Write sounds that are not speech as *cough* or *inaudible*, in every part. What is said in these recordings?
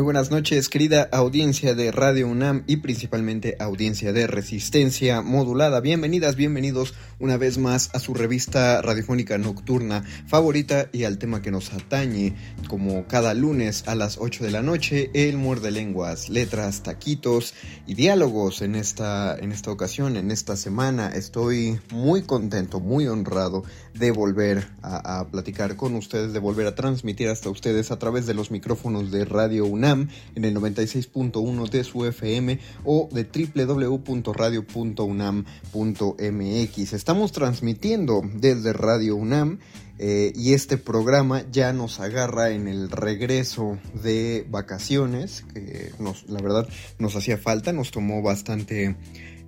Muy buenas noches, querida audiencia de Radio UNAM y principalmente audiencia de Resistencia Modulada. Bienvenidas, bienvenidos una vez más a su revista radiofónica nocturna favorita y al tema que nos atañe, como cada lunes a las 8 de la noche, el muerde lenguas, letras, taquitos y diálogos en esta, en esta ocasión, en esta semana. Estoy muy contento, muy honrado de volver a, platicar con ustedes, de volver a transmitir hasta ustedes a través de los micrófonos de Radio UNAM en el 96.1 de su FM o de www.radio.unam.mx. Estamos transmitiendo desde Radio UNAM eh, y este programa ya nos agarra en el regreso de vacaciones, que nos, la verdad nos hacía falta, nos tomó bastante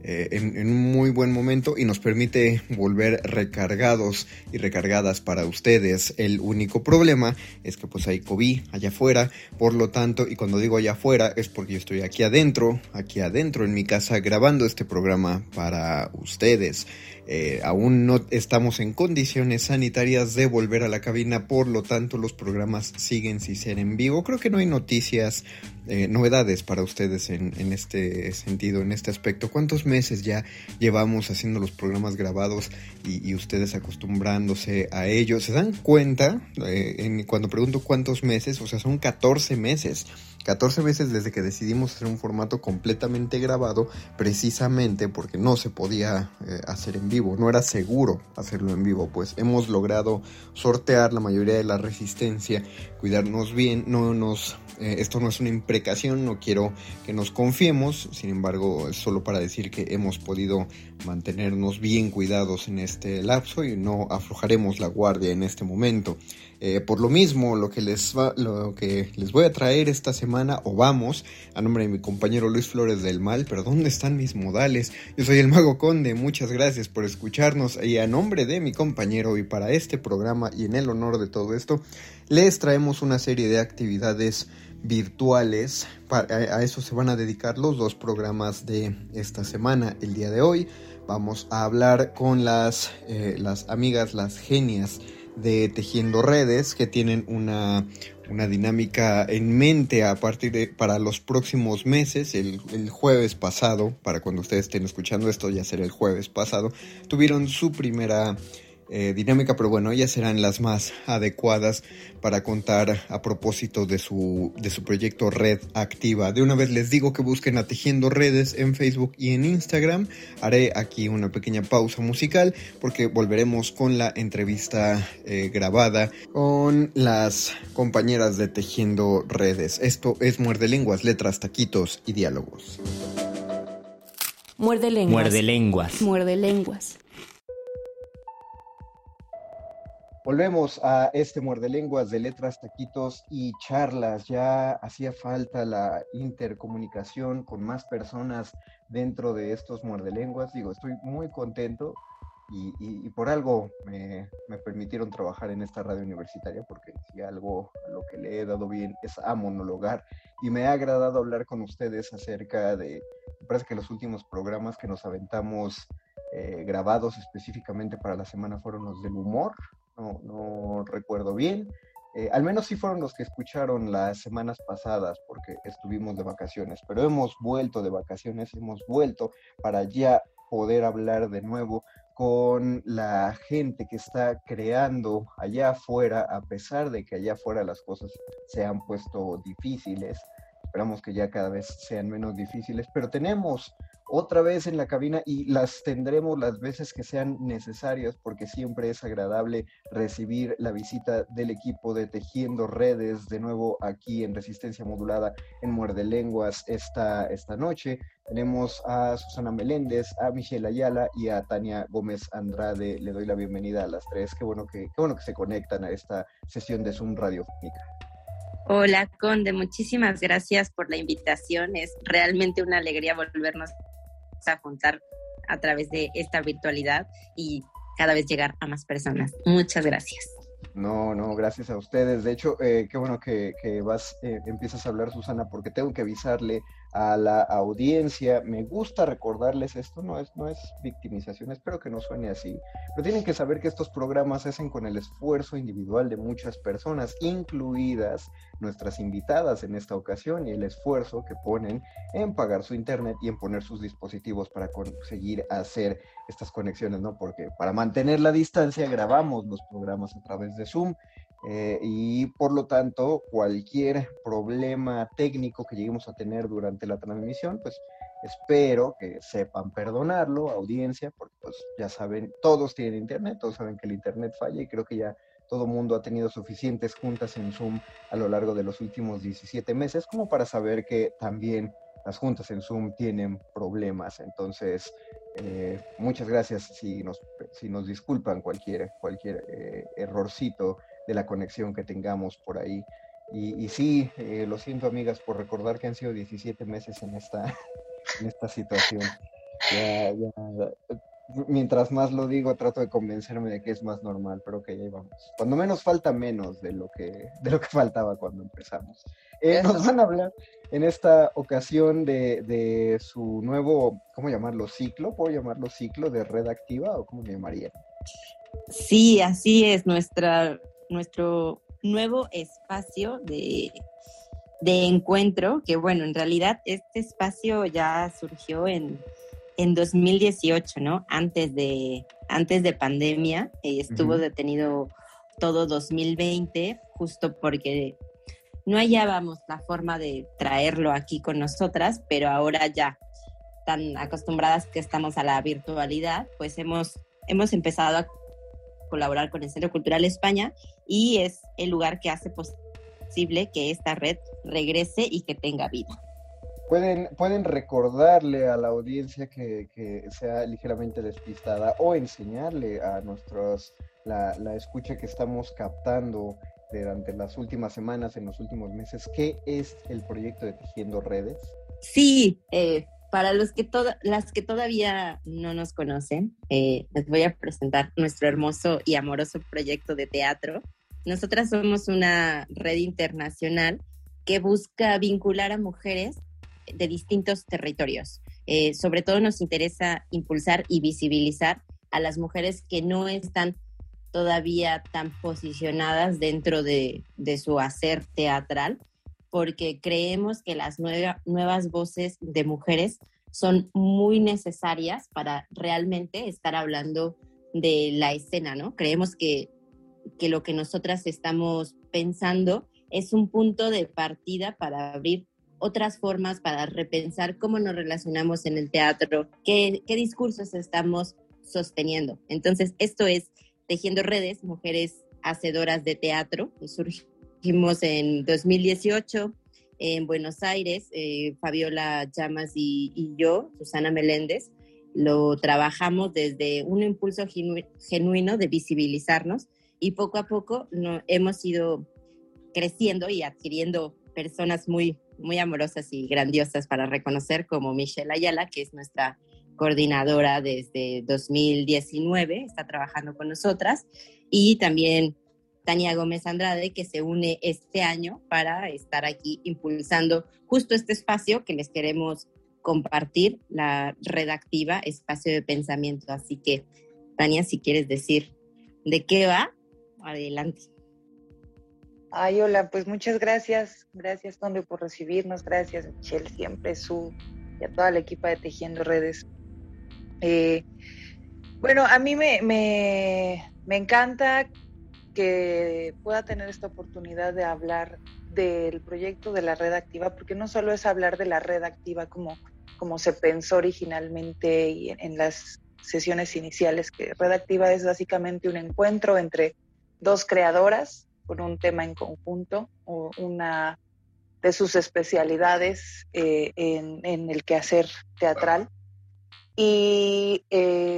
eh, en, un muy buen momento y nos permite volver recargados y recargadas para ustedes. El único problema es que pues hay COVID allá afuera, por lo tanto, y cuando digo allá afuera es porque yo estoy aquí adentro, aquí adentro en mi casa grabando este programa para ustedes. Eh, aún no estamos en condiciones sanitarias de volver a la cabina, por lo tanto los programas siguen sin ser en vivo. Creo que no hay noticias, eh, novedades para ustedes en, este sentido, en este aspecto. ¿Cuántos meses ya llevamos haciendo los programas grabados y, ustedes acostumbrándose a ello? ¿Se dan cuenta? Eh, cuando pregunto cuántos meses, o sea, son 14 meses. 14 veces desde que decidimos hacer un formato completamente grabado, precisamente porque no se podía eh, hacer en vivo, no era seguro hacerlo en vivo, pues hemos logrado sortear la mayoría de la resistencia, cuidarnos bien, no nos esto no es una no quiero que nos confiemos, sin embargo es solo para decir que hemos podido mantenernos bien cuidados en este lapso y no aflojaremos la guardia en este momento. Eh, por lo mismo, lo que, les va, lo que les voy a traer esta semana, o vamos, a nombre de mi compañero Luis Flores del Mal, pero ¿dónde están mis modales? Yo soy el Mago Conde, muchas gracias por escucharnos y a nombre de mi compañero y para este programa y en el honor de todo esto, les traemos una serie de actividades virtuales. A eso se van a dedicar los dos programas de esta semana. El día de hoy vamos a hablar con las, eh, las amigas, las genias de Tejiendo Redes, que tienen una, una dinámica en mente a partir de para los próximos meses. El, el, jueves pasado, para cuando ustedes estén escuchando esto, ya será el jueves pasado, tuvieron su primera eh, dinámica, pero bueno, ellas serán las más adecuadas para contar a propósito de su, de su proyecto Red Activa. De una vez les digo que busquen a Tejiendo Redes en Facebook y en Instagram. Haré aquí una pequeña pausa musical porque volveremos con la entrevista eh, grabada con las compañeras de Tejiendo Redes. Esto es Muerde Lenguas, Letras, Taquitos y Diálogos. Muerde lenguas. Muerde lenguas. Muerde lenguas. Volvemos a este muerde lenguas de letras, taquitos y charlas. Ya hacía falta la intercomunicación con más personas dentro de estos muerde lenguas. Digo, estoy muy contento y, por algo me, permitieron trabajar en esta radio universitaria, porque si algo a lo que le he dado bien es a monologar y me ha agradado hablar con ustedes acerca de, me parece que los últimos programas que nos aventamos eh, grabados específicamente para la semana fueron los del humor, no, recuerdo bien. Eh, al menos sí fueron los que escucharon las semanas pasadas porque estuvimos de vacaciones, pero hemos vuelto de vacaciones, hemos vuelto para ya poder hablar de nuevo con la gente que está creando allá afuera, a pesar de que allá afuera las cosas se han puesto difíciles. Esperamos que ya cada vez sean menos difíciles, pero tenemos otra vez en la cabina y las tendremos las veces que sean necesarias porque siempre es agradable recibir la visita del equipo de Tejiendo Redes de nuevo aquí en Resistencia Modulada en Muerde Lenguas esta, esta noche. Tenemos a Susana Meléndez, a Michelle Ayala y a Tania Gómez Andrade. Le doy la bienvenida a las tres. Qué bueno que, qué bueno que se conectan a esta sesión de Zoom Radiofónica. Hola, Conde, muchísimas gracias por la invitación. Es realmente una alegría volvernos a juntar a través de esta virtualidad y cada vez llegar a más personas. Muchas gracias. No, no, gracias a ustedes. De hecho, eh, qué bueno que, vas, eh, empiezas a hablar, Susana, porque tengo que avisarle a la audiencia. Me gusta recordarles esto, no es, no es victimización, espero que no suene así, pero tienen que saber que estos programas se hacen con el esfuerzo individual de muchas personas, incluidas nuestras invitadas en esta ocasión, y el esfuerzo que ponen en pagar su internet y en poner sus dispositivos para conseguir hacer estas conexiones, ¿no? Porque para mantener la distancia grabamos los programas a través de Zoom eh, y por lo tanto, cualquier problema técnico que lleguemos a tener durante la transmisión, pues espero que sepan perdonarlo, audiencia, porque pues ya saben, todos tienen internet, todos saben que el internet falla y creo que ya todo mundo ha tenido suficientes juntas en Zoom a lo largo de los últimos 17 meses como para saber que también las juntas en Zoom tienen problemas. Entonces, eh, muchas gracias si nos, si nos disculpan cualquier, cualquier eh, errorcito de la conexión que tengamos por ahí. Y, sí, eh, lo siento amigas por recordar que han sido 17 meses en esta, *laughs* en esta situación. mientras más lo digo, trato de convencerme de que es más normal, pero que ya vamos. Cuando menos falta menos de lo que, de lo que faltaba cuando empezamos. Eh, nos van a hablar en esta ocasión de, de, su nuevo, ¿cómo llamarlo? Ciclo, ¿puedo llamarlo ciclo de red activa o cómo le llamaría? Sí, así es, nuestra nuestro nuevo espacio de, encuentro, que bueno, en realidad este espacio ya surgió en, en 2018, ¿no? Antes de, antes de pandemia, eh, estuvo detenido todo 2020, justo porque no hallábamos la forma de traerlo aquí con nosotras, pero ahora ya tan acostumbradas que estamos a la virtualidad, pues hemos, hemos empezado a colaborar con el Centro Cultural España y es el lugar que hace posible que esta red regrese y que tenga vida. Pueden, pueden recordarle a la audiencia que, que sea ligeramente despistada o enseñarle a nuestros la, la escucha que estamos captando durante las últimas semanas, en los últimos meses, ¿qué es el proyecto de Tejiendo Redes? Sí, eh, para los que las que todavía no nos conocen, eh, les voy a presentar nuestro hermoso y amoroso proyecto de teatro. Nosotras somos una red internacional que busca vincular a mujeres de distintos territorios. Eh, sobre todo nos interesa impulsar y visibilizar a las mujeres que no están todavía tan posicionadas dentro de, de su hacer teatral porque creemos que las nuevas voces de mujeres son muy necesarias para realmente estar hablando de la escena, ¿no? Creemos que, que lo que nosotras estamos pensando es un punto de partida para abrir otras formas, para repensar cómo nos relacionamos en el teatro, qué, qué discursos estamos sosteniendo. Entonces, esto es Tejiendo Redes, Mujeres Hacedoras de Teatro. Surgimos en 2018 en Buenos Aires, eh, Fabiola Llamas y, yo, Susana Meléndez, lo trabajamos desde un impulso genuino de visibilizarnos y poco a poco no, hemos ido creciendo y adquiriendo personas muy, muy amorosas y grandiosas para reconocer como Michelle Ayala, que es nuestra coordinadora desde 2019, está trabajando con nosotras, y también Tania Gómez Andrade, que se une este año para estar aquí impulsando justo este espacio que les queremos compartir, la redactiva, espacio de pensamiento. Así que, Tania, si quieres decir de qué va, adelante. Ay, hola, pues muchas gracias. Gracias, Conde, por recibirnos. Gracias, Michelle, siempre, su y a toda la equipa de Tejiendo Redes. Eh, bueno, a mí me, me, me encanta que pueda tener esta oportunidad de hablar del proyecto de la red activa, porque no solo es hablar de la red activa como, como se pensó originalmente y en, las sesiones iniciales, que red activa es básicamente un encuentro entre dos creadoras con un tema en conjunto o una de sus especialidades eh, en, en, el quehacer teatral. Y el,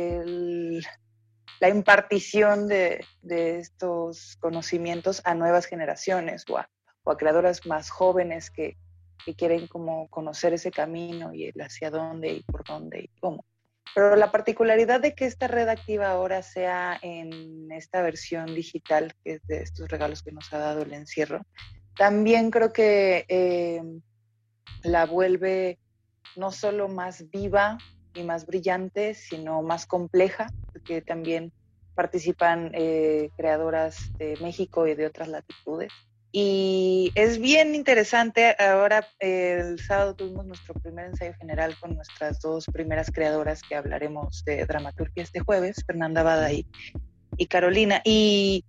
la impartición de, estos conocimientos a nuevas generaciones o a, creadoras más jóvenes que, quieren como conocer ese camino y el hacia dónde y por dónde y cómo. Pero la particularidad de que esta red activa ahora sea en esta versión digital, que es de estos regalos que nos ha dado el encierro, también creo que eh, la vuelve no solo más viva y más brillante, sino más compleja, porque también participan eh, creadoras de México y de otras latitudes. Y es bien interesante, ahora el sábado tuvimos nuestro primer ensayo general con nuestras dos primeras creadoras que hablaremos de dramaturgia este jueves, Fernanda Bada y, Carolina. Y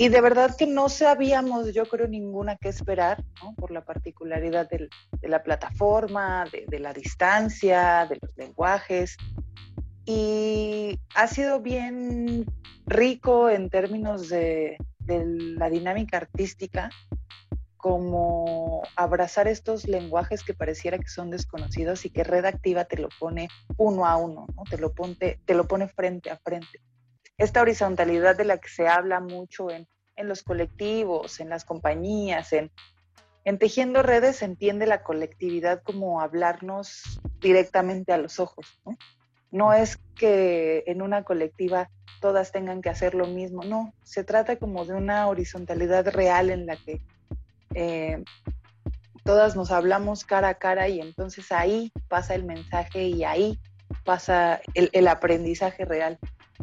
y de verdad que no sabíamos, yo creo, ninguna que esperar, por la particularidad de la plataforma, de, la distancia, de los lenguajes. Y ha sido bien rico en términos de, de la dinámica artística, como abrazar estos lenguajes que pareciera que son desconocidos y que Redactiva te lo pone uno a uno, ¿no? te, lo ponte, te lo pone frente a frente esta horizontalidad de la que se habla mucho en, los colectivos, en las compañías, en, en tejiendo redes se entiende la colectividad como hablarnos directamente a los ojos. ¿no? No es que en una colectiva todas tengan que hacer lo mismo, no, se trata como de una horizontalidad real en la que eh, todas nos hablamos cara a cara y entonces ahí pasa el mensaje y ahí pasa el aprendizaje real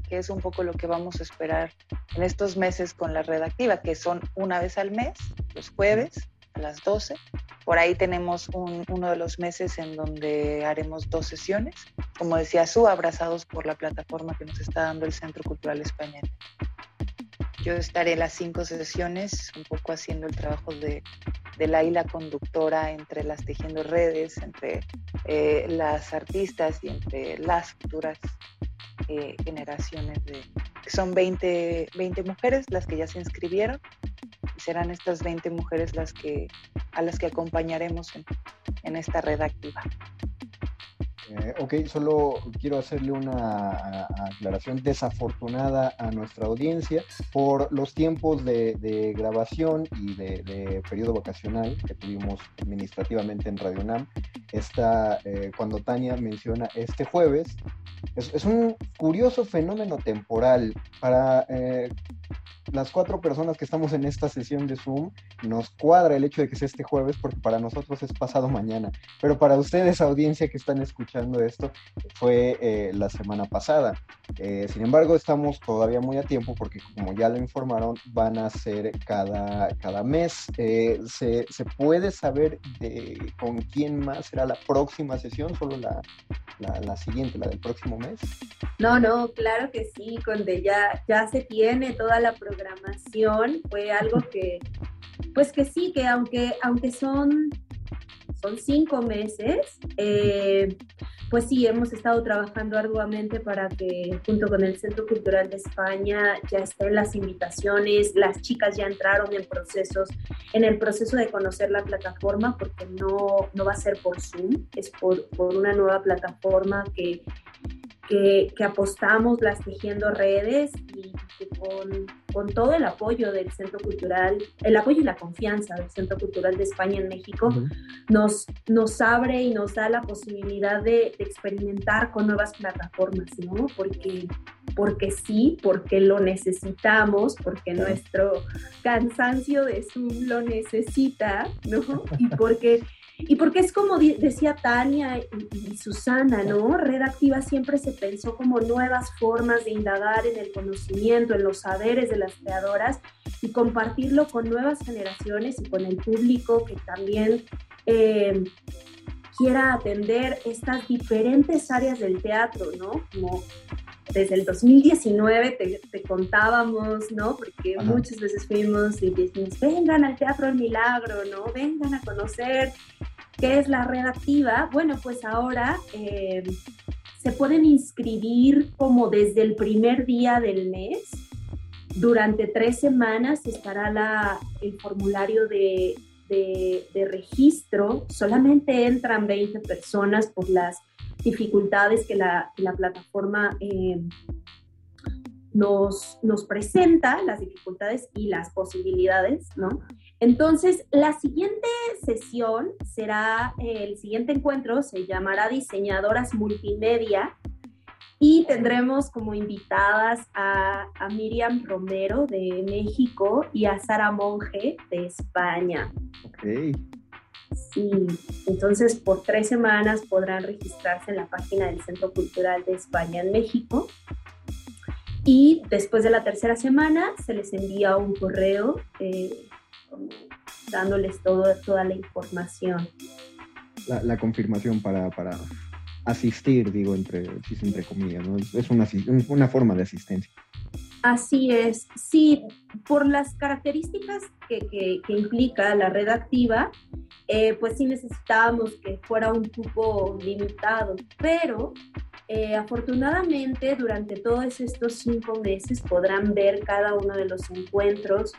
que es un poco lo que vamos a esperar en estos meses con la redactiva, que son una vez al mes, los jueves a las 12. Por ahí tenemos uno de los meses en donde haremos dos sesiones, como decía Su, abrazados por la plataforma que nos está dando el Centro Cultural Español. Yo estaré las cinco sesiones, un poco haciendo el trabajo de, de la isla conductora entre las tejiendo redes, entre eh, las artistas y entre las futuras eh, generaciones de, son 20, 20 mujeres las que ya se inscribieron serán estas 20 mujeres las que, a las que acompañaremos en esta red activa. Eh, ok, solo quiero hacerle una aclaración desafortunada a nuestra audiencia por los tiempos de, grabación y de, periodo vacacional que tuvimos administrativamente en Radio NAM. Está, eh, cuando Tania menciona este jueves, es, un curioso fenómeno temporal para eh, las cuatro personas que estamos en esta sesión de Zoom, nos cuadra el hecho de que sea este jueves porque para nosotros es pasado mañana, pero para ustedes, audiencia que están escuchando esto, fue eh, la semana pasada. Eh, sin embargo, estamos todavía muy a tiempo porque como ya lo informaron, van a ser cada, cada mes. Eh, ¿se, ¿se, puede saber de, con quién más será la próxima sesión? ¿Solo la, la, la, siguiente, la del próximo mes? No, no, claro que sí, Conde, ya, ya se tiene toda la programación, fue algo que, pues que sí, que aunque, aunque son, son cinco meses, eh, pues sí, hemos estado trabajando arduamente para que junto con el Centro Cultural de España ya estén las invitaciones, las chicas ya entraron en procesos, en el proceso de conocer la plataforma, porque no, no va a ser por Zoom, es por, por una nueva plataforma que, que, que, apostamos las tejiendo redes y con, con, todo el apoyo del Centro Cultural, el apoyo y la confianza del Centro Cultural de España en México, nos, nos abre y nos da la posibilidad de, de, experimentar con nuevas plataformas, ¿no? Porque, porque sí, porque lo necesitamos, porque nuestro cansancio de Zoom lo necesita, ¿no? Y porque y porque es como decía Tania y, Susana, ¿no? Red Activa siempre se pensó como nuevas formas de indagar en el conocimiento, en los saberes de las creadoras y compartirlo con nuevas generaciones y con el público que también eh, quiera atender estas diferentes áreas del teatro, ¿no? Desde el 2019 te, contábamos, ¿no? Porque muchas veces fuimos y decimos, vengan al Teatro del Milagro, ¿no? Vengan a conocer qué es la red activa. Bueno, pues ahora eh, se pueden inscribir como desde el primer día del mes. Durante tres semanas estará la, el formulario de, de registro. Solamente entran 20 personas por las dificultades que la, la plataforma eh, nos, nos presenta, las dificultades y las posibilidades, ¿no? Entonces, la siguiente sesión será, el siguiente encuentro se llamará Diseñadoras Multimedia y tendremos como invitadas a, Miriam Romero de México y a Sara Monge de España. Ok. Sí, entonces por tres semanas podrán registrarse en la página del Centro Cultural de España en México. Y después de la tercera semana se les envía un correo eh, dándoles todo, toda la información. La, confirmación para, para, asistir, digo, entre, entre comillas, ¿no? Es una, una forma de asistencia. Así es, sí, por las características que, que, implica la red activa, eh, pues sí necesitábamos que fuera un cupo limitado, pero eh, afortunadamente durante todos estos cinco meses podrán ver cada uno de los encuentros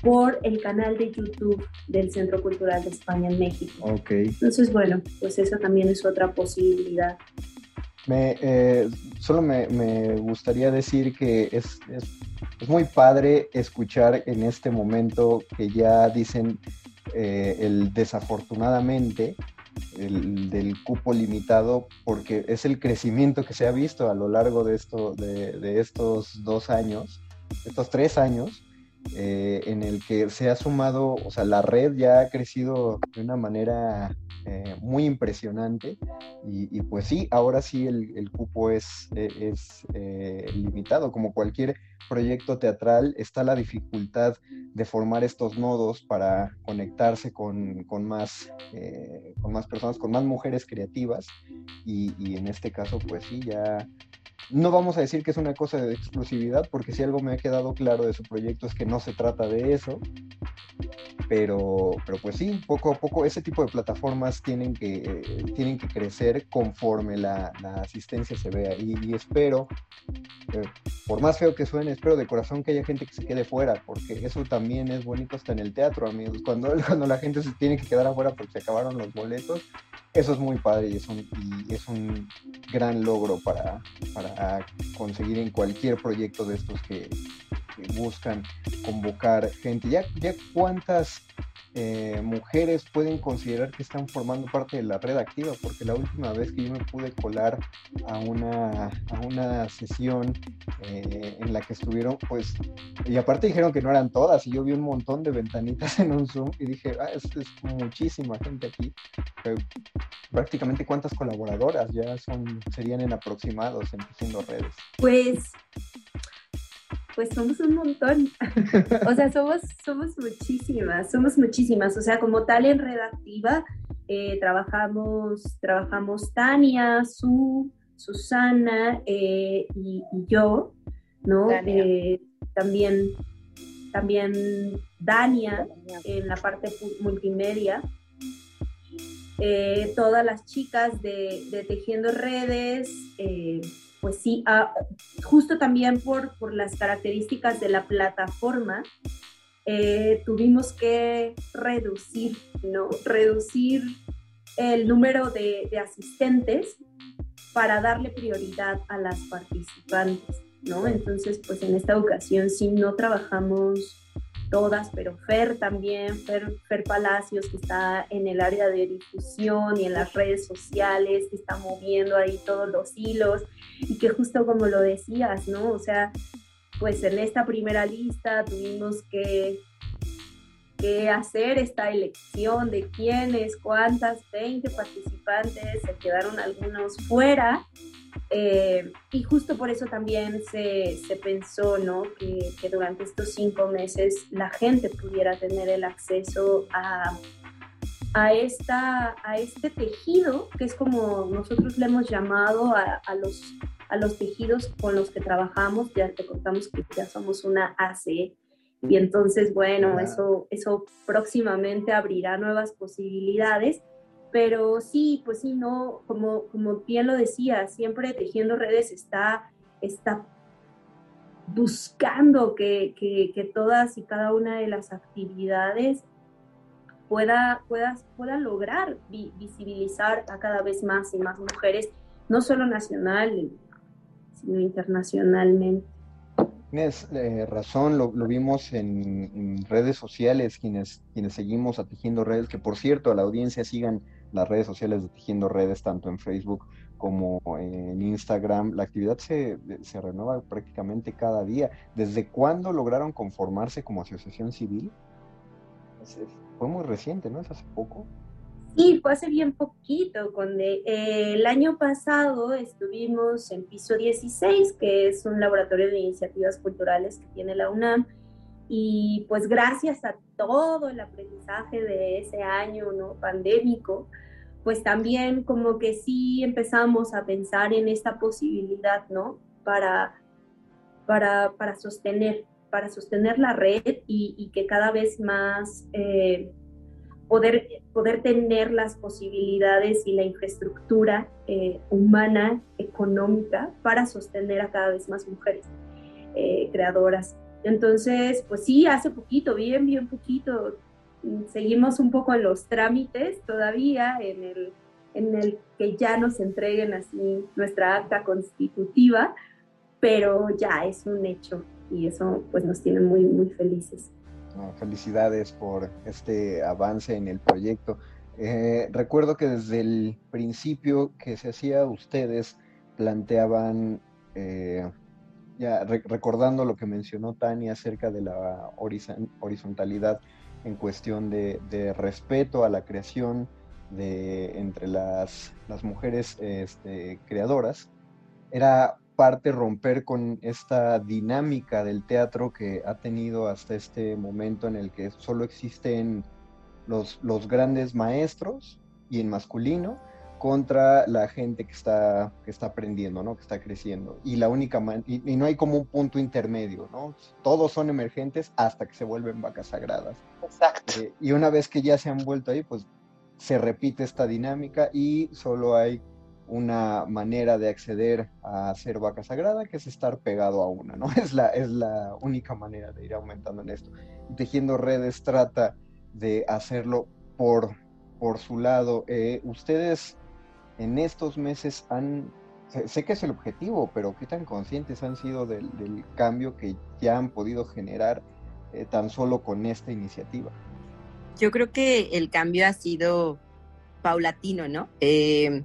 por el canal de YouTube del Centro Cultural de España en México. Ok. Entonces, bueno, pues eso también es otra posibilidad. Eh, solo me, me, gustaría decir que es, es, es, muy padre escuchar en este momento que ya dicen eh, el desafortunadamente el, del cupo limitado porque es el crecimiento que se ha visto a lo largo de, esto, de, de estos dos años, estos tres años, eh, en el que se ha sumado, o sea, la red ya ha crecido de una manera eh, muy impresionante. Y, pues sí, ahora sí el, cupo es, e, es eh, limitado, como cualquier proyecto teatral está la dificultad de formar estos nodos para conectarse con, con más, con más personas, con más mujeres creativas. Y, y en este caso pues sí, ya no vamos a decir que es una cosa de exclusividad, porque si algo me ha quedado claro de su proyecto es que no se trata de eso. Pero, pero pues sí, poco a poco ese tipo de plataformas tienen que, tienen que crecer conforme la, asistencia se vea. Y, espero, eh, por más feo que suene, espero de corazón que haya gente que se quede fuera, porque eso también es bonito hasta en el teatro, amigos. Cuando, *laughs* cuando la gente se tiene que quedar afuera porque se acabaron los boletos, eso es muy padre y es un, es un gran logro para, para conseguir en cualquier proyecto de estos que, buscan convocar gente. ¿Ya, ya cuántas eh, mujeres pueden considerar que están formando parte de la red activa? Porque la última vez que yo me pude colar a una, a una sesión eh, en la que estuvieron, pues, y aparte dijeron que no eran todas, y yo vi un montón de ventanitas *laughs* en un Zoom y dije, ah, es, es muchísima gente aquí. prácticamente cuántas colaboradoras ya son, serían en aproximados en Redes. Pues pues somos un montón. o sea, somos, somos muchísimas, somos muchísimas. O sea, como tal en redactiva, eh, trabajamos, trabajamos Tania, Su, Susana eh, y, yo, ¿no? Eh, también, también Dania en la parte multimedia. todas las chicas de, de Tejiendo Redes, pues sí, ah, justo también por, por, las características de la plataforma, eh, tuvimos que reducir, ¿no? Reducir el número de, asistentes para darle prioridad a las participantes. ¿no? Entonces, pues en esta ocasión sí no trabajamos todas, pero Fer también, Fer, Fer, Palacios, que está en el área de difusión y en las redes sociales, que está moviendo ahí todos los hilos y que justo como lo decías, ¿no? O sea, pues en esta primera lista tuvimos que, que hacer esta elección de quiénes, cuántas, 20 participantes, se quedaron algunos fuera eh, y justo por eso también se, se pensó ¿no? que, que, durante estos cinco meses la gente pudiera tener el acceso a, a, esta, a este tejido, que es como nosotros le hemos llamado a, a, los, a los tejidos con los que trabajamos. Ya te contamos que ya somos una ACE. Y entonces, bueno, eso, eso próximamente abrirá nuevas posibilidades pero sí, pues sí, no, como, como bien lo decía, siempre Tejiendo Redes está, está buscando que, que, todas y cada una de las actividades pueda, pueda, pueda lograr visibilizar a cada vez más y más mujeres, no solo nacional, sino internacionalmente. Tienes eh, razón, lo, vimos en, en, redes sociales, quienes, quienes seguimos a Tejiendo Redes, que por cierto, a la audiencia sigan las redes sociales de Tejiendo Redes, tanto en Facebook como en Instagram. La actividad se, se renueva prácticamente cada día. ¿Desde cuándo lograron conformarse como asociación civil? Fue muy reciente, ¿no? ¿Es hace poco? Sí, fue hace bien poquito. Con eh, el año pasado estuvimos en piso 16, que es un laboratorio de iniciativas culturales que tiene la UNAM. Y pues gracias a todo el aprendizaje de ese año ¿no? pandémico, pues también como que sí empezamos a pensar en esta posibilidad, ¿no? Para, para, para sostener, para sostener la red y, que cada vez más eh, poder, poder tener las posibilidades y la infraestructura eh, humana, económica, para sostener a cada vez más mujeres eh, creadoras. Entonces, pues sí, hace poquito, bien, bien poquito, seguimos un poco en los trámites todavía, en el, en el que ya nos entreguen así nuestra acta constitutiva, pero ya es un hecho y eso pues nos tiene muy, muy felices. felicidades por este avance en el proyecto. Eh, recuerdo que desde el principio que se hacía ustedes planteaban, eh, ya recordando lo que mencionó Tania acerca de la horizontalidad en cuestión de, respeto a la creación de, entre las, mujeres este, creadoras, era parte romper con esta dinámica del teatro que ha tenido hasta este momento en el que solo existen los, los grandes maestros y en masculino, contra la gente que está, que está aprendiendo, ¿no? Que está creciendo. Y la única y, no hay como un punto intermedio, ¿no? Todos son emergentes hasta que se vuelven vacas sagradas. Exacto. Eh, y una vez que ya se han vuelto ahí, pues se repite esta dinámica y solo hay una manera de acceder a ser vaca sagrada, que es estar pegado a una, ¿no? *laughs* Es la, es la única manera de ir aumentando en esto. tejiendo redes trata de hacerlo por, por su lado. Eh, ustedes en estos meses han, sé, que es el objetivo, pero qué tan conscientes han sido del, cambio que ya han podido generar eh, tan solo con esta iniciativa? Yo creo que el cambio ha sido paulatino, ¿no? Eh,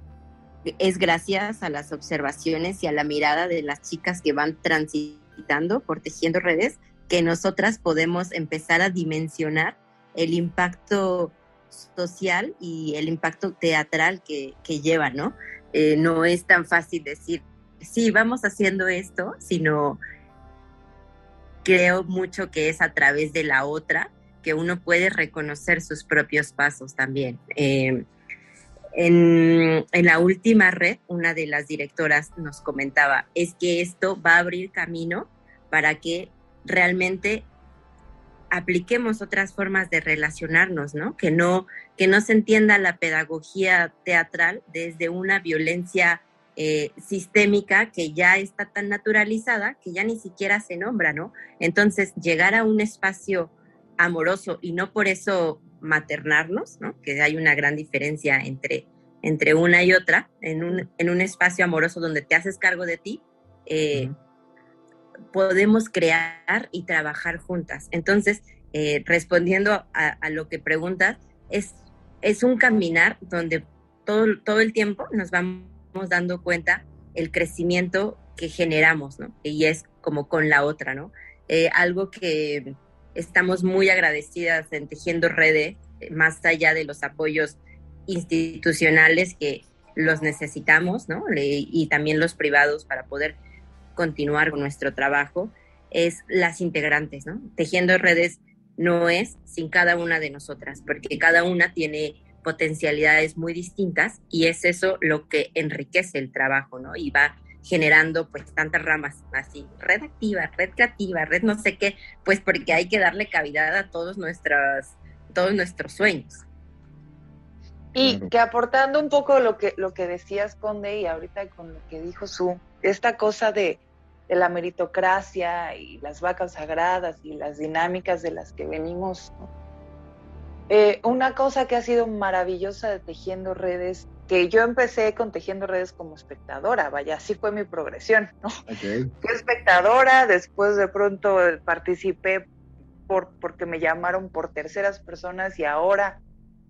es gracias a las observaciones y a la mirada de las chicas que van transitando, protegiendo redes, que nosotras podemos empezar a dimensionar el impacto social y el impacto teatral que, lleva, ¿no? Eh, no es tan fácil decir, sí, vamos haciendo esto, sino creo mucho que es a través de la otra que uno puede reconocer sus propios pasos también. Eh, en, en, la última red, una de las directoras nos comentaba, es que esto va a abrir camino para que realmente apliquemos otras formas de relacionarnos, ¿no? Que no, que no se entienda la pedagogía teatral desde una violencia eh, sistémica que ya está tan naturalizada que ya ni siquiera se nombra, ¿no? Entonces, llegar a un espacio amoroso y no por eso maternarnos, ¿no? Que hay una gran diferencia entre, entre una y otra, en un, en un espacio amoroso donde te haces cargo de ti, eh, podemos crear y trabajar juntas. Entonces, eh, respondiendo a, lo que preguntas, es, es un caminar donde todo, todo el tiempo nos vamos dando cuenta el crecimiento que generamos, ¿no? Y es como con la otra, ¿no? Eh, algo que estamos muy agradecidas en Tejiendo Redes, más allá de los apoyos institucionales que los necesitamos, ¿no? y también los privados para poder continuar con nuestro trabajo, es las integrantes, ¿no? Tejiendo redes no es sin cada una de nosotras, porque cada una tiene potencialidades muy distintas y es eso lo que enriquece el trabajo, ¿no? Y va generando pues tantas ramas así, red activa, red creativa, red no sé qué, pues porque hay que darle cavidad a todos nuestros, todos nuestros sueños. Y que aportando un poco lo que, lo que decías, Conde, y ahorita con lo que dijo Su, esta cosa de, la meritocracia y las vacas sagradas y las dinámicas de las que venimos. Eh, una cosa que ha sido maravillosa de Tejiendo Redes, que yo empecé con Tejiendo Redes como espectadora, vaya, así fue mi progresión, ¿no? Fui espectadora, después de pronto participé por, porque me llamaron por terceras personas y ahora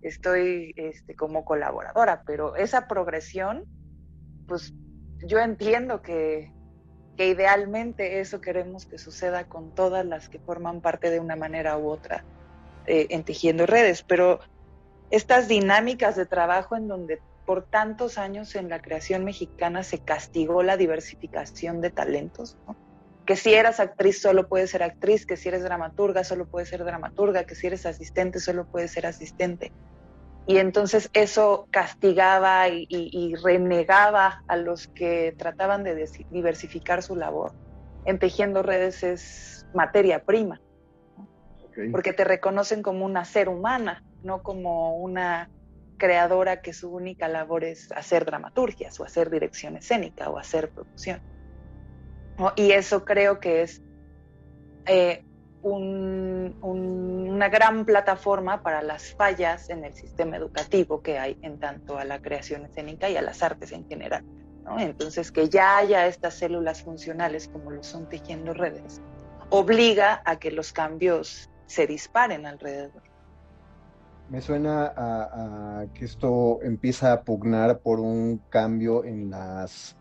estoy este, como colaboradora, pero esa progresión, pues yo entiendo que, idealmente eso queremos que suceda con todas las que forman parte de una manera u otra eh, en tejiendo redes, pero estas dinámicas de trabajo en donde por tantos años en la creación mexicana se castigó la diversificación de talentos, que si eras actriz solo puedes ser actriz, que si eres dramaturga solo puedes ser dramaturga, que si eres asistente solo puedes ser asistente y entonces eso castigaba y, renegaba a los que trataban de diversificar su labor. En tejiendo redes es materia prima, porque te reconocen como una ser humana, no como una creadora que su única labor es hacer dramaturgias o hacer dirección escénica o hacer producción. Y eso creo que es eh, una gran plataforma para las fallas en el sistema educativo que hay en tanto a la creación escénica y a las artes en general. Entonces, que ya haya estas células funcionales como lo son tejiendo redes, obliga a que los cambios se disparen alrededor. Me suena a que esto empieza a pugnar por un cambio en las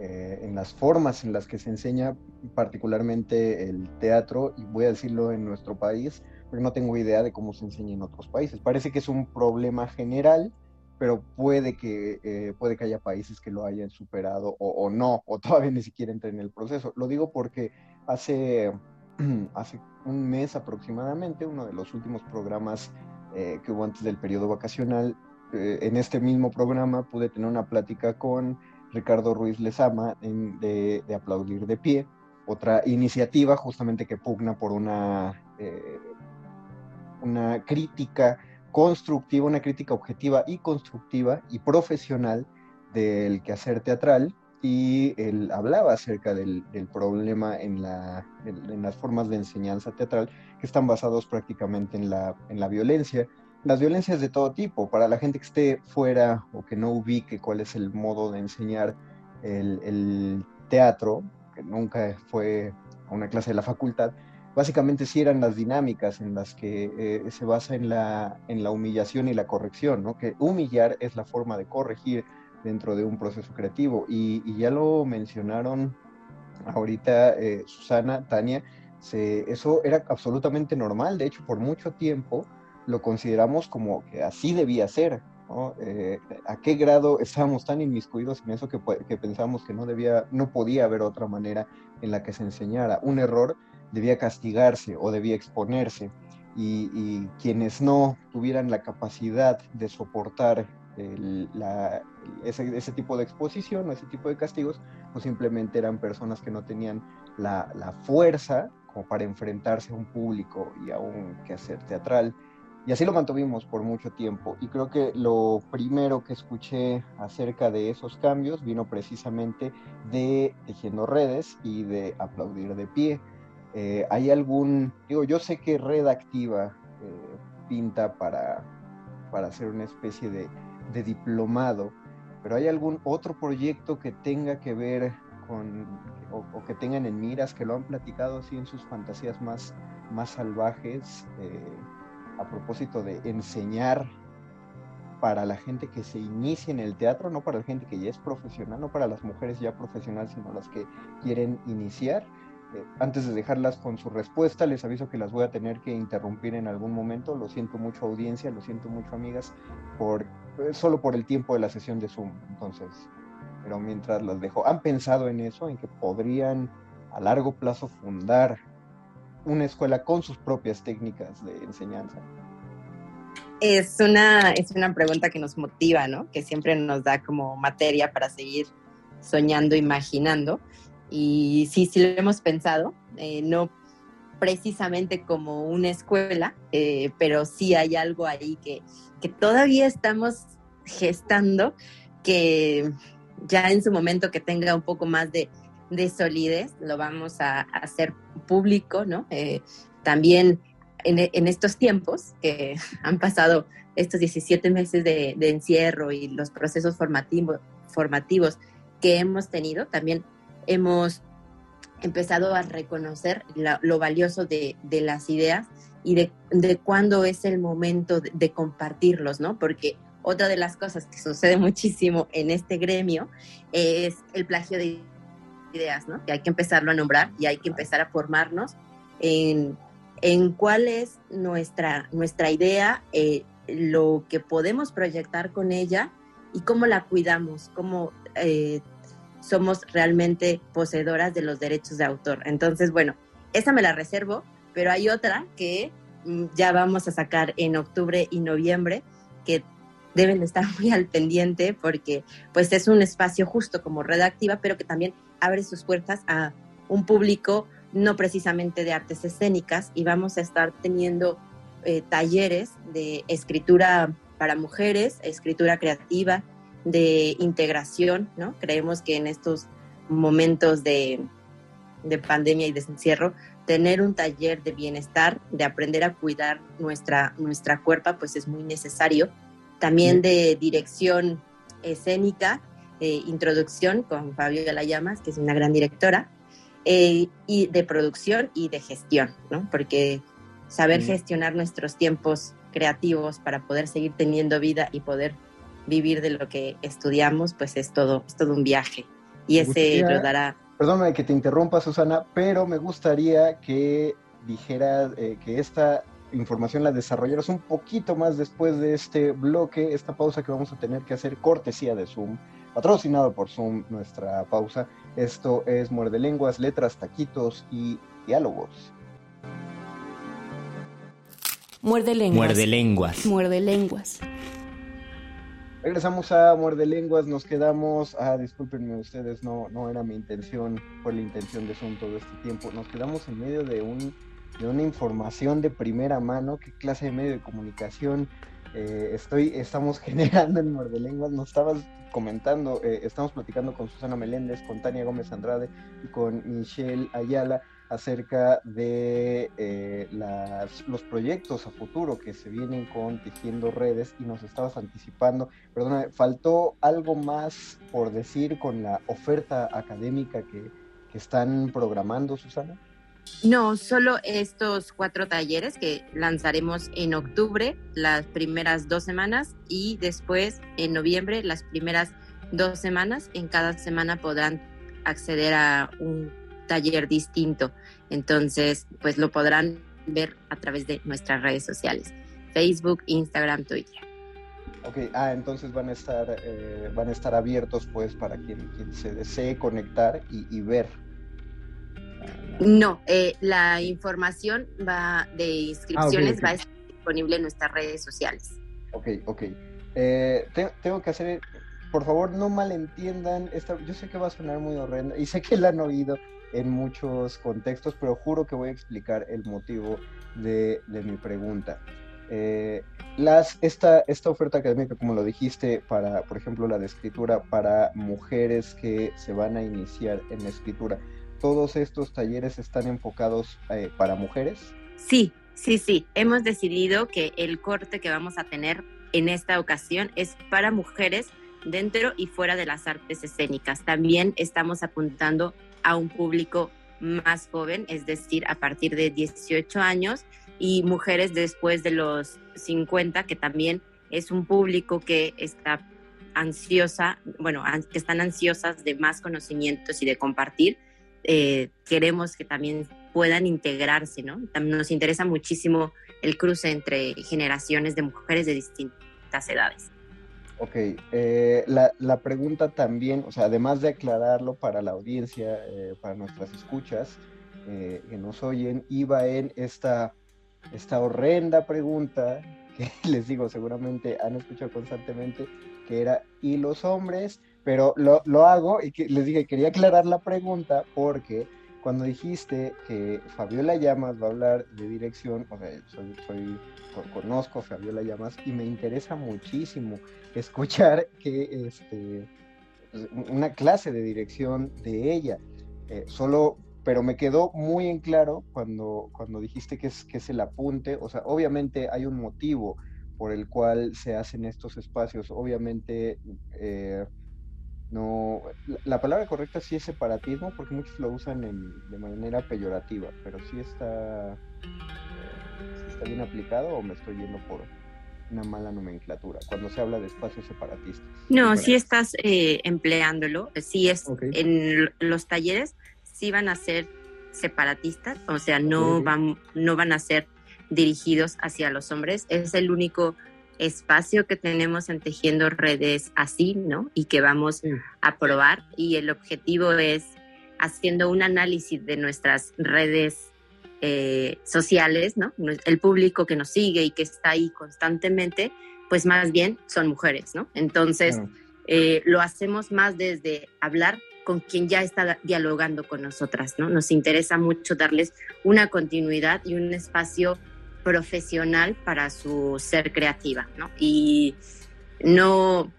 eh, en las formas en las que se enseña particularmente el teatro, y voy a decirlo en nuestro país, porque no tengo idea de cómo se enseña en otros países. Parece que es un problema general, pero puede que, eh, puede que haya países que lo hayan superado o, no, o *laughs* todavía ni siquiera entren en el proceso. Lo digo porque hace, *clears throat* hace un mes aproximadamente, uno de los últimos programas eh, que hubo antes del periodo vacacional, en este mismo programa pude tener una plática con Ricardo Ruiz Lezama de, Aplaudir de Pie, otra iniciativa justamente que pugna por una, eh, una crítica constructiva, una crítica objetiva y constructiva y profesional del quehacer teatral. Y él hablaba acerca del, problema en, la, en, las formas de enseñanza teatral que están basados prácticamente en la, en la violencia las violencias de todo tipo. Para la gente que esté fuera o que no ubique cuál es el modo de enseñar el, teatro, que nunca fue a una clase de la facultad, básicamente sí eran las dinámicas en las que eh, se basa en la, en la humillación y la corrección, ¿no? que humillar es la forma de corregir dentro de un proceso creativo. Y, ya lo mencionaron ahorita eh, Susana, Tania, eso era absolutamente normal, de hecho por mucho tiempo lo consideramos como que así debía ser. ¿no? Eh, ¿A qué grado estábamos tan inmiscuidos en eso que, que pensamos que no, debía, no podía haber otra manera en la que se enseñara? Un error debía castigarse o debía exponerse. Y, quienes no tuvieran la capacidad de soportar ese, ese, tipo de exposición o ese tipo de castigos, pues simplemente eran personas que no tenían la, la fuerza como para enfrentarse a un público y a un quehacer teatral. Y así lo mantuvimos por mucho tiempo. Y creo que lo primero que escuché acerca de esos cambios vino precisamente de Tejiendo Redes y de Aplaudir de Pie. Eh, ¿Hay algún, digo, yo sé que Red Activa eh, pinta para, para hacer una especie de, diplomado, pero ¿hay algún otro proyecto que tenga que ver con o, que tengan en miras, que lo han platicado así en sus fantasías más, más salvajes, eh, a propósito de enseñar para la gente que se inicia en el teatro, no para la gente que ya es profesional, no para las mujeres ya profesionales, sino las que quieren iniciar. Eh, antes de dejarlas con su respuesta, les aviso que las voy a tener que interrumpir en algún momento. Lo siento mucho audiencia, lo siento mucho amigas, por, eh, solo por el tiempo de la sesión de Zoom. Entonces, pero mientras las dejo, ¿han pensado en eso? ¿En que podrían a largo plazo fundar una escuela con sus propias técnicas de enseñanza? Es una, es una pregunta que nos motiva, ¿no? Que siempre nos da como materia para seguir soñando, imaginando. Y sí, sí lo hemos pensado, eh, no precisamente como una escuela, eh, pero sí hay algo ahí que, que todavía estamos gestando, que ya en su momento que tenga un poco más de, de solidez, lo vamos a, hacer público, ¿no? Eh, también en, estos tiempos que *laughs* han pasado estos 17 meses de, encierro y los procesos formativos que hemos tenido, también hemos empezado a reconocer lo valioso de, las ideas y de, de cuándo es el momento de, compartirlos, ¿no? Porque otra de las cosas que sucede *laughs* muchísimo en este gremio es el plagio de ideas, ¿no? Que hay que empezarlo a nombrar y hay que empezar a formarnos en en cuál es nuestra, nuestra idea, eh, lo que podemos proyectar con ella y cómo la cuidamos, cómo eh, somos realmente poseedoras de los derechos de autor. Entonces, bueno, esa me la reservo, pero hay otra que mm, ya vamos a sacar en octubre y noviembre, que deben estar *laughs* muy al pendiente porque pues es un espacio justo como redactiva, pero que también abre sus puertas a un público no precisamente de artes escénicas, y vamos a estar teniendo eh, talleres de escritura para mujeres, escritura creativa, de integración, ¿no? Creemos que en estos momentos de, pandemia y de encierro, tener un taller de bienestar, de aprender a cuidar nuestra, nuestra cuerpa, pues es muy necesario. También de dirección escénica, eh, introducción con Fabio Llamas, que es una gran directora, eh, y de producción y de gestión, ¿no? Porque saber gestionar nuestros tiempos creativos para poder seguir teniendo vida y poder vivir de lo que estudiamos, pues es todo, es todo un viaje. Y ese lo dará. Perdóname que te interrumpa, Susana, pero me gustaría que dijeras eh, que esta información la desarrollaras un poquito más después de este bloque, esta pausa que vamos a tener que hacer cortesía de Zoom patrocinado por Zoom, nuestra pausa. Esto es Muerde Lenguas, Letras, Taquitos y Diálogos. Muerde lenguas. Muerde lenguas. Muerde lenguas. Regresamos a Muerde Lenguas, nos quedamos, ah, discúlpenme ustedes, no, no era mi intención, fue la intención de Zoom todo este tiempo, nos quedamos en medio de, un, de una información de primera mano, qué clase de medio de comunicación eh, estoy, estamos *laughs* generando en Muerde Lenguas, nos estabas comentando, eh, estamos platicando con Susana Meléndez, con Tania Gómez Andrade y con Michelle Ayala acerca de eh, los proyectos a futuro que se vienen con Tejiendo Redes y nos estabas anticipando, perdona, ¿faltó algo más por decir con la oferta académica que, que están programando, Susana? No, solo estos cuatro talleres que lanzaremos en octubre, las primeras dos semanas, y después en noviembre, las primeras dos semanas. En cada semana podrán acceder a un taller distinto. Entonces, pues lo podrán ver a través de nuestras redes sociales, Facebook, Instagram, Twitter. Ok, ah, entonces van a estar, eh, van a estar abiertos pues para quien, se desee conectar y ver no, eh, la información va de inscripciones ah, va a estar disponible en nuestras redes sociales. Ok, ok. Eh, tengo que hacer, por favor, no malentiendan. Esta, yo sé que va a sonar muy horrenda y sé que la han oído en muchos contextos, pero juro que voy a explicar el motivo de, mi pregunta. Eh, las, esta, esta oferta académica, como lo dijiste, para, por ejemplo, la de escritura para mujeres que se van a iniciar en la escritura, todos estos talleres están enfocados eh, para mujeres? Sí, sí, sí. Hemos decidido que el corte que vamos a tener en esta ocasión es para mujeres dentro y fuera de las artes escénicas. También estamos apuntando a un público más joven, es decir, a partir de 18 años y mujeres después de los 50, que también es un público que está ansiosa, bueno, que están ansiosas de más conocimientos y de compartir. Eh, queremos que también puedan integrarse, ¿no? Nos interesa muchísimo el cruce entre generaciones de mujeres de distintas edades. Ok, eh, la, la, pregunta también, o sea, además de aclararlo para la audiencia, eh, para nuestras escuchas que nos oyen, iba en esta, esta horrenda pregunta que *laughs* les digo, seguramente han escuchado constantemente, que era, ¿y los hombres? Pero lo, lo hago y les dije, quería aclarar la pregunta porque cuando dijiste que Fabiola Llamas va a hablar de dirección, o sea, soy, conozco a Fabiola Llamas y me interesa muchísimo escuchar *laughs* que este una clase de dirección de ella. Eh, solo pero me quedó muy en claro cuando, cuando dijiste que es, que es el apunte, o sea, obviamente hay un motivo por el cual se hacen estos espacios, obviamente eh, no, la, palabra correcta sí es separatismo, porque muchos lo usan de manera peyorativa, pero sí está, eh, está bien aplicado o me estoy yendo por una mala nomenclatura cuando se habla de espacios separatistas. No, sí estás eh, empleándolo, sí es en los talleres sí van a ser separatistas, o sea, no van, no van a ser dirigidos hacia los hombres. Es el único espacio que tenemos en Tejiendo Redes así, ¿no? Y que vamos a probar. Y el objetivo es haciendo un análisis de nuestras redes eh, sociales, ¿no? El público que nos sigue y que está ahí constantemente, pues más bien son mujeres, ¿no? Entonces, eh, lo hacemos más desde hablar con quien ya está dialogando con nosotras, ¿no? Nos interesa mucho darles una continuidad y un espacio profesional para su ser creativa, ¿no? Y no,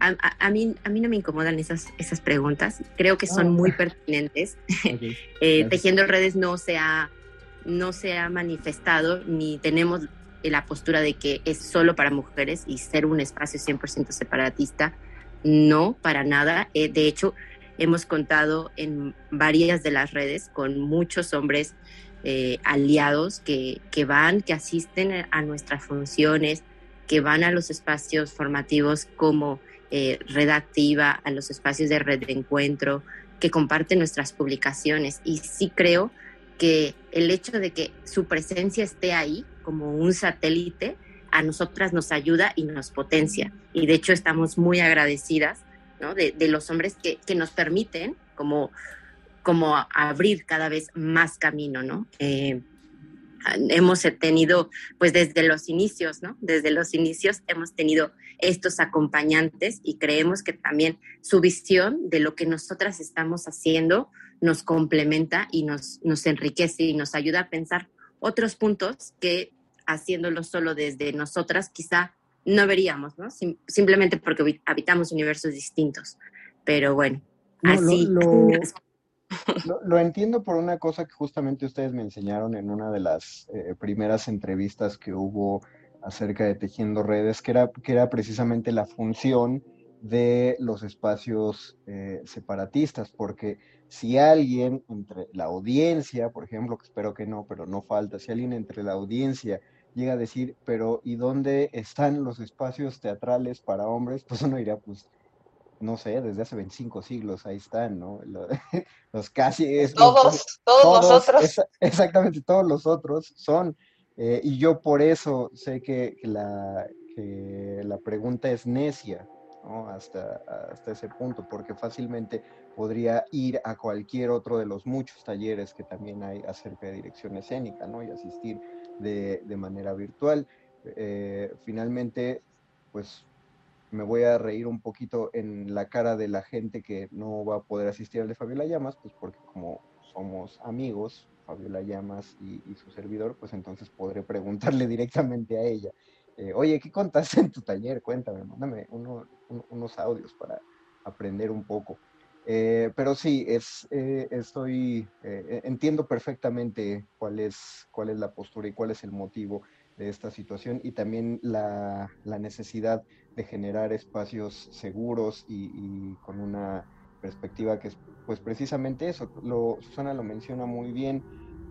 a, mí, a mí no me incomodan esas, esas preguntas, creo que son muy ah. pertinentes. *laughs* *laughs* Eh, tejiendo redes no se, ha, no se ha manifestado ni tenemos la postura de que es solo para mujeres y ser un espacio 100% separatista, no, para nada. Eh, de hecho, Hemos contado en varias de las redes con muchos hombres eh, aliados que, van, que asisten a nuestras funciones, que van a los espacios formativos como eh, Redactiva, a los espacios de red de encuentro, que comparten nuestras publicaciones. Y sí creo que el hecho de que su presencia esté ahí como un satélite, a nosotras nos ayuda y nos potencia. Y de hecho estamos muy agradecidas de, los hombres que, nos permiten como, como abrir cada vez más camino, ¿no? Eh, hemos tenido, pues desde los inicios, ¿no? Desde los inicios hemos tenido estos acompañantes y creemos que también su visión de lo que nosotras estamos haciendo nos complementa y nos, nos enriquece y nos ayuda a pensar otros puntos que haciéndolo solo desde nosotras quizá no veríamos, ¿no? simplemente porque habitamos universos distintos. Pero bueno, así. Lo, *laughs* entiendo por una cosa que justamente ustedes me enseñaron en una de las eh, primeras entrevistas que hubo acerca de tejiendo redes, que era, que era precisamente la función de los espacios eh, separatistas, porque si alguien entre la audiencia, por ejemplo, que espero que no, pero no falta, si alguien entre la audiencia llega a decir, pero ¿y dónde están los espacios teatrales para hombres? Pues uno diría, pues, no sé, desde hace 25 siglos ahí están, ¿no? *laughs* Los, casi... Es, todos, todos, los otros. exactamente, todos los otros son. Eh, y yo por eso sé que, la, que la pregunta es necia, ¿no? Hasta, hasta ese punto, porque fácilmente podría ir a cualquier otro de los muchos talleres que también hay acerca de dirección escénica, ¿no? Y asistir de, de manera virtual. Eh, finalmente, pues me voy a reír un poquito en la cara de la gente que no va a poder asistir al de Fabiola Llamas, pues porque como somos amigos, Fabiola Llamas y, su servidor, pues entonces podré preguntarle *laughs* directamente a ella. Eh, Oye, ¿qué contaste en tu taller? Cuéntame, mándame unos audios para aprender un poco. Eh, pero sí, es, eh, estoy, entiendo perfectamente cuál es, cuál es la postura y cuál es el motivo de esta situación y también la, la necesidad de generar espacios seguros y, con una perspectiva que pues precisamente eso, lo, Susana lo menciona muy bien,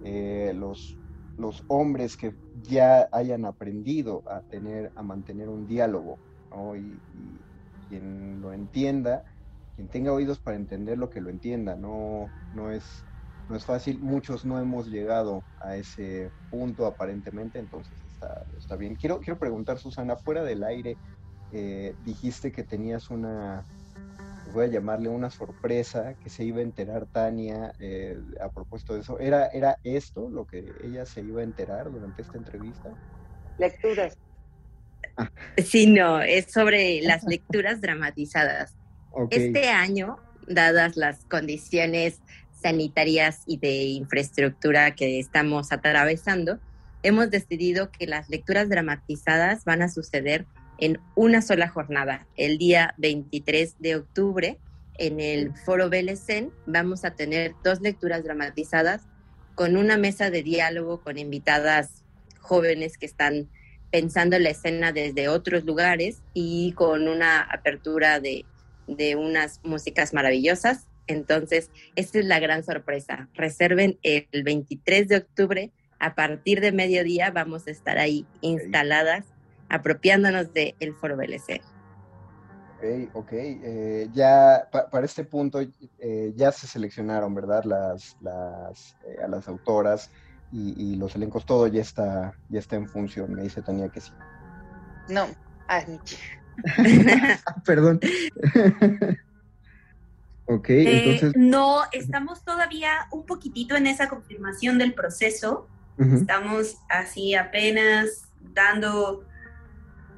eh, los, los hombres que ya hayan aprendido a tener, a mantener un diálogo, y, quien lo entienda, quien tenga oídos para entender lo que lo entienda, no, no es no es fácil, muchos no hemos llegado a ese punto aparentemente, entonces está, está bien. Quiero, quiero preguntar, Susana, fuera del aire, eh, dijiste que tenías una, voy a llamarle una sorpresa, que se iba a enterar Tania eh, a propósito de eso. ¿Era, ¿Era esto lo que ella se iba a enterar durante esta entrevista? Lecturas. Ah. Sí, no, es sobre las *laughs* lecturas dramatizadas. Este año, dadas las condiciones sanitarias y de infraestructura que estamos atravesando, hemos decidido que las lecturas dramatizadas van a suceder en una sola jornada. El día 23 de octubre, en el Foro Belecén, vamos a tener dos lecturas dramatizadas con una mesa de diálogo con invitadas jóvenes que están pensando la escena desde otros lugares y con una apertura de, de unas músicas maravillosas entonces, esta es la gran sorpresa. Reserven el 23 de octubre, a partir de mediodía vamos a estar ahí instaladas, apropiándonos del el Foro BLC. Ok, ok. Eh, ya para este punto eh, ya se seleccionaron, ¿verdad? Las, las, eh, a las autoras y, los elencos, todo ya está, ya está en función. Me dice Tania que sí. No, ah, *laughs* Perdón. *laughs* Ok, eh, entonces... no, estamos todavía un poquitito en esa confirmación del proceso. Estamos así apenas dando,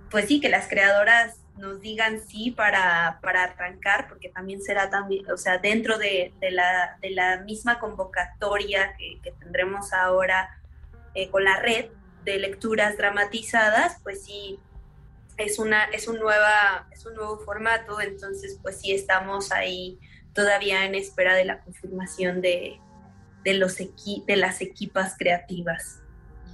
pues sí, que las creadoras nos digan sí para, para arrancar, porque también será también, o sea, dentro de, la, de la, misma convocatoria que, tendremos ahora eh, con la red de lecturas dramatizadas, pues sí, es, una, es, un nueva, es un nuevo formato, entonces pues sí estamos ahí todavía en espera de la confirmación de, los de las equipas creativas.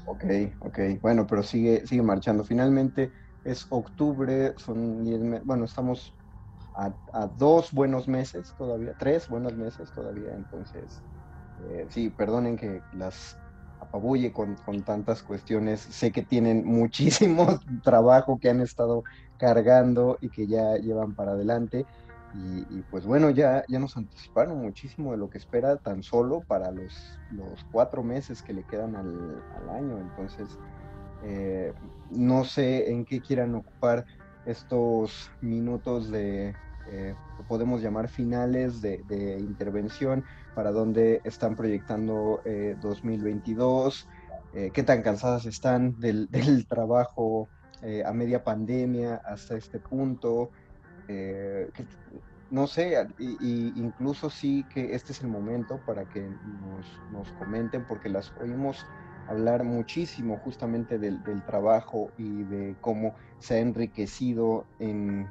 Ok, ok, bueno, pero sigue, sigue marchando. Finalmente es octubre, son bueno, estamos a, dos buenos meses todavía, tres buenos meses todavía, entonces, eh, sí, perdonen que las apabulle con, con, tantas cuestiones, sé que tienen *laughs* muchísimo trabajo que han estado cargando y que ya llevan para adelante. Y, pues bueno, ya, ya nos anticiparon muchísimo de lo que espera tan solo para los, los cuatro meses que le quedan al, año. Entonces, eh, no sé en qué quieran ocupar estos minutos de, eh, podemos llamar finales de, intervención, para dónde están proyectando 2022, eh, qué tan cansadas están del, *laughs* trabajo a media pandemia hasta este punto. No sé, y, incluso sí que este es el momento para que nos, comenten, porque las oímos hablar muchísimo justamente del, trabajo y de cómo se ha enriquecido en,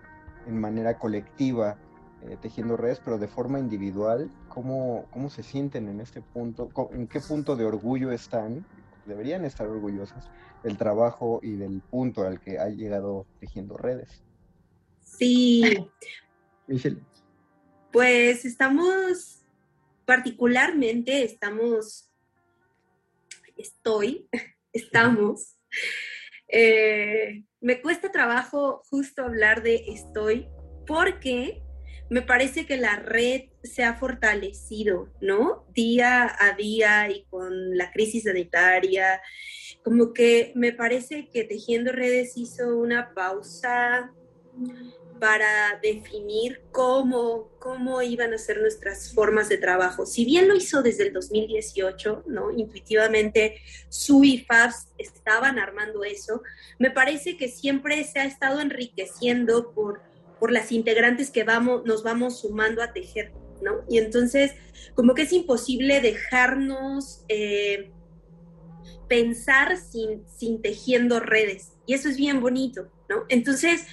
manera colectiva eh, tejiendo redes, pero de forma individual, ¿cómo, ¿cómo se sienten en este punto? ¿En qué punto de orgullo están? Deberían estar orgullosas del trabajo y del punto al que ha llegado tejiendo redes. Sí. Pues estamos, particularmente estamos, estoy, *laughs* estamos. Eh, me cuesta trabajo justo hablar de estoy porque me parece que la red se ha fortalecido, ¿no? Día a día y con la crisis sanitaria, como que me parece que Tejiendo Redes hizo una pausa para definir cómo, cómo iban a ser nuestras formas de trabajo. Si bien lo hizo desde el 2018, ¿no? Intuitivamente, su y Fabs estaban armando eso, me parece que siempre se ha estado enriqueciendo por, por las integrantes que vamos, nos vamos sumando a tejer, ¿no? Y entonces, como que es imposible dejarnos eh, pensar sin, sin tejiendo redes. Y eso es bien bonito, ¿no? Entonces,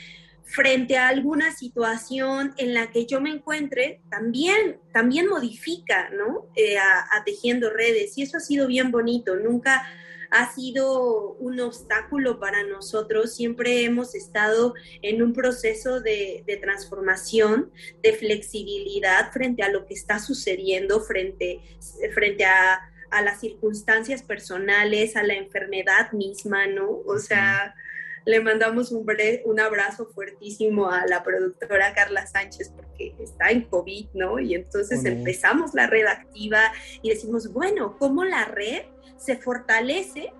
frente a alguna situación en la que yo me encuentre, también, también modifica, ¿no? Eh, a, tejiendo redes y eso ha sido bien bonito. Nunca ha sido un obstáculo para nosotros. Siempre hemos estado en un proceso de, transformación, de flexibilidad frente a lo que está sucediendo, frente, frente a, las circunstancias personales, a la enfermedad misma, ¿no? O sea le mandamos un, un abrazo fuertísimo a la productora Carla Sánchez porque está en COVID, ¿no? Y entonces empezamos la red activa y decimos, bueno, ¿cómo la red se fortalece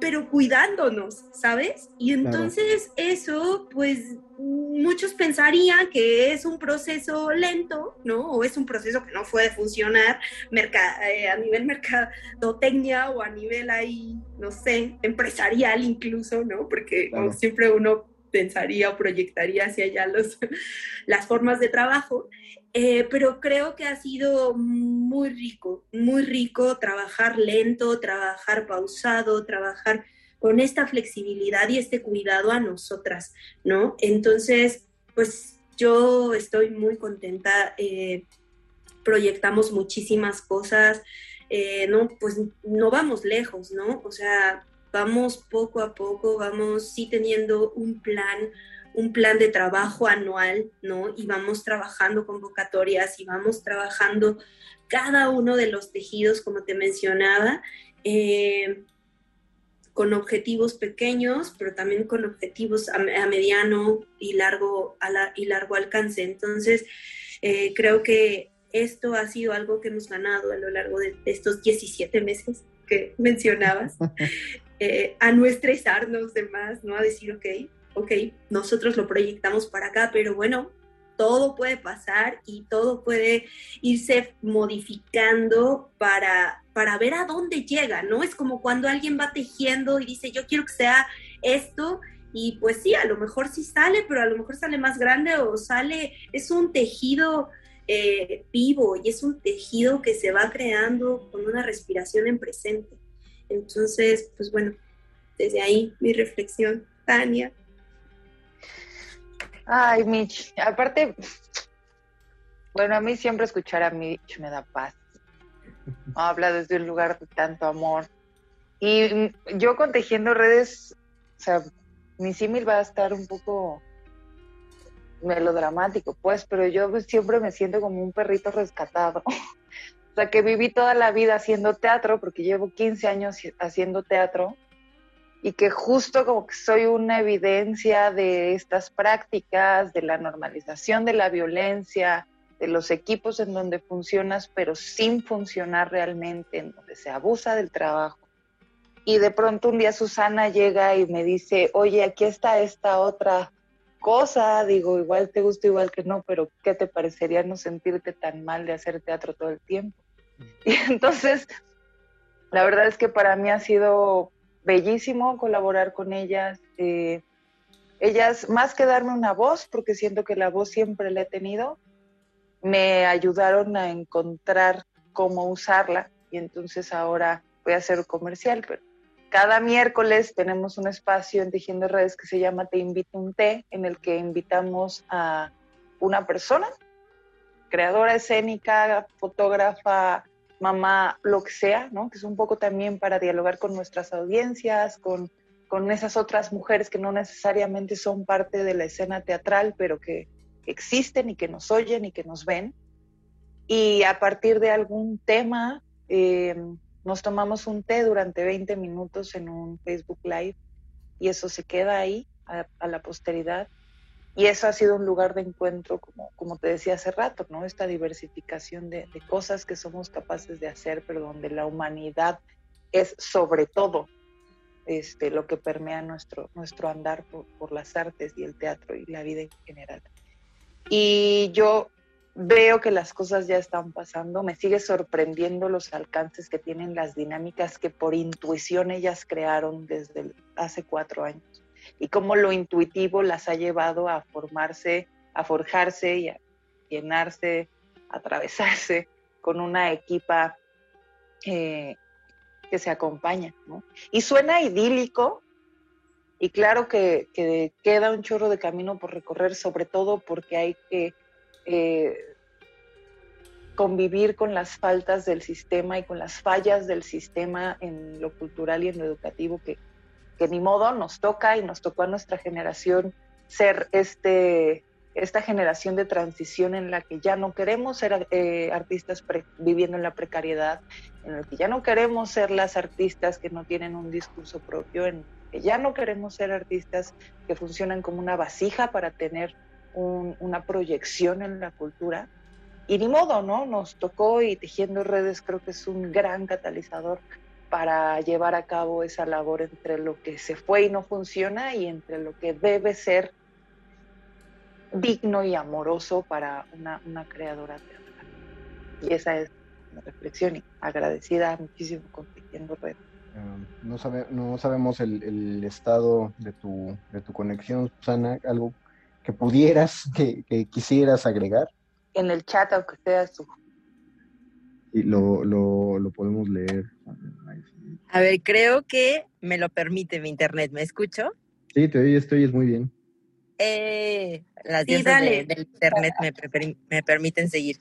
pero cuidándonos, ¿sabes? Y entonces eso, pues muchos pensarían que es un proceso lento, ¿no? O es un proceso que no puede funcionar eh, a nivel mercadotecnia o a nivel ahí, no sé, empresarial incluso, ¿no? Porque siempre uno pensaría o proyectaría hacia allá los, *laughs* las formas de trabajo. Eh, pero creo que ha sido muy rico, muy rico trabajar lento, trabajar pausado, trabajar con esta flexibilidad y este cuidado a nosotras, ¿no? Entonces, pues yo estoy muy contenta, eh, proyectamos muchísimas cosas, eh, no, pues no vamos lejos, ¿no? O sea, vamos poco a poco, vamos sí teniendo un plan, un plan de trabajo anual, ¿no? Y vamos trabajando convocatorias y vamos trabajando cada uno de los tejidos, como te mencionaba, eh, con objetivos pequeños, pero también con objetivos a, mediano y largo, y largo alcance. Entonces, eh, creo que esto ha sido algo que hemos ganado a lo largo de, de estos 17 meses que mencionabas, *laughs* eh, a no estresarnos de más, ¿no? A decir, ok, ok, nosotros lo proyectamos para acá, pero bueno, todo puede pasar y todo puede irse modificando para, para ver a dónde llega, ¿no? Es como cuando alguien va tejiendo y dice, yo quiero que sea esto, y pues sí, a lo mejor sí sale, pero a lo mejor sale más grande o sale, es un tejido eh, vivo y es un tejido que se va creando con una respiración en presente. Entonces, pues bueno, desde ahí mi reflexión, Tania. Ay, Mitch, aparte, bueno, a mí siempre escuchar a Mitch me da paz. Habla desde un lugar de tanto amor. Y yo con Tejiendo Redes, o sea, mi símil va a estar un poco melodramático, pues, pero yo siempre me siento como un perrito rescatado. *laughs* O sea, que viví toda la vida haciendo teatro, porque llevo 15 años haciendo teatro, y que justo como que soy una evidencia de estas prácticas, de la normalización de la violencia, de los equipos en donde funcionas, pero sin funcionar realmente, en donde se abusa del trabajo. Y de pronto un día Susana llega y me dice, oye, aquí está esta otra cosa, digo, igual te gusta, igual que no, pero ¿qué te parecería no sentirte tan mal de hacer teatro todo el tiempo? *laughs* Y entonces, la verdad es que para mí ha sido bellísimo colaborar con ellas. Eh, ellas, más que darme una voz, porque siento que la voz siempre la he tenido, me ayudaron a encontrar cómo usarla y entonces ahora voy a hacer comercial, pero cada miércoles tenemos un espacio en Tejiendo Redes que se llama Te invito un té, en el que invitamos a una persona, creadora escénica, fotógrafa, mamá, lo que sea, ¿no? Que es un poco también para dialogar con nuestras audiencias, con, con esas otras mujeres que no necesariamente son parte de la escena teatral, pero que existen y que nos oyen y que nos ven. Y a partir de algún tema, eh, nos tomamos un té durante 20 minutos en un Facebook Live y eso se queda ahí a, la posteridad. Y eso ha sido un lugar de encuentro, como, como te decía hace rato, ¿no? Esta diversificación de, cosas que somos capaces de hacer, pero donde la humanidad es sobre todo este, lo que permea nuestro, nuestro andar por, por las artes y el teatro y la vida en general. Y yo veo que las cosas ya están pasando, me sigue sorprendiendo los alcances que tienen las dinámicas que por intuición ellas crearon desde hace cuatro años y cómo lo intuitivo las ha llevado a formarse, a forjarse y a llenarse, a atravesarse con una equipa eh, que se acompaña. Y suena idílico, y claro que, que, queda un chorro de camino por recorrer, sobre todo porque hay que eh, convivir con las faltas del sistema y con las fallas del sistema en lo cultural y en lo educativo que, que ni modo nos toca y nos tocó a nuestra generación ser este, esta generación de transición en la que ya no queremos ser eh, artistas viviendo en la precariedad, en la que ya no queremos ser las artistas que no tienen un discurso propio, en que ya no queremos ser artistas que funcionan como una vasija para tener una proyección en la cultura. Y ni modo, ¿no? Nos tocó y Tejiendo Redes creo que es un gran catalizador para llevar a cabo esa labor entre lo que se fue y no funciona y entre lo que debe ser digno y amoroso para una, una creadora teatral. Y esa es la reflexión y agradecida muchísimo con Tejiendo Redes. Um, no, sabe, no sabemos el, el, estado de tu, de tu conexión, Susana, algo que pudieras, que, que quisieras agregar. En el chat, aunque sea su. Y lo, lo, lo podemos leer. A ver, creo que me lo permite mi internet. ¿Me escucho? Sí, te oí, estoy, es muy bien. Eh, las sí, de, del internet me, me permiten seguir.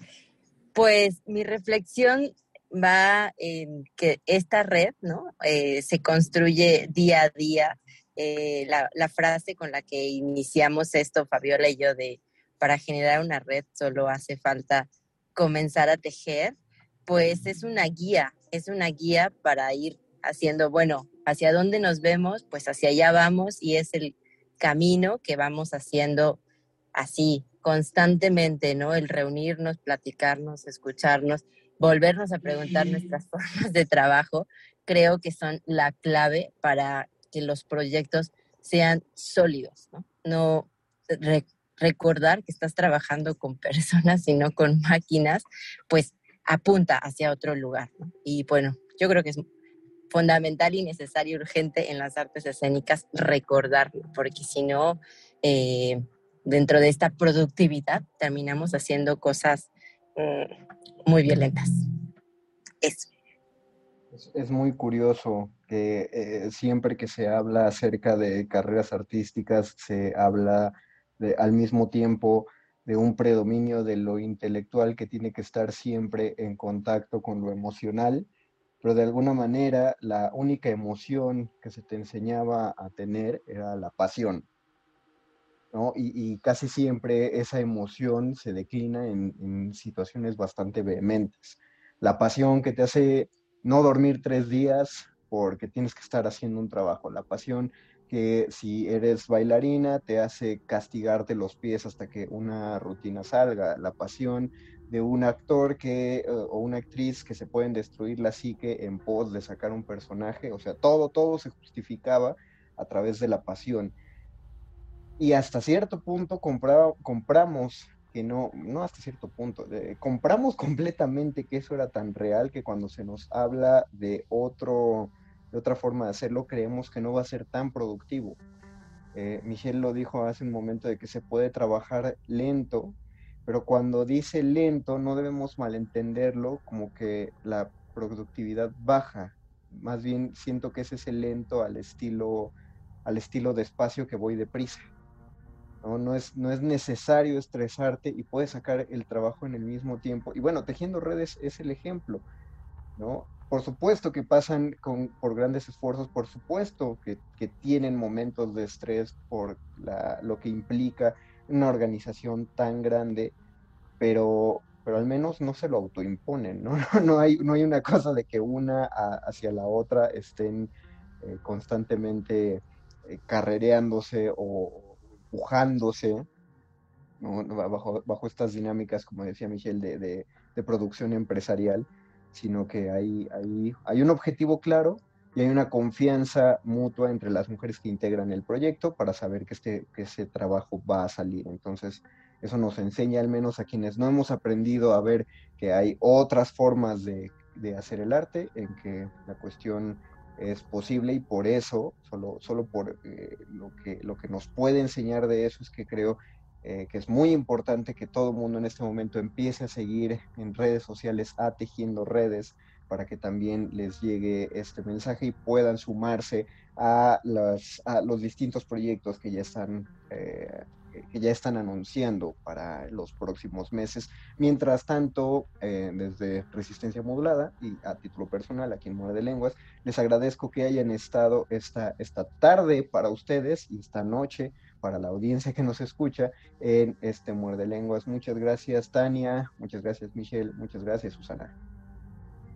Pues mi reflexión va en que esta red, ¿no? Eh, se construye día a día. Eh, la, la, frase con la que iniciamos esto, Fabiola y yo, de para generar una red solo hace falta comenzar a tejer, pues es una guía, es una guía para ir haciendo, bueno, hacia dónde nos vemos, pues hacia allá vamos y es el camino que vamos haciendo así, constantemente, ¿no? El reunirnos, platicarnos, escucharnos volvernos a preguntar nuestras *laughs* formas de trabajo, creo que son la clave para que los proyectos sean sólidos, ¿no? No recordar que estás trabajando con *laughs* personas y no con máquinas, pues apunta hacia otro lugar. Y bueno, yo creo que es fundamental y necesario, urgente en las artes escénicas recordarlo, porque si no, eh, dentro de esta productividad terminamos haciendo cosas mm, muy violentas. Eso. Es, muy curioso que eh, siempre que se habla acerca de carreras artísticas, se habla al mismo tiempo de un predominio de lo intelectual que tiene que estar siempre en contacto con lo emocional, pero de alguna manera la única emoción que se te enseñaba a tener era la pasión. Y, casi siempre esa emoción se declina en, situaciones bastante vehementes. La pasión que te hace no dormir tres días porque tienes que estar haciendo un trabajo. La pasión que si eres bailarina te hace castigarte los pies hasta que una rutina salga. La pasión de un actor que, eh, o una actriz que se pueden destruir la psique en pos de sacar un personaje. O sea, todo, todo se justificaba a través de la pasión y hasta cierto punto compramos que no, no hasta cierto punto, compramos *laughs* completamente que eso era tan real que cuando se nos habla de otro, de otra forma de hacerlo, creemos que no va a ser tan productivo. Eh, lo dijo hace un momento de que se puede trabajar lento, pero cuando dice lento no debemos malentenderlo como que la productividad baja. Más bien siento que ese es el lento al estilo, al estilo despacio que voy deprisa. ¿no? es, no es necesario estresarte y puedes sacar el trabajo en el mismo tiempo. Y bueno, tejiendo redes es el ejemplo, ¿no? Por supuesto que pasan con, por grandes esfuerzos, por supuesto que, tienen momentos de estrés por lo que implica una organización tan grande, pero, pero al menos no se lo autoimponen, ¿no? *laughs* No, hay, no hay una cosa de que una hacia la otra estén eh, constantemente eh, carrereándose o, empujándose bajo, bajo estas dinámicas, como decía Michelle, de, de, producción empresarial, sino que hay, hay, hay un objetivo claro y hay una confianza mutua entre las mujeres que integran el proyecto para saber que, este, que ese trabajo va a salir. Entonces, eso nos enseña al menos a quienes no hemos aprendido a ver que hay otras formas de, de hacer el arte, en que la cuestión es posible y por eso, solo, solo por eh, lo, que, lo que nos puede enseñar de eso es que creo eh, que es muy importante que todo el mundo en este momento empiece a seguir en redes sociales a Tejiendo Redes, para que también les llegue este mensaje y puedan sumarse a, los distintos proyectos que ya están eh, que ya están anunciando para los próximos meses. Mientras tanto, eh, desde Resistencia Modulada y a título personal, aquí en Muerde Lenguas, les agradezco que hayan estado esta, esta tarde para ustedes y esta noche para la audiencia que nos escucha en este Muerde Lenguas. Muchas gracias, Tania. Muchas gracias, Michelle. Muchas gracias, Susana.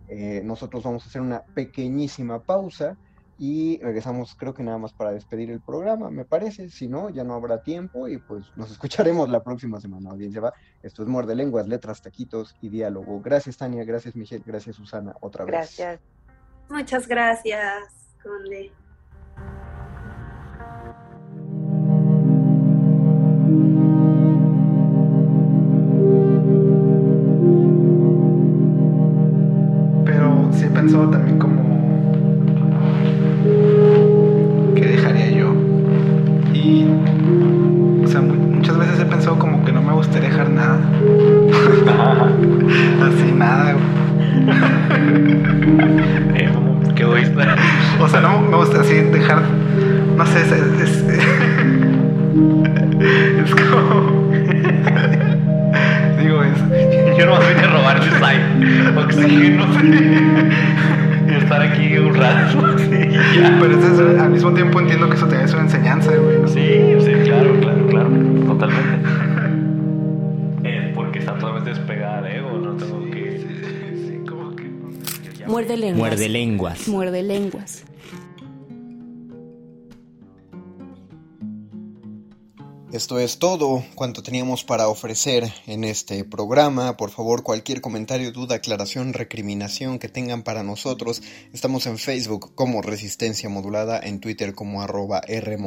Eh, nosotros vamos a hacer una pequeñísima pausa y regresamos creo que nada más para despedir el programa, me parece, si no, ya no habrá tiempo y pues nos *laughs* escucharemos la próxima semana, audiencia va. Esto es Muerde Lenguas, Letras, Taquitos y Diálogo. Gracias Tania, gracias Michelle, gracias Susana, otra vez. Gracias. Muchas gracias, Conde. Pensado también como muchas veces he pensado como que no me gustaría dejar nada. *laughs* Así nada, *laughs* eh, qué egoísta. O sea, no me gusta así dejar. No sé, es. Es, *laughs* es como. Yo no me vine a robar el site. Oxígeno. *laughs* y estar aquí un rato. Pero es, al mismo tiempo entiendo que eso te es una enseñanza, güey. Sí, sí, claro, claro, claro. Totalmente. *laughs* Eh, porque está totalmente despegada de ego, no tengo que. Sí, sí, como que. Muerde lenguas. Muerde lenguas. Muerde lenguas. Esto es todo cuanto teníamos para ofrecer en este programa. Por favor, cualquier comentario, duda, aclaración, recriminación que tengan para nosotros. Estamos en Facebook como Resistencia Modulada, en Twitter como arroba R.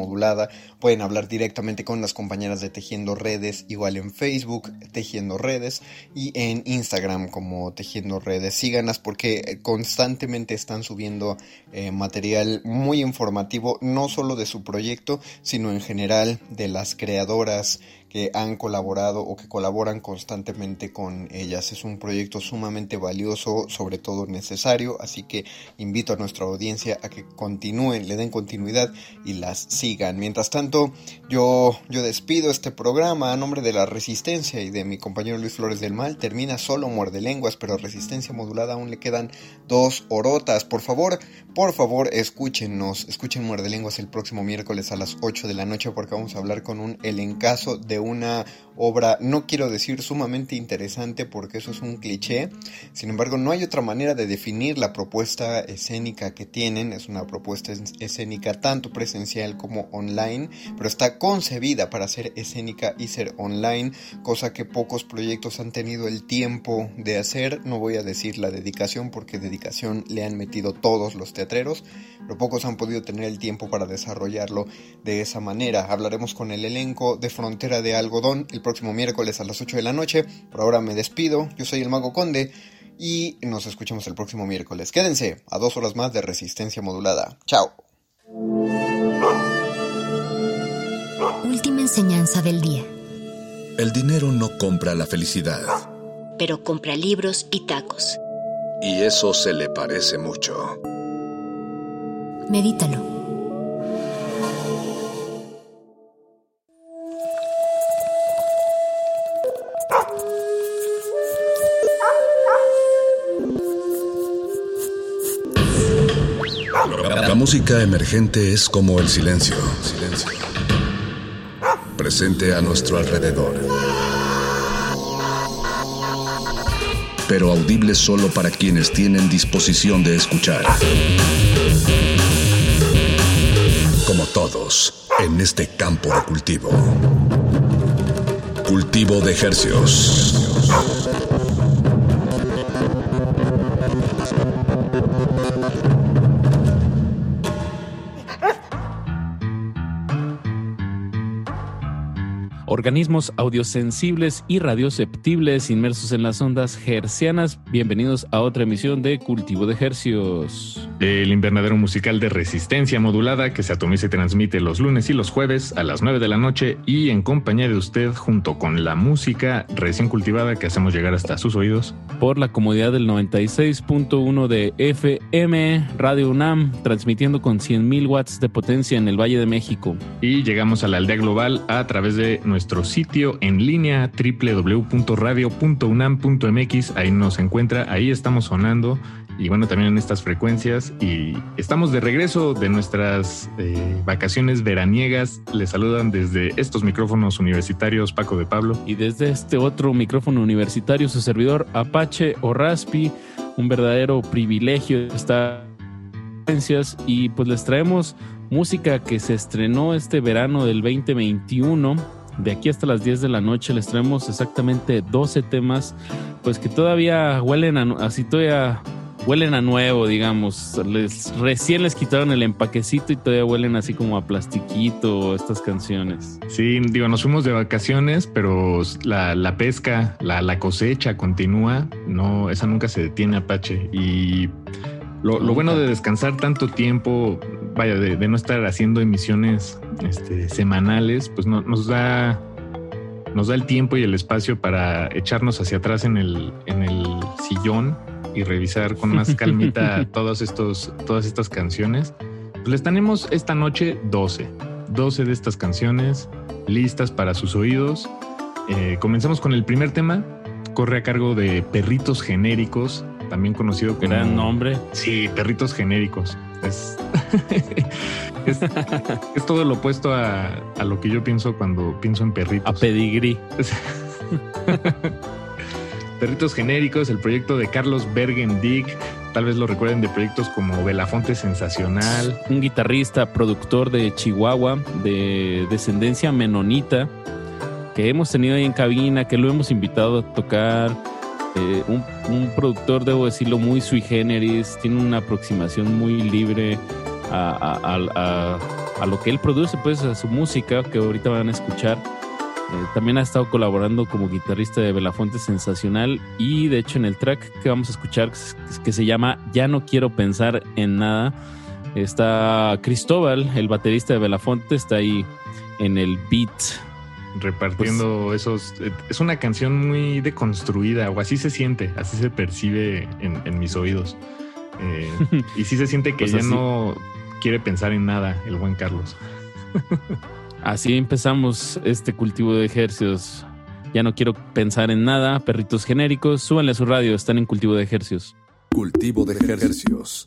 Pueden hablar directamente con las compañeras de Tejiendo Redes, igual en Facebook, Tejiendo Redes, y en Instagram como Tejiendo Redes. Síganas porque constantemente están subiendo eh, material muy informativo, no solo de su proyecto, sino en general de las creaciones creadoras que han colaborado o que colaboran constantemente con ellas. Es un proyecto sumamente valioso, sobre todo necesario, así que invito a nuestra audiencia a que continúen, le den continuidad y las sigan. Mientras tanto, yo, yo despido este programa a nombre de la Resistencia y de mi compañero Luis Flores del Mal. Termina solo Muerde Lenguas, pero Resistencia Modulada aún le quedan dos orotas. Por favor, por favor, escúchenos, escuchen Muerde Lenguas el próximo miércoles a las 8 de la noche porque vamos a hablar con un elencazo de una obra, no quiero decir sumamente interesante porque eso es un cliché, sin embargo no hay otra manera de definir la propuesta escénica que tienen, es una propuesta escénica tanto presencial como online, pero está concebida para ser escénica y ser online, cosa que pocos proyectos han tenido el tiempo de hacer, no voy a decir la dedicación porque dedicación le han metido todos los teatreros, pero pocos han podido tener el tiempo para desarrollarlo de esa manera. Hablaremos con el elenco de Frontera de Algodón el próximo miércoles a las 8 de la noche. Por ahora me despido, yo soy el Mago Conde y nos escuchamos el próximo miércoles. Quédense a dos horas más de resistencia modulada. Chao. Última enseñanza del día. El dinero no compra la felicidad. Pero compra libros y tacos. Y eso se le parece mucho. Medítalo. La música emergente es como el silencio. Silencio. Presente a nuestro alrededor. Pero audible solo para quienes tienen disposición de escuchar. Como todos, en este campo de cultivo. Cultivo de ejercios. Organismos audiosensibles y radioceptibles inmersos en las ondas hercianas. Bienvenidos a otra emisión de Cultivo de Hercios. el invernadero musical de resistencia modulada que se atomiza y transmite los lunes y los jueves a las 9 de la noche y en compañía de usted junto con la música recién cultivada que hacemos llegar hasta sus oídos. Por la comodidad del 96.1 de FM Radio UNAM, transmitiendo con 100.000 watts de potencia en el Valle de México. Y llegamos a la aldea global a través de nuestro sitio en línea www.radio.unam.mx. Ahí nos encuentra, ahí estamos sonando y bueno, también en estas frecuencias. Y estamos de regreso de nuestras eh, vacaciones veraniegas. Les saludan desde estos micrófonos universitarios Paco de Pablo. Y desde este otro micrófono universitario, su servidor Apache o Raspi. Un verdadero privilegio estar y pues les traemos música que se estrenó este verano del 2021 de aquí hasta las 10 de la noche les traemos exactamente 12 temas, pues que todavía huelen a, así todavía huelen a nuevo, digamos. Les, recién les quitaron el empaquecito y todavía huelen así como a plastiquito estas canciones. Sí, digo, nos fuimos de vacaciones, pero la, pesca, la, cosecha continúa. No, esa nunca se detiene, Apache. Y lo, bueno de descansar tanto tiempo, vaya, de, no estar haciendo emisiones este, semanales, pues no, nos da nos da el tiempo y el espacio para echarnos hacia atrás en el, en el sillón y revisar con más *laughs* calmita todos estos, todas estas canciones. Pues les tenemos esta noche 12, 12 de estas canciones listas para sus oídos. Eh, comenzamos con el primer tema, corre a cargo de Perritos Genéricos, también conocido como... Gran nombre. Sí, Perritos Genéricos. *laughs* Es, es, todo lo opuesto a, a, lo que yo pienso cuando pienso en perritos. A pedigrí. *laughs* Perritos Genéricos, el proyecto de Carlos Bergendick. Tal vez lo recuerden de proyectos como Belafonte Sensacional. Un guitarrista, productor de Chihuahua, de descendencia menonita, que hemos tenido ahí en cabina, que lo hemos invitado a tocar. Eh, un, productor, debo decirlo, muy sui generis, tiene una aproximación muy libre a, lo que él produce, pues a su música, que ahorita van a escuchar. Eh, también ha estado colaborando como guitarrista de Belafonte Sensacional y de hecho en el track que vamos a escuchar que se llama Ya no quiero pensar en nada está Cristóbal, el baterista de Belafonte, está ahí en el beat. Repartiendo pues, esos... Eh, es una canción muy deconstruida o así se siente, así se percibe en, mis oídos. Eh, y sí se siente que *laughs* pues ya no quiere pensar en nada el buen Carlos. *laughs* Así empezamos este cultivo de ejercicios. Ya no quiero pensar en nada. Perritos genéricos, súbanle a su radio, están en cultivo de ejercicios. Cultivo de ejercicios.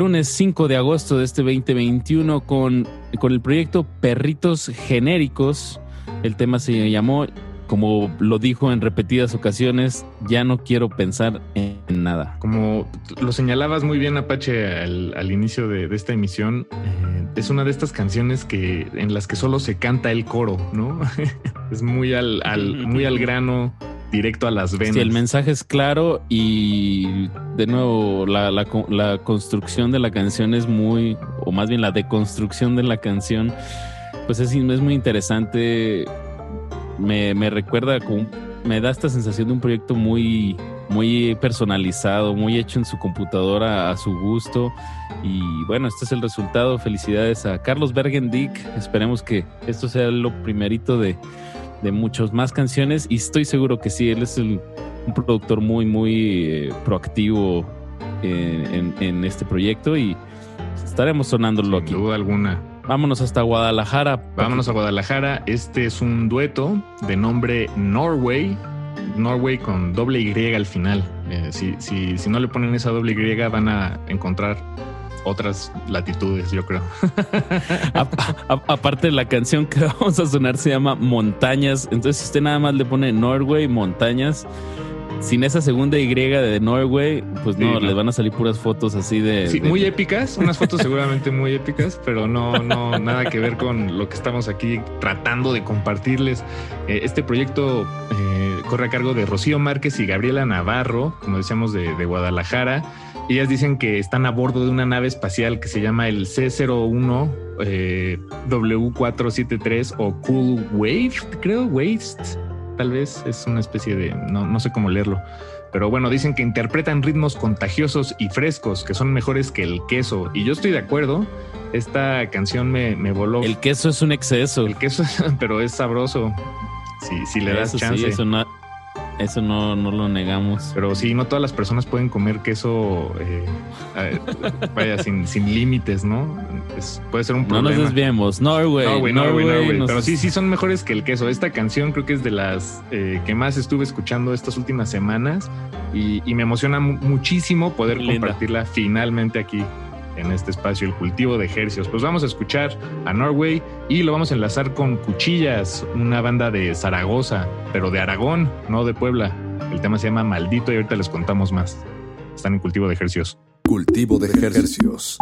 Lunes 5 de agosto de este 2021 con, con el proyecto Perritos Genéricos. El tema se llamó, como lo dijo en repetidas ocasiones, ya no quiero pensar en nada. Como lo señalabas muy bien, Apache, al, al inicio de, esta emisión, eh, es una de estas canciones que en las que solo se canta el coro, ¿no? *laughs* es muy al, muy al grano, directo a las venas. Sí, el mensaje es claro y de nuevo la, la, la, construcción de la canción es muy, o más bien la deconstrucción de la canción, pues es, es muy interesante. Me, me recuerda, como, me da esta sensación de un proyecto muy, muy personalizado, muy hecho en su computadora a su gusto. Y bueno, este es el resultado. Felicidades a Carlos Bergendick. Esperemos que esto sea lo primerito de, de muchas más canciones y estoy seguro que sí, él es el, un productor muy, muy eh, proactivo en, en, en, este proyecto y estaremos sonándolo Sin aquí. duda alguna. Vámonos hasta Guadalajara. Vámonos a Guadalajara. Este es un dueto de nombre Norway. Norway con doble Y al final. Eh, si, si, si no le ponen esa doble Y van a encontrar otras latitudes, yo creo. *laughs* a, a, aparte, la canción que *laughs* vamos a sonar se llama Montañas. Entonces, si usted nada más le pone Norway, Montañas, sin esa segunda Y de Norway, pues no, sí, les van a salir puras fotos así de, sí, de, muy épicas, unas fotos seguramente muy épicas, pero no, no, nada que ver con lo que estamos aquí tratando de compartirles. Eh, este proyecto eh, corre a cargo de Rocío Márquez y Gabriela Navarro, como decíamos, de, de Guadalajara. Ellas dicen que están a bordo de una nave espacial que se llama el C01 eh, W473 o Cool Wave, creo, Waste. Tal vez es una especie de, no, no sé cómo leerlo. Pero bueno, dicen que interpretan ritmos contagiosos y frescos que son mejores que el queso. Y yo estoy de acuerdo. Esta canción me, me voló. El queso es un exceso. El queso, *laughs* pero es sabroso. Si, si le das eso chance. Sí, eso no, eso no, no, lo negamos. Pero sí, no todas las personas pueden comer queso, eh, eh, *laughs* vaya, sin, sin límites, ¿no? Es, puede ser un problema. No nos desviemos. Norway. Norway, Norway, Norway. Norway. Nos... Pero sí, sí son mejores que el queso. Esta canción creo que es de las eh, que más estuve escuchando estas últimas semanas y, y me emociona muchísimo poder Linda. compartirla finalmente aquí en este espacio, el cultivo de ejercicios. Pues vamos a escuchar a Norway y lo vamos a enlazar con Cuchillas, una banda de Zaragoza, pero de Aragón, no de Puebla. El tema se llama Maldito y ahorita les contamos más. Están en cultivo de ejercicios. Cultivo de ejercicios.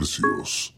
De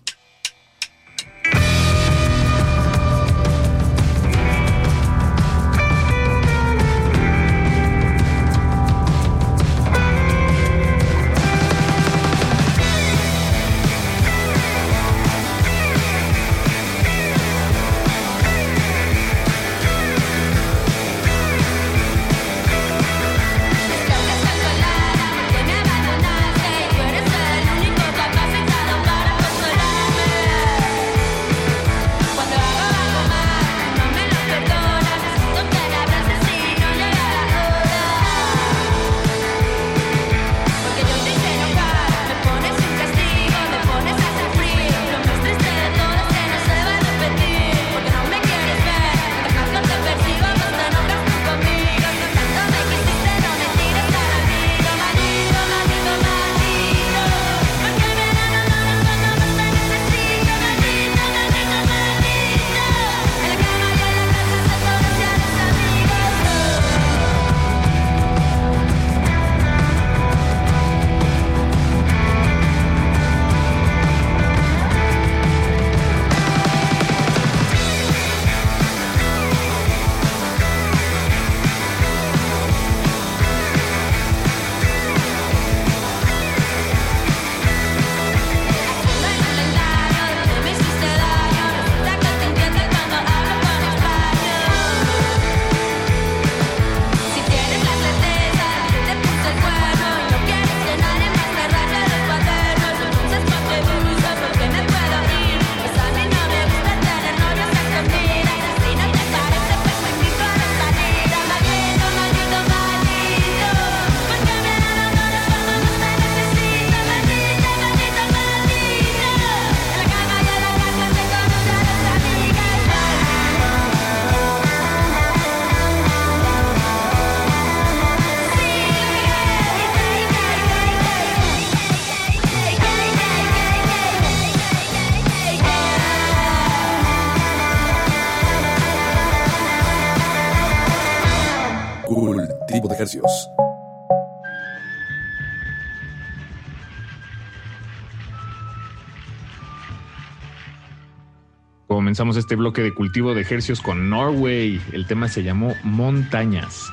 Comenzamos este bloque de cultivo de ejercicios con Norway. El tema se llamó Montañas.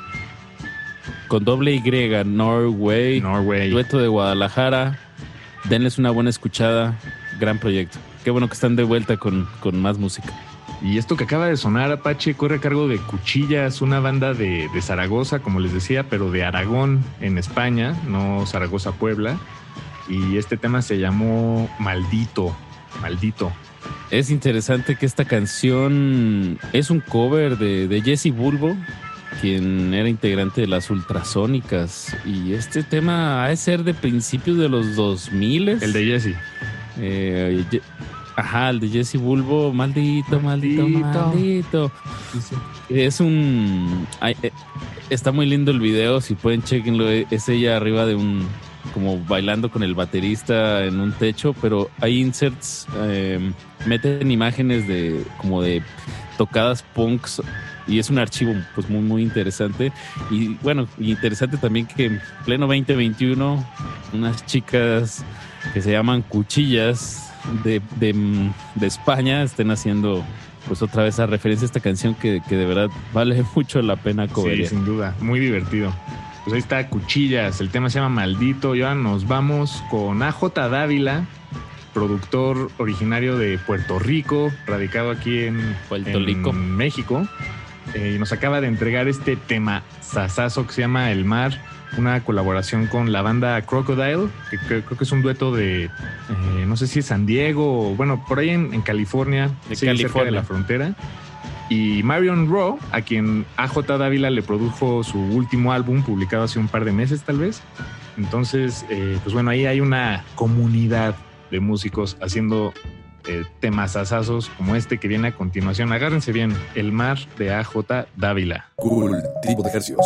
Con doble Y, Norway. Norway. Dueto de Guadalajara. Denles una buena escuchada. Gran proyecto. Qué bueno que están de vuelta con, con más música. Y esto que acaba de sonar, Apache, corre a cargo de Cuchillas, una banda de, de, Zaragoza, como les decía, pero de Aragón, en España, no Zaragoza, Puebla. Y este tema se llamó Maldito, Maldito. Es interesante que esta canción es un cover de, de Jesse Bulbo, quien era integrante de las Ultrasónicas. Y este tema ha de ser de principios de los 2000. El de Jesse. Eh, Ajá, el de Jesse Bulbo, maldito, maldito, maldito. maldito. Es un. Eh, está muy lindo el video, si pueden chequenlo. Es ella arriba de un. Como bailando con el baterista en un techo, pero hay inserts, eh, meten imágenes de. como de tocadas punks y es un archivo pues muy muy interesante y bueno interesante también que en pleno 2021 unas chicas que se llaman cuchillas de, de, de, España estén haciendo pues otra vez a referencia a esta canción que, que de verdad vale *laughs* mucho la pena cover. Sí, sin duda, muy divertido. Pues ahí está Cuchillas, el tema se llama Maldito y ahora nos vamos con AJ Dávila, productor originario de Puerto Rico, radicado aquí en Puerto Rico, en México, eh, y nos acaba de entregar este tema sasazo que se llama El Mar una colaboración con la banda Crocodile, que creo, creo que es un dueto de, eh, no sé si es San Diego, o bueno, por ahí en, en California, de sí, California. cerca de la frontera. Y Marion Raw, a quien AJ Dávila le produjo su último álbum, publicado hace un par de meses tal vez. Entonces, eh, pues bueno, ahí hay una comunidad de músicos haciendo eh, temas asazos como este que viene a continuación. Agárrense bien, El Mar de AJ Dávila. Cultivo de ejercicios.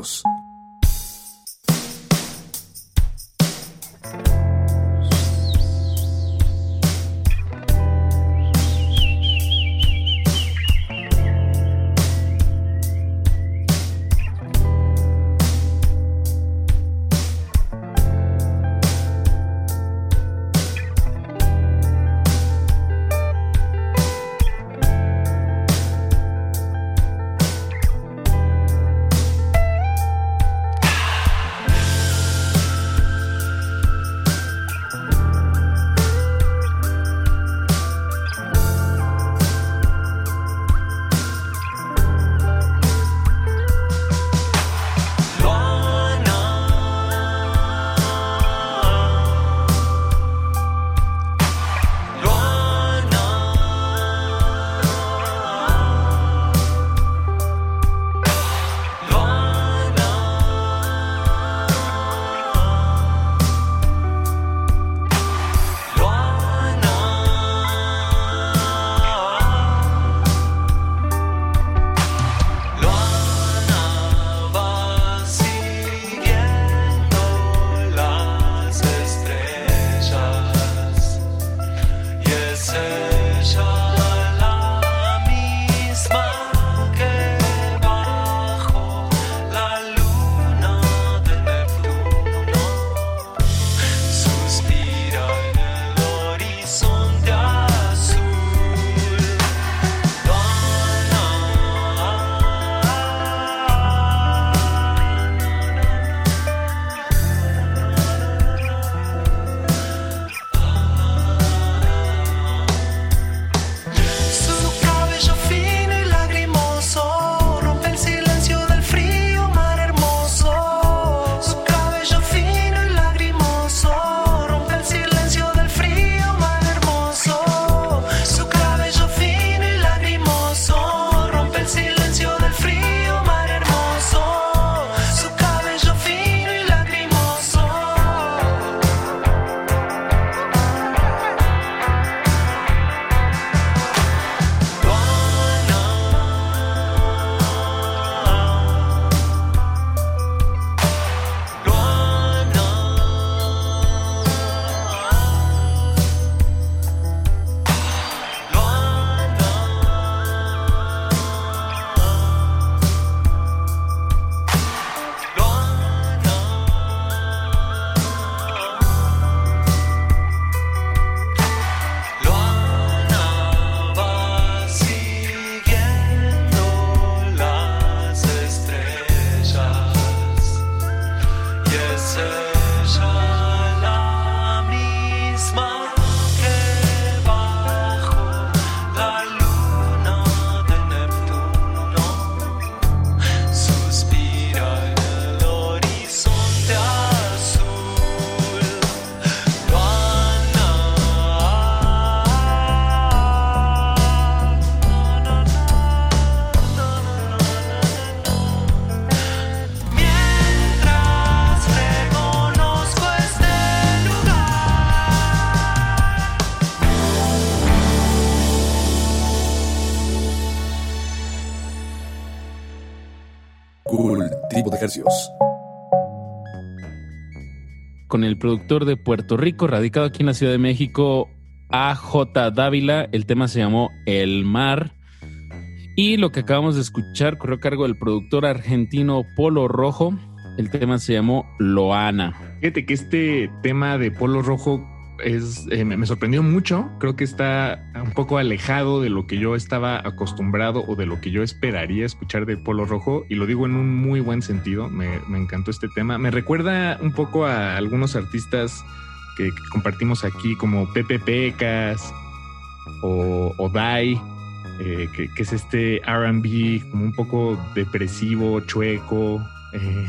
Ejercicios. Con el productor de Puerto Rico, radicado aquí en la Ciudad de México, AJ Dávila. El tema se llamó El Mar. Y lo que acabamos de escuchar corrió a cargo del productor argentino Polo Rojo. El tema se llamó Loana. Fíjate que este tema de Polo Rojo es, eh, me sorprendió mucho. Creo que está un poco alejado de lo que yo estaba acostumbrado o de lo que yo esperaría escuchar de Polo Rojo. Y lo digo en un muy buen sentido. Me, encantó este tema. Me recuerda un poco a algunos artistas que, compartimos aquí, como Pepe Pecas o, o Dai. eh, que, que es este RB como un poco depresivo, chueco. eh,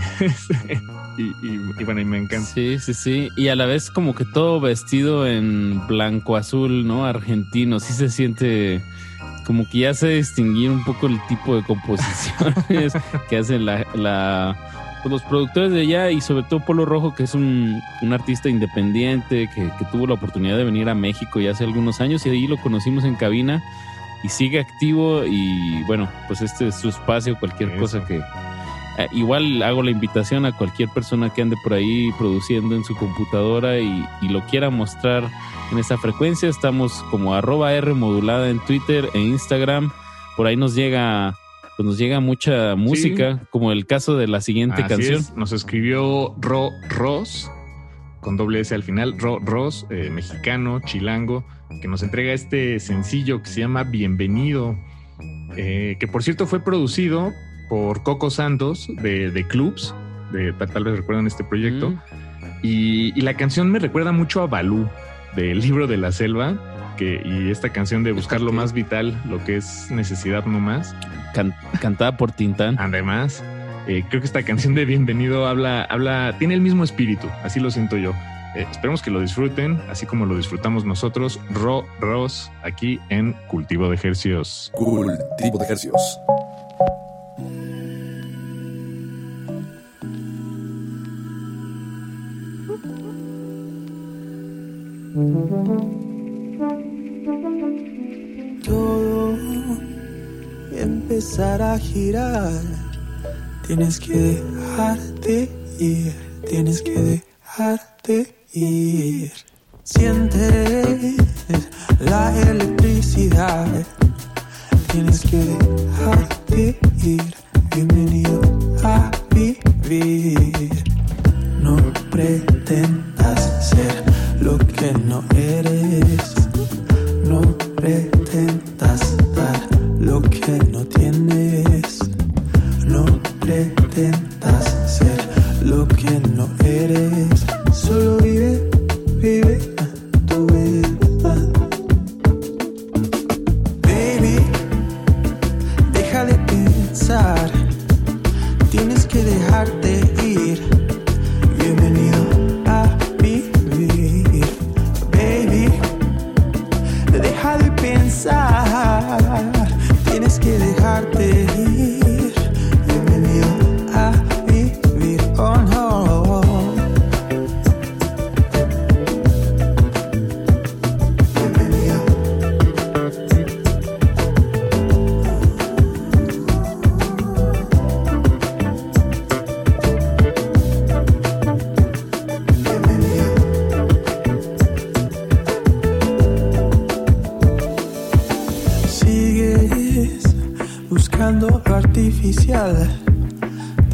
*laughs* y, y- y bueno, y me encanta. Sí, sí, sí. Y a la vez como que todo vestido en blanco azul, ¿no? Argentino. Sí se siente como que ya se distinguir un poco el tipo de composiciones *laughs* que hacen la, la- pues, los productores de allá y sobre todo Polo Rojo, que es un, un artista independiente que, que tuvo la oportunidad de venir a México ya hace algunos años y ahí lo conocimos en cabina y sigue activo y bueno, pues este es su espacio, cualquier Eso. cosa que, igual hago la invitación a cualquier persona que ande por ahí produciendo en su computadora y, y lo quiera mostrar en esa frecuencia. Estamos como arroba R modulada en Twitter e Instagram. Por ahí nos llega, pues nos llega mucha música, como el caso de la siguiente Así canción. es, Nos escribió Ro Ross, con doble S al final, Ro Ross, eh, mexicano, chilango, que nos entrega este sencillo que se llama Bienvenido, eh, que por cierto fue producido por Coco Santos de, de Clubs, de, tal, vez recuerdan este proyecto, y, y la canción me recuerda mucho a Balú, del libro de la selva, que, y esta canción de buscar lo más vital, lo que es necesidad no más. cantada por Tintán. Además, eh, creo que esta canción de Bienvenido habla, habla, tiene el mismo espíritu, así lo siento yo. Eh, esperemos que lo disfruten, así como lo disfrutamos nosotros, Ro Ross, aquí en Cultivo de Ejercios. Cultivo de Ejercios. Todo empezar a girar. Tienes que dejarte ir, tienes que dejarte ir. Sientes la electricidad, tienes que dejarte ir. Bienvenido a vivir. No pretendas ser lo que no eres. No pretendas dar lo que no tienes. No pretendas ser lo que no eres. Solo vive, vive dejarte ir. Bienvenido a vivir. Baby, deja de pensar. Tienes que dejarte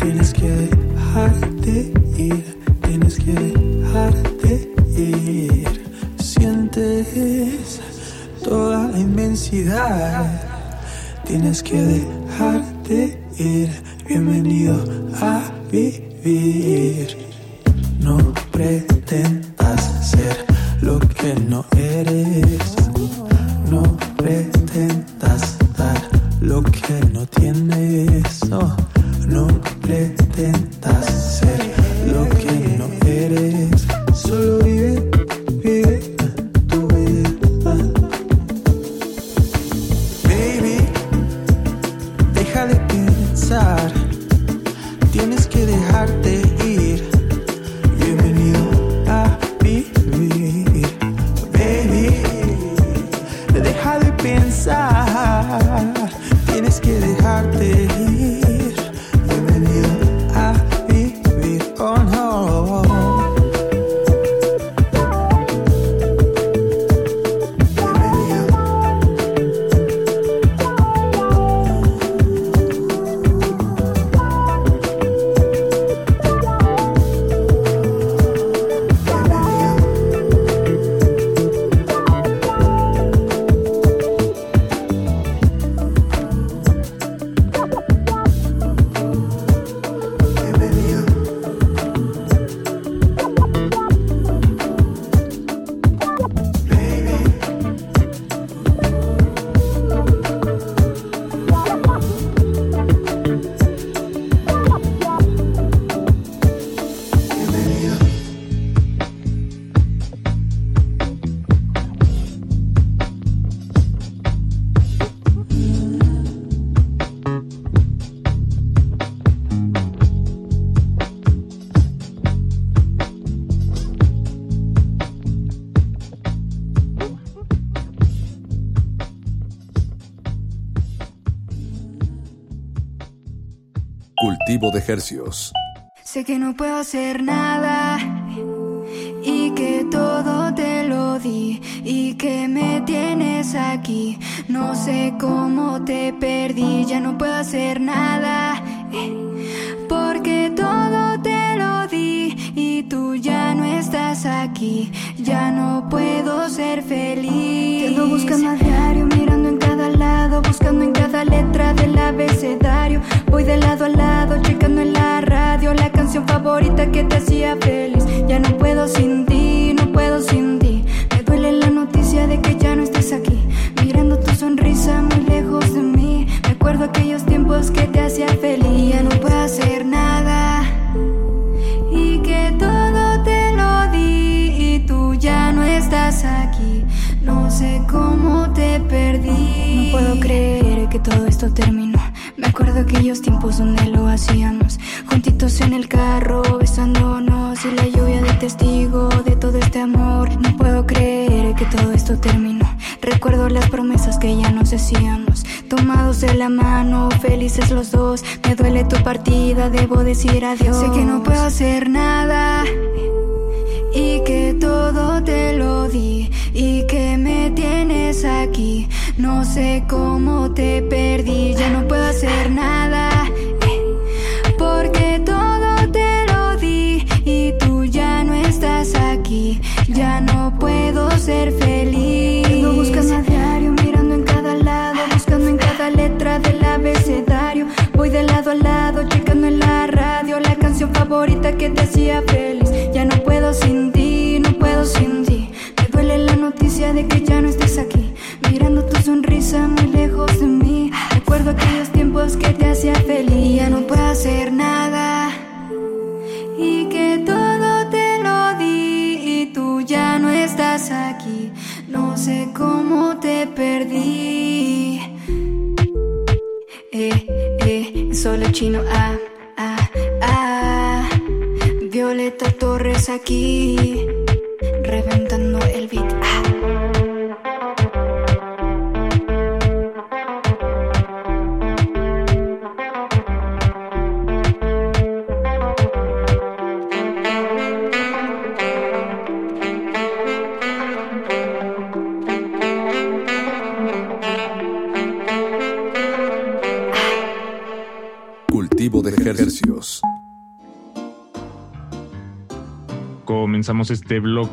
Tienes que dejarte ir. Tienes que dejarte ir. Sientes toda la inmensidad. Tienes que dejarte ir. Bienvenido a vivir. No pretendas ser lo que no eres. No pretendas lo que no tienes. No, no pretendas ser lo que no eres. Sé que no puedo hacer nada y que todo te lo di y que me tienes aquí. No sé cómo te perdí, ya no puedo hacer nada Sé que no puedo hacer nada y que todo te lo di y que me tienes aquí. No sé cómo te perdí, ya no puedo hacer nada porque todo te lo di y tú ya no estás aquí. Ya no puedo ser feliz. Que te hacía feliz. Ya no puedo sin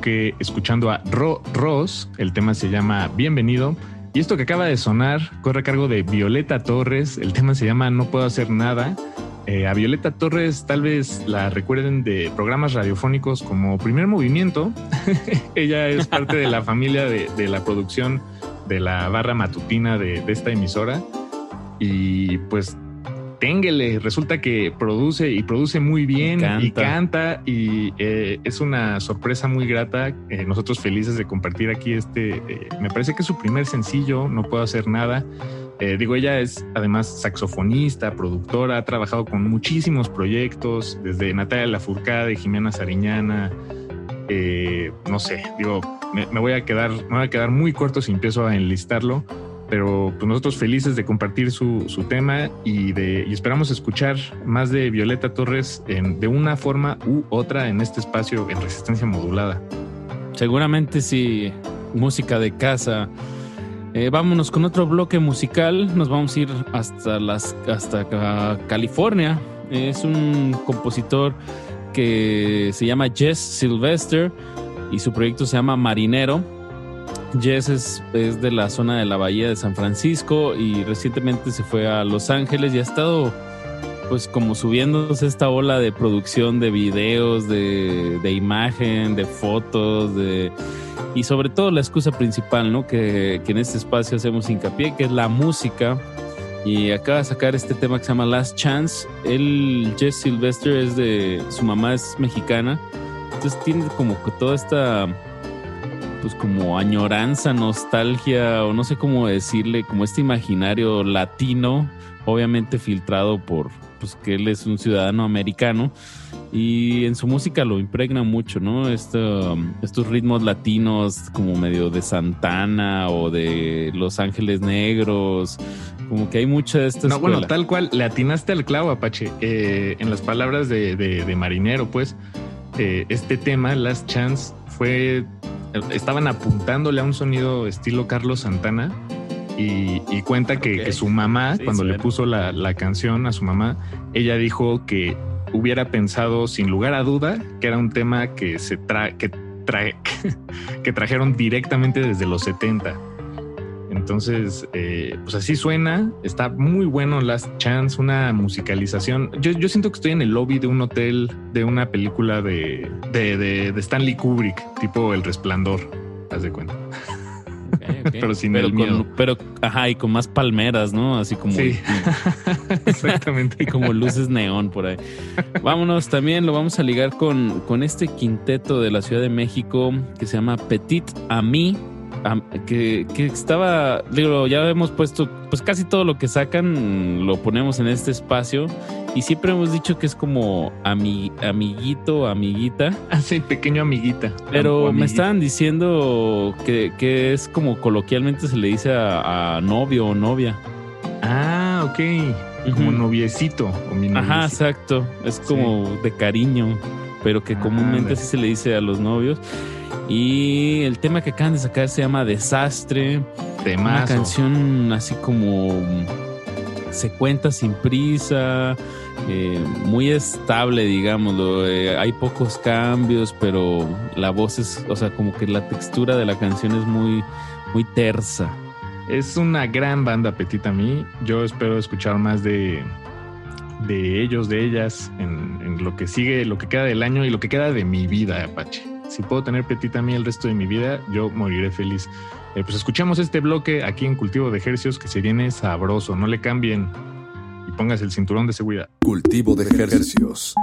bloque escuchando a Ro Ross. El tema se llama Bienvenido. Y esto que acaba de sonar corre a cargo de Violeta Torres. El tema se llama No puedo hacer nada. Eh, a Violeta Torres tal vez la recuerden de programas radiofónicos como Primer Movimiento. *laughs* Ella es parte de la *laughs* familia de, de la producción de la barra matutina de, de esta emisora. Y pues ténguele, resulta que produce y produce muy bien Canta. y canta y eh, es una sorpresa muy grata. Eh, nosotros felices de compartir aquí este, eh, me parece que es su primer sencillo, no puedo hacer nada. Eh, digo, ella es además saxofonista, productora, ha trabajado con muchísimos proyectos, desde Natalia Lafourcade, Jimena Sariñana, eh, no sé, digo, me, me voy a quedar, me voy a quedar muy corto si empiezo a enlistarlo, pero pues nosotros felices de compartir su, su tema y, de, y esperamos escuchar más de Violeta Torres en- de una forma u otra en este espacio en resistencia modulada. Seguramente sí, música de casa. Eh, vámonos con otro bloque musical. Nos vamos a ir hasta las hasta ca- California. Es un compositor que se llama Jess Sylvester y su proyecto se llama Marinero. Jess es, de la zona de la bahía de San Francisco y recientemente se fue a Los Ángeles y ha estado pues como subiéndose esta ola de producción de videos, de, imagen, de fotos, de y sobre todo la excusa principal, ¿no? Que, que en este espacio hacemos hincapié, que es la música. Y acaba de sacar este tema que se llama Last Chance. Él, Jess Sylvester, es de. Su mamá es mexicana. Entonces tiene como que toda esta. Pues como añoranza, nostalgia, o no sé cómo decirle, como este imaginario latino, obviamente filtrado por. Pues que él es un ciudadano americano. Y en su música lo impregna mucho, ¿no? Esto, estos ritmos latinos como medio de Santana o de Los Ángeles Negros, Como que hay mucha de esta No, bueno, escuela. tal cual, le atinaste al clavo, Apache. Eh, en las palabras de, de- de Marinero, pues, eh, este tema, Last Chance, fue. Estaban apuntándole a un sonido estilo Carlos Santana. Y, y cuenta que, su mamá, Sí, cuando le puso la, la canción a su mamá, ella dijo que hubiera pensado sin lugar a duda que era un tema que se tra que, trae *laughs* que trajeron directamente desde los 70. Entonces, eh, pues así suena. Está muy bueno Last Chance, una musicalización. Yo, yo siento que estoy en el lobby de un hotel de una película de, de, de- de Stanley Kubrick, tipo El Resplandor. Haz de cuenta. *laughs* Pero sin pero el con, miedo. pero, ajá, y con más palmeras, ¿no? Así como. Sí. *laughs* Exactamente. Y como luces neón por ahí. Vámonos, también lo vamos a ligar con, con este quinteto de la Ciudad de México que se llama Petit Ami. Que, que estaba, digo, ya hemos puesto, pues casi todo lo que sacan lo ponemos en este espacio y siempre hemos dicho que es como ami- amiguito, amiguita. *laughs* Ah, sí, pequeño amiguita. Pero me estaban diciendo que, que es como coloquialmente se le dice a, a novio o novia. Ah, ok. Como noviecito o mi Ajá, exacto. Es como de cariño, pero que comúnmente ándale. así se le dice a los novios. Y el tema que acaban de sacar se llama Desastre. Una Temazo. canción así como se cuenta sin prisa, eh, muy estable, digámoslo. Eh, hay pocos cambios, pero la voz es, o sea, como que la textura de la canción es muy, muy tersa. Es una gran banda Petit a mí. Yo espero escuchar más de, de ellos, de ellas, en, en lo que sigue, lo que queda del año y lo que queda de mi vida, Apache. Si puedo tener Petit a mí el resto de mi vida, yo moriré feliz. Eh, pues escuchamos este bloque aquí en Cultivo de Ejercios que se viene sabroso. No le cambien y pongas el cinturón de seguridad. Cultivo de ejercicios.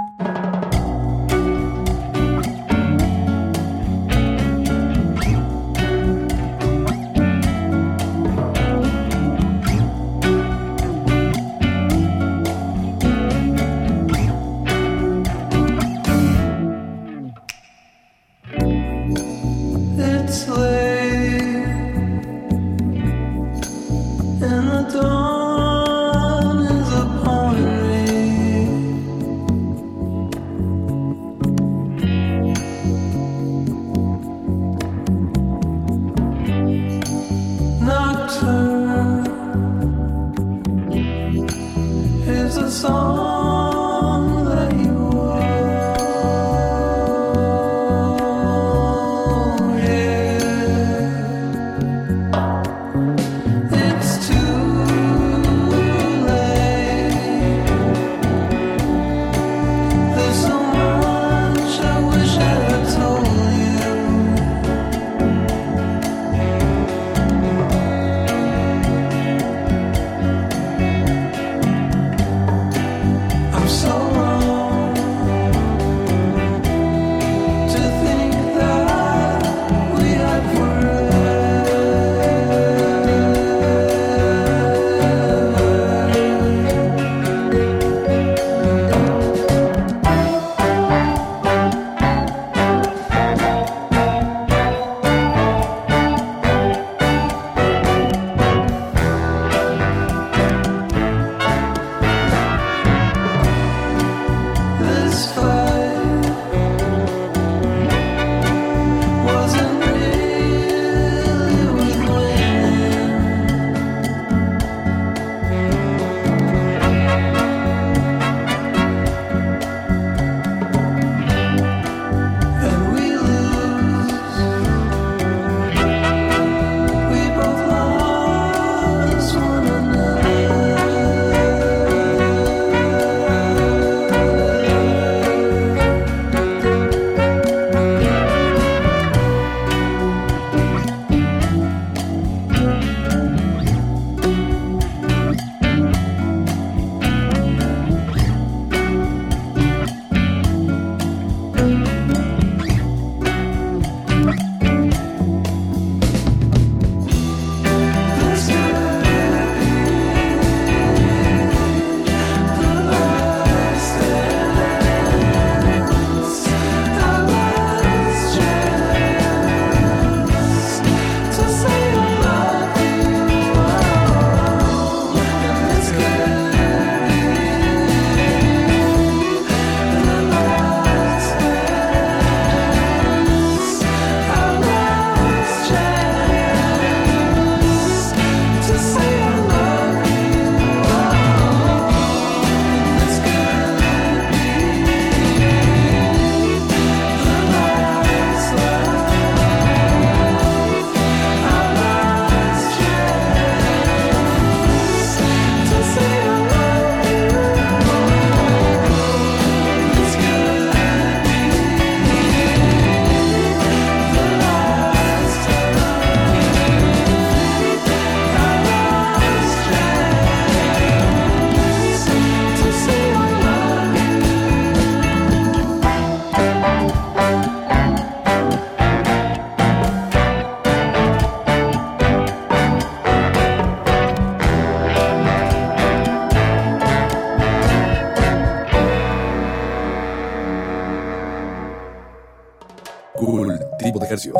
Cultivo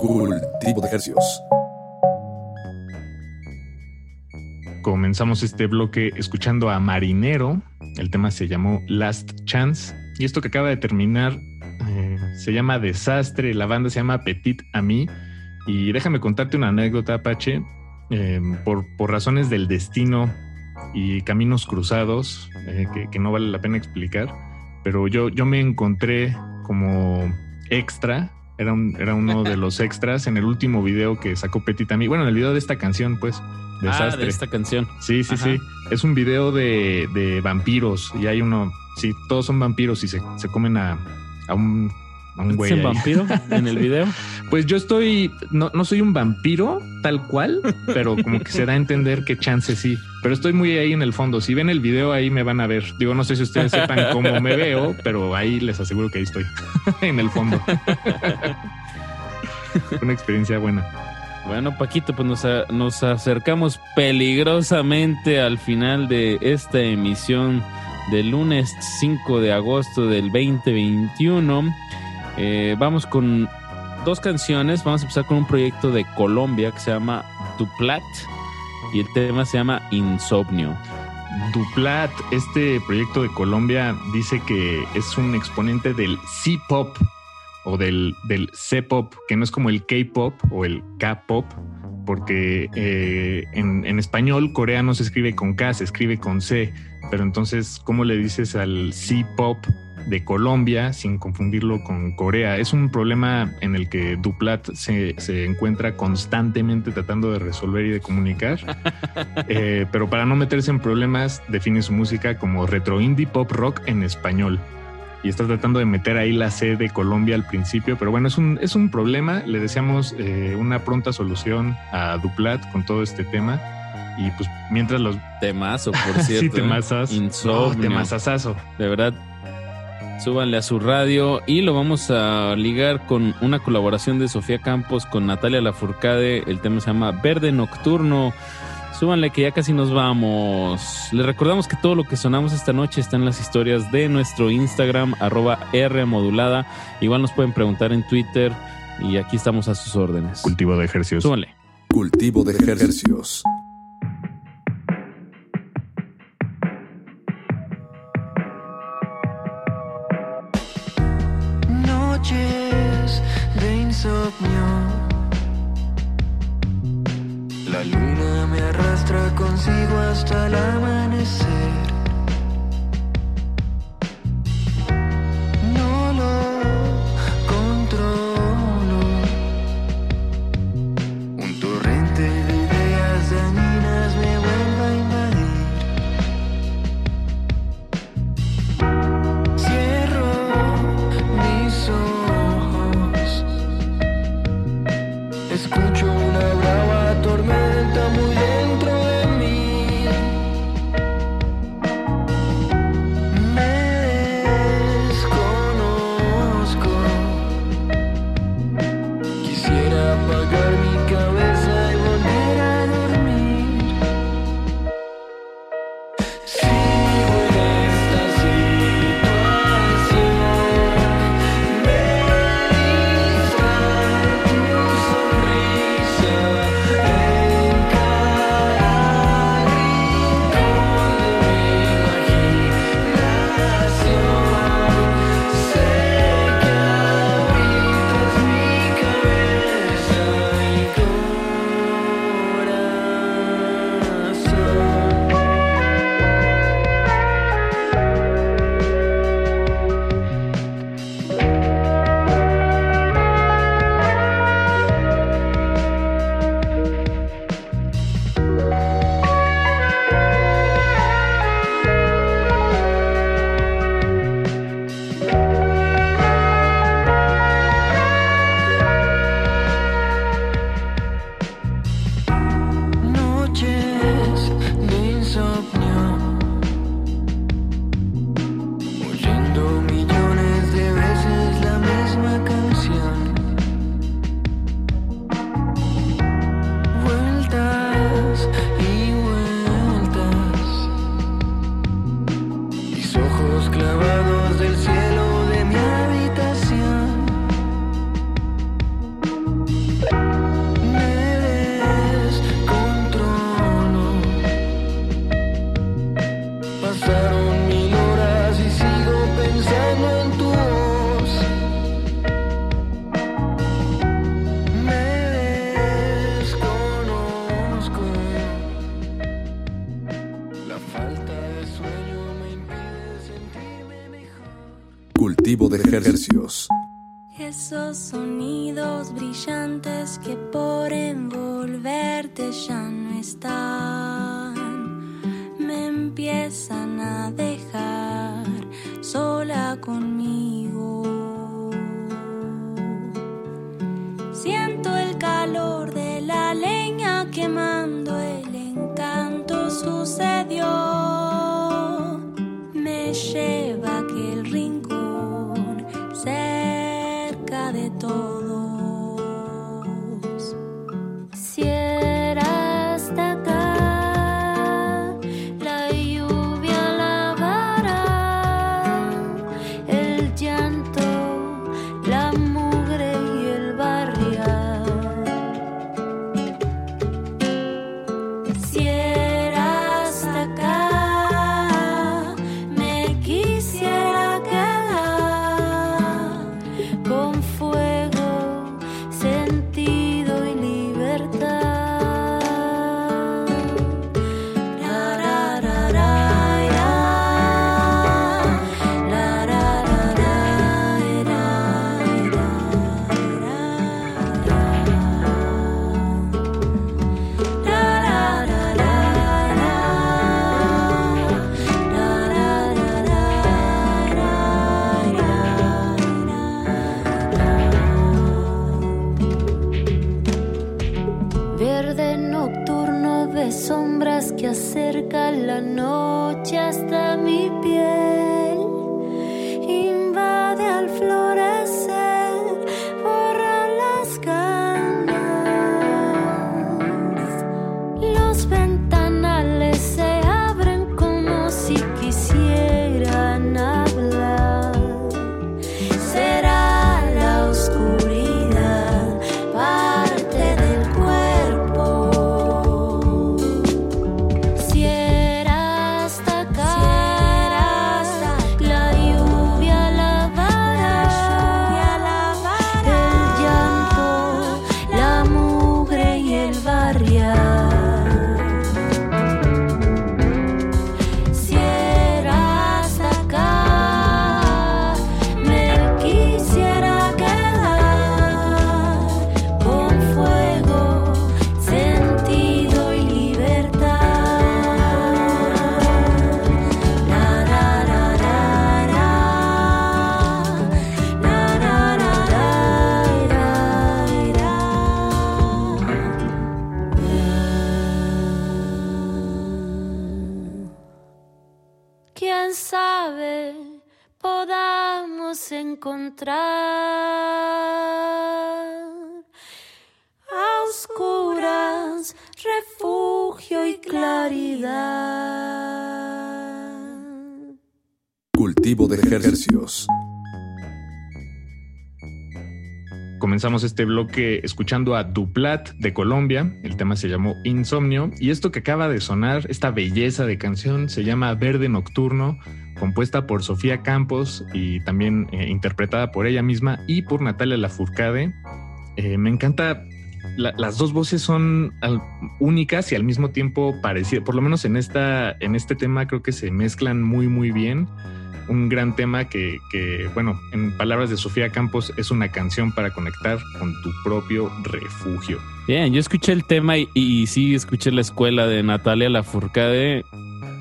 Hercios. Cultivo de Hercios. Comenzamos este bloque escuchando a Marinero. El tema se llamó Last Chance. Y esto que acaba de terminar eh, se llama Desastre. La banda se llama Petit Ami. Y déjame contarte una anécdota, Apache. Eh, por, por razones del destino y caminos cruzados eh, que, que no vale la pena explicar. Pero yo, yo me encontré como extra era, un, era uno de los extras en el último video que sacó Petit Ami. Bueno, en el video de esta canción, pues. Ah, Desastre. de esta canción. Sí, sí, Ajá. sí. Es un video de, de vampiros y hay uno. Sí, todos son vampiros y se, se comen a, a un, a un güey. ¿Es un vampiro en el video? *laughs* Pues yo estoy. No, no soy un vampiro tal cual, pero como que se da a entender que chance sí. Pero estoy muy ahí en el fondo. Si ven el video, ahí me van a ver. Digo, no sé si ustedes sepan cómo me veo, pero ahí les aseguro que ahí estoy *laughs* en el fondo. *laughs* Una experiencia buena. Bueno, Paquito, pues nos, a- nos acercamos peligrosamente al final de esta emisión del lunes 5 de agosto del 2021. Eh, vamos con dos canciones. Vamos a empezar con un proyecto de Colombia que se llama Duplat y el tema se llama Insomnio. Duplat, este proyecto de Colombia, dice que es un exponente del C-pop o del, del C-pop, que no es como el K-pop o el K-pop, porque eh, en, en español coreano se escribe con K, se escribe con C, pero entonces, ¿cómo le dices al C-pop? De Colombia, sin confundirlo con Corea. Es un problema en el que Duplat se, se encuentra constantemente tratando de resolver y de comunicar. *laughs* Eh, pero para no meterse en problemas, define su música como retro indie pop rock en español. Y está tratando de meter ahí la C de Colombia al principio, pero bueno, es un, es un problema. Le deseamos eh, una pronta solución a Duplat con todo este tema. Y pues mientras los... Temazo, por *laughs* sí, cierto. ¿eh? temazas. Insomnio. No, temazazazo. De verdad. Súbanle a su radio y lo vamos a ligar con una colaboración de Sofía Campos con Natalia Lafourcade. El tema se llama Verde Nocturno. Súbanle que ya casi nos vamos. Les recordamos que todo lo que sonamos esta noche está en las historias de nuestro Instagram, arroba R modulada. Igual nos pueden preguntar en Twitter y aquí estamos a sus órdenes. Cultivo de ejercicios. Súbanle. Cultivo de ejercicios. La luna me arrastra consigo hasta el amanecer. Cultivo de ejercicios. Esos sonidos brillantes que por envolverte ya no están, me empiezan a dejar sola conmigo. Siento el calor de la leña quemando, el encanto sucedió. Comenzamos este bloque escuchando a Duplat de Colombia. El tema se llamó Insomnio. Y esto que acaba de sonar, esta belleza de canción, se llama Verde Nocturno, compuesta por Sofía Campos y también eh, interpretada por ella misma y por Natalia Lafourcade. Eh, me encanta. la- las dos voces son al- únicas y al mismo tiempo parecidas. Por lo menos en, esta, en este tema creo que se mezclan muy, muy bien un gran tema que, que, bueno, en palabras de Sofía Campos, es una canción para conectar con tu propio refugio. Bien, yo escuché el tema y, sí escuché la escuela de Natalia Lafourcade,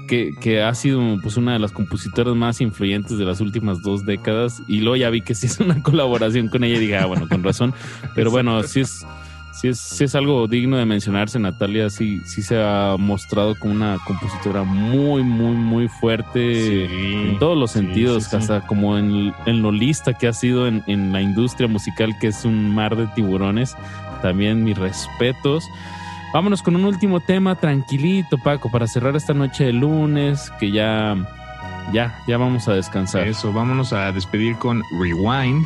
que, que ha sido pues una de las compositoras más influyentes de las últimas dos décadas. Y luego ya vi que sí es una *laughs* colaboración con ella y dije, ah, bueno, con razón. Pero bueno, sí es, sí es, sí es algo digno de mencionarse. Natalia sí, sí se ha mostrado como una compositora muy, muy, muy fuerte en todos los sí, sentidos, hasta como en, en lo lista que ha sido en, en la industria musical, que es un mar de tiburones. También mis respetos. Vámonos con un último tema tranquilito, Paco, para cerrar esta noche de lunes, que ya, ya, ya vamos a descansar. Eso, vámonos a despedir con Rewind,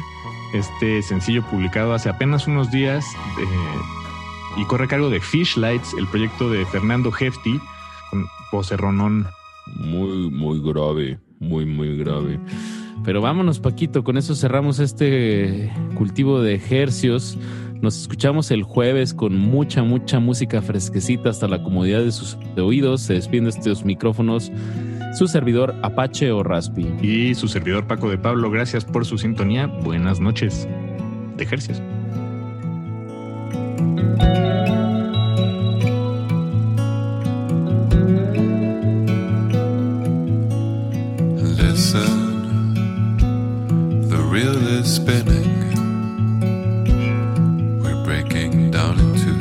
este sencillo publicado hace apenas unos días eh, y corre a cargo de Fishlights, el proyecto de Fernando Hefti, con vocerronón. Muy, muy grave, muy, muy grave. Pero vámonos, Paquito, con eso cerramos este cultivo de ejercios. Nos escuchamos el jueves con mucha, mucha música fresquecita hasta la comodidad de sus oídos. Se despiden de estos micrófonos su servidor Apache o Raspi. Y su servidor Paco de Pablo, gracias por su sintonía. Buenas noches. De ejercicios. Listen, the reel is spinning. We're breaking down into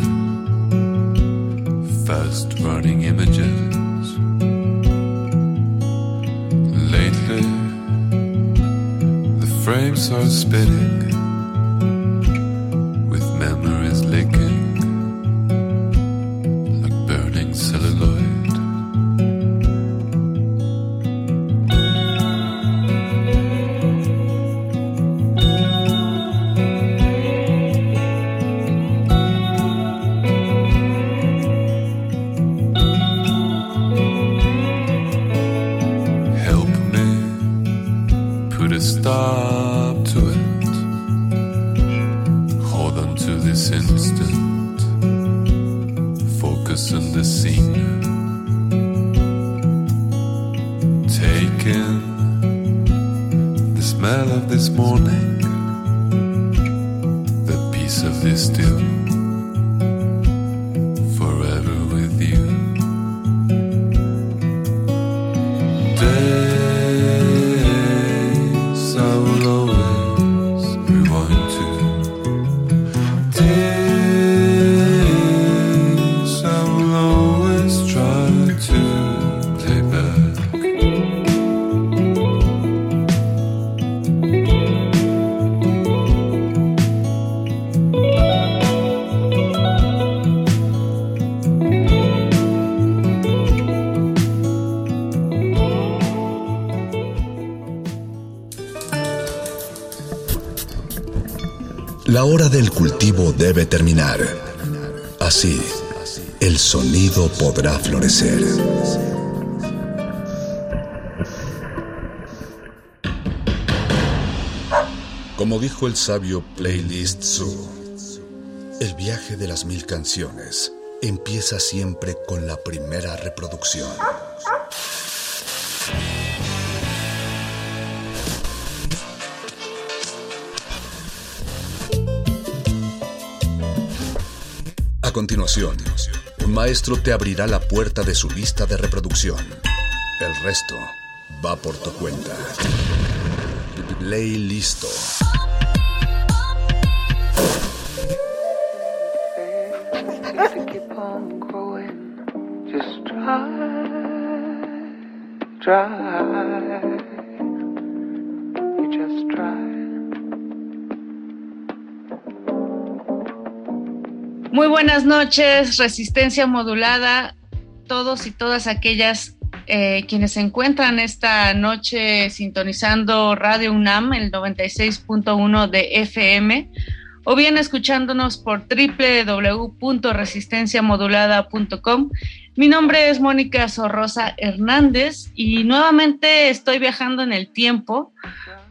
fast running images. Frames are spinning La hora del cultivo debe terminar. Así, el sonido podrá florecer. Como dijo el sabio Playlist Zoo, el viaje de las mil canciones empieza siempre con la primera reproducción. Continuación, un maestro te abrirá la puerta de su lista de reproducción. El resto va por tu cuenta. Ley listo. Buenas noches, Resistencia Modulada, todos y todas aquellas eh, quienes se encuentran esta noche sintonizando Radio UNAM, el 96.1 de FM, o bien escuchándonos por www.resistenciamodulada.com. Mi nombre es Mónica Sorrosa Hernández y nuevamente estoy viajando en el tiempo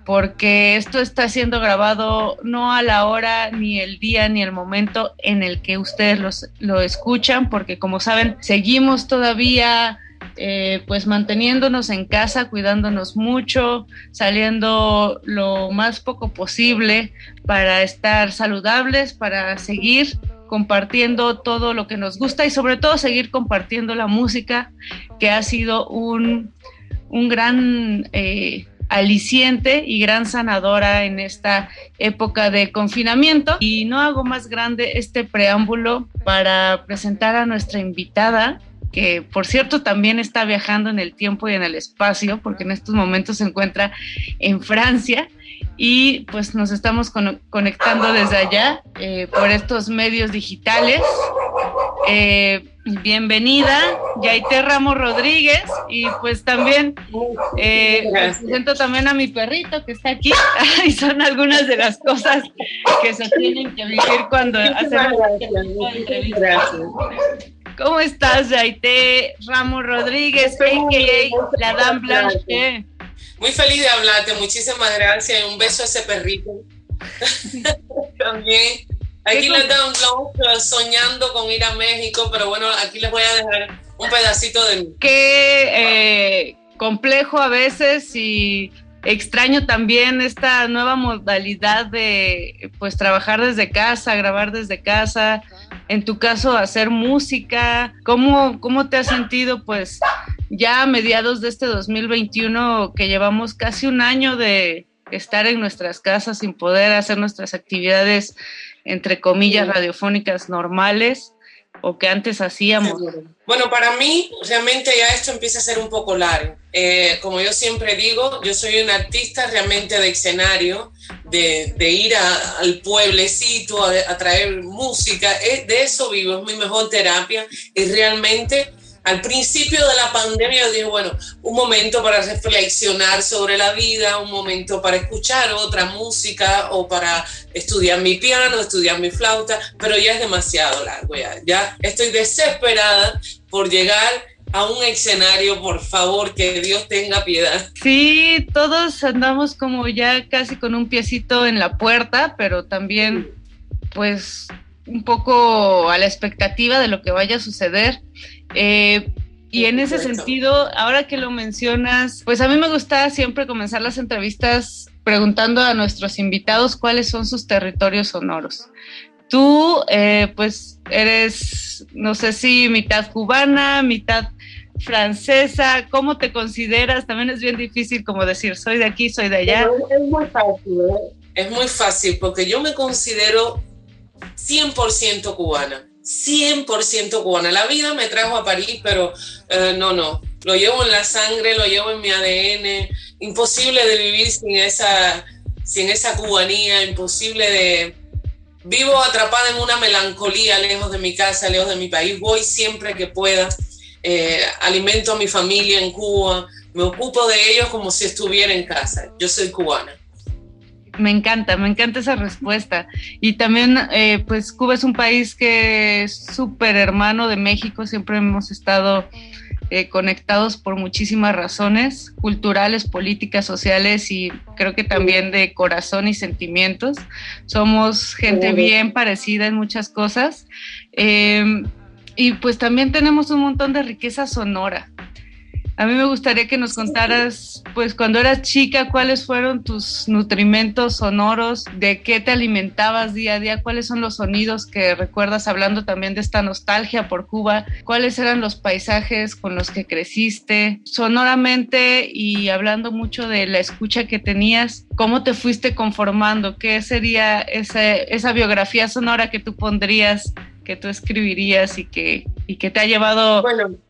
porque esto está siendo grabado no a la hora, ni el día, ni el momento en el que ustedes los, lo escuchan, porque como saben, seguimos todavía eh, pues manteniéndonos en casa, cuidándonos mucho, saliendo lo más poco posible para estar saludables, para seguir compartiendo todo lo que nos gusta y sobre todo seguir compartiendo la música, que ha sido un, un gran... Eh, aliciente y gran sanadora en esta época de confinamiento. Y no hago más grande este preámbulo para presentar a nuestra invitada, que por cierto también está viajando en el tiempo y en el espacio, porque en estos momentos se encuentra en Francia y pues nos estamos con conectando desde allá eh, por estos medios digitales. Eh, bienvenida, Yaité Ramos Rodríguez, y pues también eh, presento también a mi perrito que está aquí, *laughs* y son algunas de las cosas que se tienen que vivir cuando hacemos entrevistas. ¿Cómo estás, Yaité Ramos Rodríguez, a.k.a. la Dame Blanche? Muy feliz de hablarte, muchísimas gracias, un beso a ese perrito. *laughs* también. Aquí les dan soñando con ir a México, pero bueno, aquí les voy a dejar un pedacito de mí. Qué eh, complejo a veces y extraño también esta nueva modalidad de pues trabajar desde casa, grabar desde casa, en tu caso hacer música. ¿Cómo, cómo te has sentido pues ya a mediados de este 2021 que llevamos casi un año de estar en nuestras casas sin poder hacer nuestras actividades entre comillas, radiofónicas normales o que antes hacíamos? Bueno, para mí realmente ya esto empieza a ser un poco largo. Eh, como yo siempre digo, yo soy un artista realmente de escenario, de, de ir a, al pueblecito a, a traer música, eh, de eso vivo, es mi mejor terapia y realmente al principio de la pandemia yo dije, bueno, un momento para reflexionar sobre la vida, un momento para escuchar otra música o para estudiar mi piano, estudiar mi flauta, pero ya es demasiado largo, ya, ya estoy desesperada por llegar a un escenario, por favor, que Dios tenga piedad. Sí, todos andamos como ya casi con un piecito en la puerta, pero también pues un poco a la expectativa de lo que vaya a suceder. Eh, y en ese sentido, ahora que lo mencionas, pues a mí me gusta siempre comenzar las entrevistas preguntando a nuestros invitados cuáles son sus territorios sonoros. Tú, eh, pues, eres, no sé si mitad cubana, mitad francesa, ¿cómo te consideras? También es bien difícil como decir, soy de aquí, soy de allá. Es muy fácil, ¿eh? Es muy fácil porque yo me considero 100% cubana. 100% cubana. La vida me trajo a París, pero uh, no, no. Lo llevo en la sangre, lo llevo en mi ADN. Imposible de vivir sin esa, sin esa cubanía, imposible de... Vivo atrapada en una melancolía lejos de mi casa, lejos de mi país. Voy siempre que pueda. Eh, alimento a mi familia en Cuba. Me ocupo de ellos como si estuviera en casa. Yo soy cubana. Me encanta, me encanta esa respuesta. Y también, eh, pues Cuba es un país que es súper hermano de México, siempre hemos estado eh, conectados por muchísimas razones, culturales, políticas, sociales y creo que también de corazón y sentimientos. Somos gente bien parecida en muchas cosas. Eh, y pues también tenemos un montón de riqueza sonora. A mí me gustaría que nos contaras, pues cuando eras chica, cuáles fueron tus nutrimentos sonoros, de qué te alimentabas día a día, cuáles son los sonidos que recuerdas hablando también de esta nostalgia por Cuba, cuáles eran los paisajes con los que creciste, sonoramente y hablando mucho de la escucha que tenías, cómo te fuiste conformando, qué sería esa, esa biografía sonora que tú pondrías que tú escribirías y que, y que te ha llevado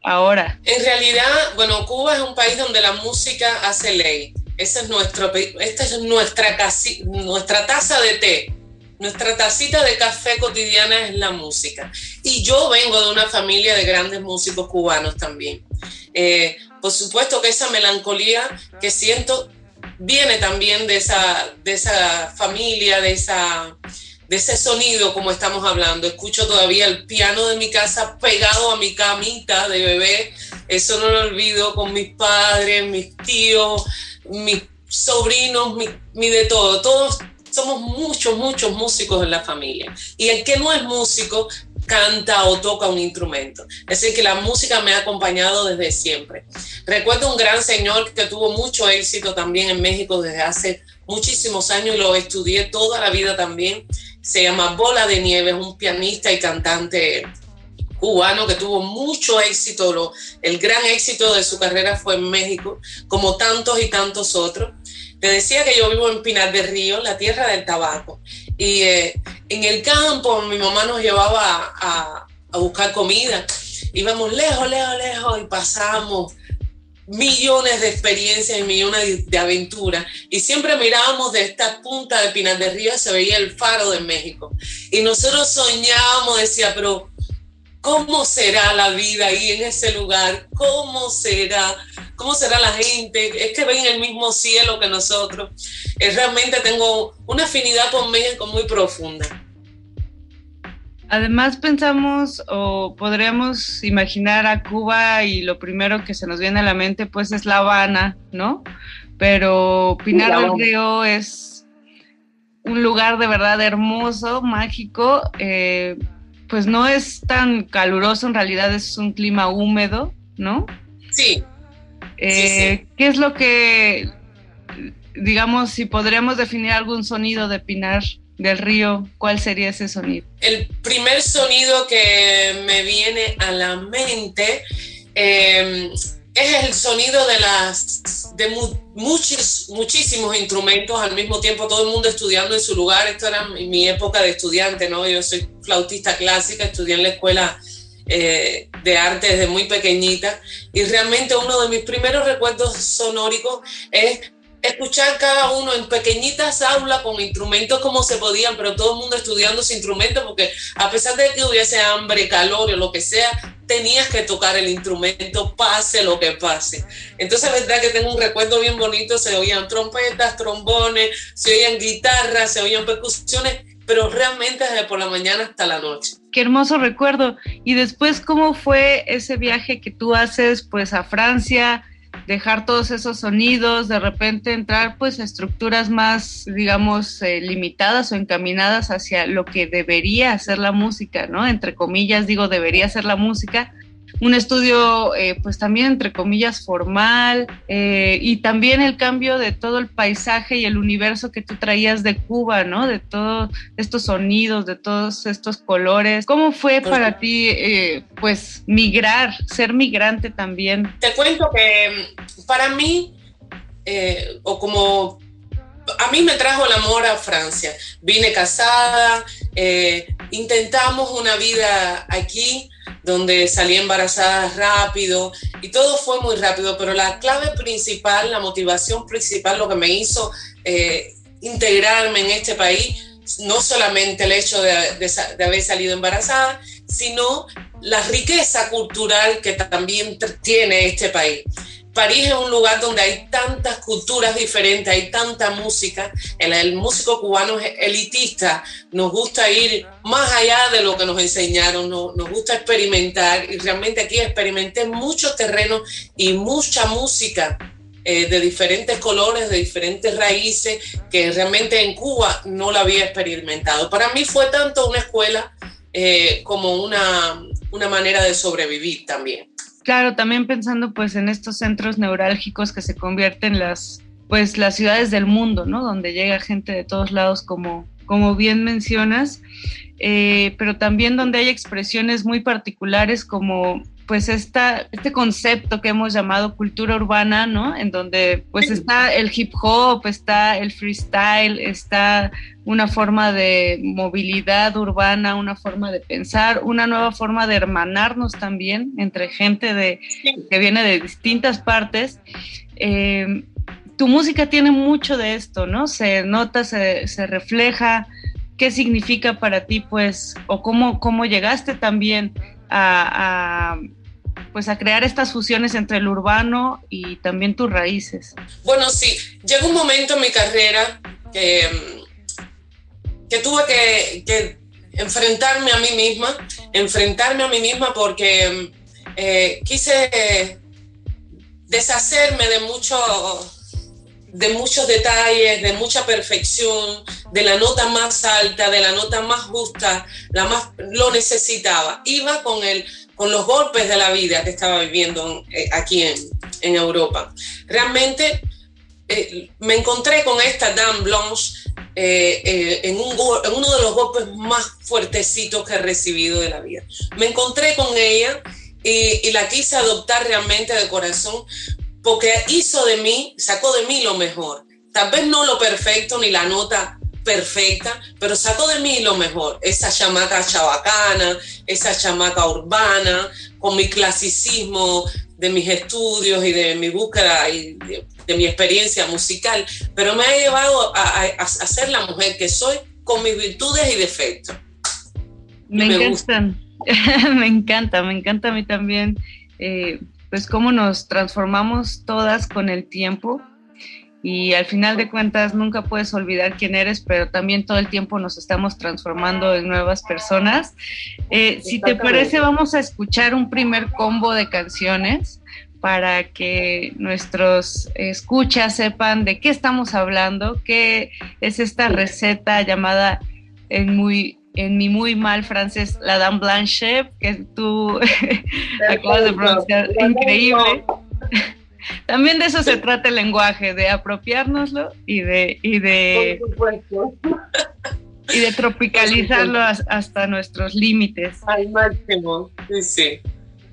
ahora? En realidad, bueno, Cuba es un país donde la música hace ley. Esa es nuestro, esta es nuestra, casi, nuestra taza de té. Nuestra tacita de café cotidiana es la música. Y yo vengo de una familia de grandes músicos cubanos también. Eh, por supuesto que esa melancolía que siento viene también de esa, de esa familia, de esa, de ese sonido como estamos hablando. Escucho todavía el piano de mi casa pegado a mi camita de bebé. Eso no lo olvido con mis padres, mis tíos, mis sobrinos, mi, de todo. Todos somos muchos, muchos músicos en la familia. Y el que no es músico canta o toca un instrumento. Es decir, que la música me ha acompañado desde siempre. Recuerdo un gran señor que tuvo mucho éxito también en México desde hace muchísimos años y lo estudié toda la vida también se llama Bola de Nieve, es un pianista y cantante cubano que tuvo mucho éxito, el gran éxito de su carrera fue en México, como tantos y tantos otros. Te decía que yo vivo en Pinar del Río, la tierra del tabaco, y eh, en el campo mi mamá nos llevaba a, a buscar comida, íbamos lejos, lejos, lejos y pasamos millones de experiencias y millones de aventuras. Y siempre mirábamos de esta punta de Pinar de Río, se veía el faro de México. Y nosotros soñábamos, decía, pero ¿cómo será la vida ahí en ese lugar? ¿Cómo será? ¿Cómo será la gente? Es que ven el mismo cielo que nosotros. Eh, realmente tengo una afinidad con México muy profunda. Además pensamos o podríamos imaginar a Cuba y lo primero que se nos viene a la mente pues es La Habana, ¿no? Pero Pinar del Río es un lugar de verdad hermoso, mágico, eh, pues no es tan caluroso, en realidad es un clima húmedo, ¿no? Sí. Eh, ¿Qué es lo que, digamos, si podríamos definir algún sonido de Pinar del río, ¿cuál sería ese sonido? El primer sonido que me viene a la mente em, es el sonido de las de muchos, muchísimos instrumentos al mismo tiempo, todo el mundo estudiando en su lugar. Esto era mi, época de estudiante, ¿no? Yo soy flautista clásica, estudié en la escuela eh, de arte desde muy pequeñita y realmente uno de mis primeros recuerdos sonóricos es escuchar cada uno en pequeñitas aulas con instrumentos como se podían, pero todo el mundo estudiando su instrumento, porque a pesar de que hubiese hambre, calor o lo que sea, tenías que tocar el instrumento, pase lo que pase. Entonces, es verdad que tengo un recuerdo bien bonito, se oían trompetas, trombones, se oían guitarras, se oían percusiones, pero realmente desde por la mañana hasta la noche. Qué hermoso recuerdo. Y después, ¿cómo fue ese viaje que tú haces pues a Francia? Dejar todos esos sonidos, de repente entrar pues a estructuras más, digamos, eh, limitadas o encaminadas hacia lo que debería ser la música, ¿no? Entre comillas digo, debería ser la música, un estudio eh, pues también entre comillas formal eh, y también el cambio de todo el paisaje y el universo que tú traías de Cuba, ¿no? De todos estos sonidos, de todos estos colores. ¿Cómo fue pues para ti eh, pues migrar, ser migrante también? Te cuento que mm, para mí, o como a mí me trajo el amor a Francia. Vine casada, intentamos una vida aquí donde salí embarazada rápido y todo fue muy rápido, pero la clave principal, la motivación principal, lo que me hizo eh, integrarme en este país, no solamente el hecho de, de, haber salido embarazada, sino la riqueza cultural que también tiene este país. París es un lugar donde hay tantas culturas diferentes, hay tanta música. El, músico cubano es elitista, nos gusta ir más allá de lo que nos enseñaron, nos, nos gusta experimentar y realmente aquí experimenté muchos terrenos y mucha música eh, de diferentes colores, de diferentes raíces, que realmente en Cuba no la había experimentado. Para mí fue tanto una escuela eh, como una, una manera de sobrevivir también. Claro, también pensando pues en estos centros neurálgicos que se convierten las pues las ciudades del mundo, ¿no? Donde llega gente de todos lados como, como bien mencionas, eh, pero también donde hay expresiones muy particulares como pues esta, este concepto que hemos llamado cultura urbana, ¿no? En donde pues está el hip hop, está el freestyle, está una forma de movilidad urbana, una forma de pensar, una nueva forma de hermanarnos también entre gente de, que viene de distintas partes. Eh, tu música tiene mucho de esto, ¿no? Se nota, se, se refleja. ¿Qué significa para ti, pues, o cómo, cómo llegaste también a, pues a crear estas fusiones entre el urbano y también tus raíces. Bueno, sí, llega un momento en mi carrera que, que tuve que, enfrentarme a mí misma, enfrentarme a mí misma porque eh, quise deshacerme de mucho de muchos detalles, de mucha perfección, de la nota más alta, de la nota más justa, la más lo necesitaba. Iba con el con los golpes de la vida que estaba viviendo eh, aquí en, en, Europa. Realmente eh, me encontré con esta Dame Blanche eh, en, un, uno de los golpes más fuertecitos que he recibido de la vida. Me encontré con ella y la quise adoptar realmente de corazón porque hizo de mí, sacó de mí lo mejor. Tal vez no lo perfecto ni la nota perfecta, pero sacó de mí lo mejor, esa chamaca chabacana, esa chamaca urbana, con mi clasicismo de mis estudios y de mi búsqueda y de, de mi experiencia musical, pero me ha llevado a, a, a, ser la mujer que soy con mis virtudes y defectos. Me, me encantan, *laughs* me encanta, me encanta a mí también, eh, pues cómo nos transformamos todas con el tiempo. Y al final de cuentas nunca puedes olvidar quién eres, pero también todo el tiempo nos estamos transformando en nuevas personas. Eh, si te parece, vamos a escuchar un primer combo de canciones para que nuestros escuchas sepan de qué estamos hablando, qué es esta receta llamada en muy en mi muy mal francés la Dame Blanche, que tú *laughs* acabas de pronunciar increíble. *laughs* También de eso se trata el lenguaje, de apropiárnoslo y de, y de, y de tropicalizarlo hasta nuestros límites. Al máximo, sí, sí.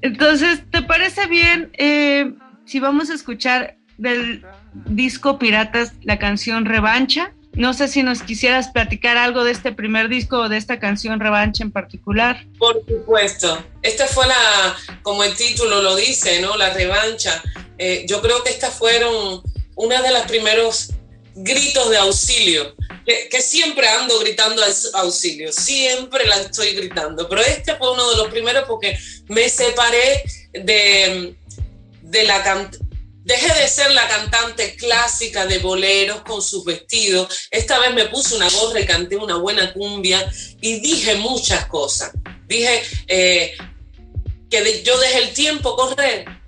Entonces, ¿te parece bien eh, si vamos a escuchar del disco Piratas la canción Revancha? No sé si nos quisieras platicar algo de este primer disco o de esta canción Revancha en particular. Por supuesto. Esta fue la, como el título lo dice, ¿no? La revancha. Eh, yo creo que estas fueron una de los primeros gritos de auxilio, que, siempre ando gritando auxilio, siempre la estoy gritando, pero este fue uno de los primeros porque me separé de, de la Dejé de ser la cantante clásica de boleros con sus vestidos. Esta vez me puse una gorra y canté una buena cumbia y dije muchas cosas. Dije eh, que yo dejé el tiempo correr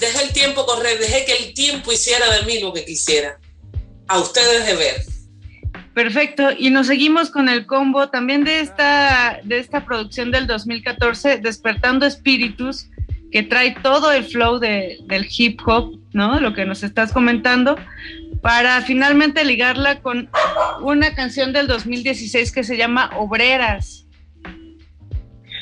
dejé el tiempo correr, dejé que el tiempo hiciera de mí lo que quisiera. A ustedes de ver. Perfecto, y nos seguimos con el combo también de esta, de esta producción del 2014, Despertando Espíritus, que trae todo el flow de, del hip hop, ¿no? Lo que nos estás comentando, para finalmente ligarla con una canción del 2016 que se llama Obreras.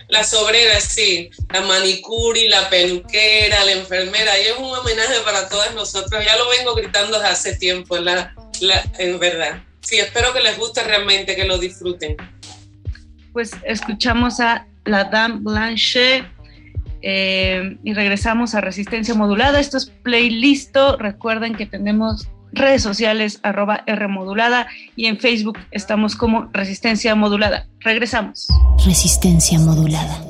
Las obreras, sí, la manicuri, la peluquera, la enfermera, y es un homenaje para todas nosotros. Ya lo vengo gritando desde hace tiempo, la, la, en verdad. Sí, espero que les guste realmente, que lo disfruten. Pues escuchamos a la Dame Blanche eh, y regresamos a Resistencia Modulada. Esto es Playlisto. Recuerden que tenemos redes sociales arroba R modulada y en Facebook estamos como Resistencia Modulada. Regresamos. Resistencia Modulada.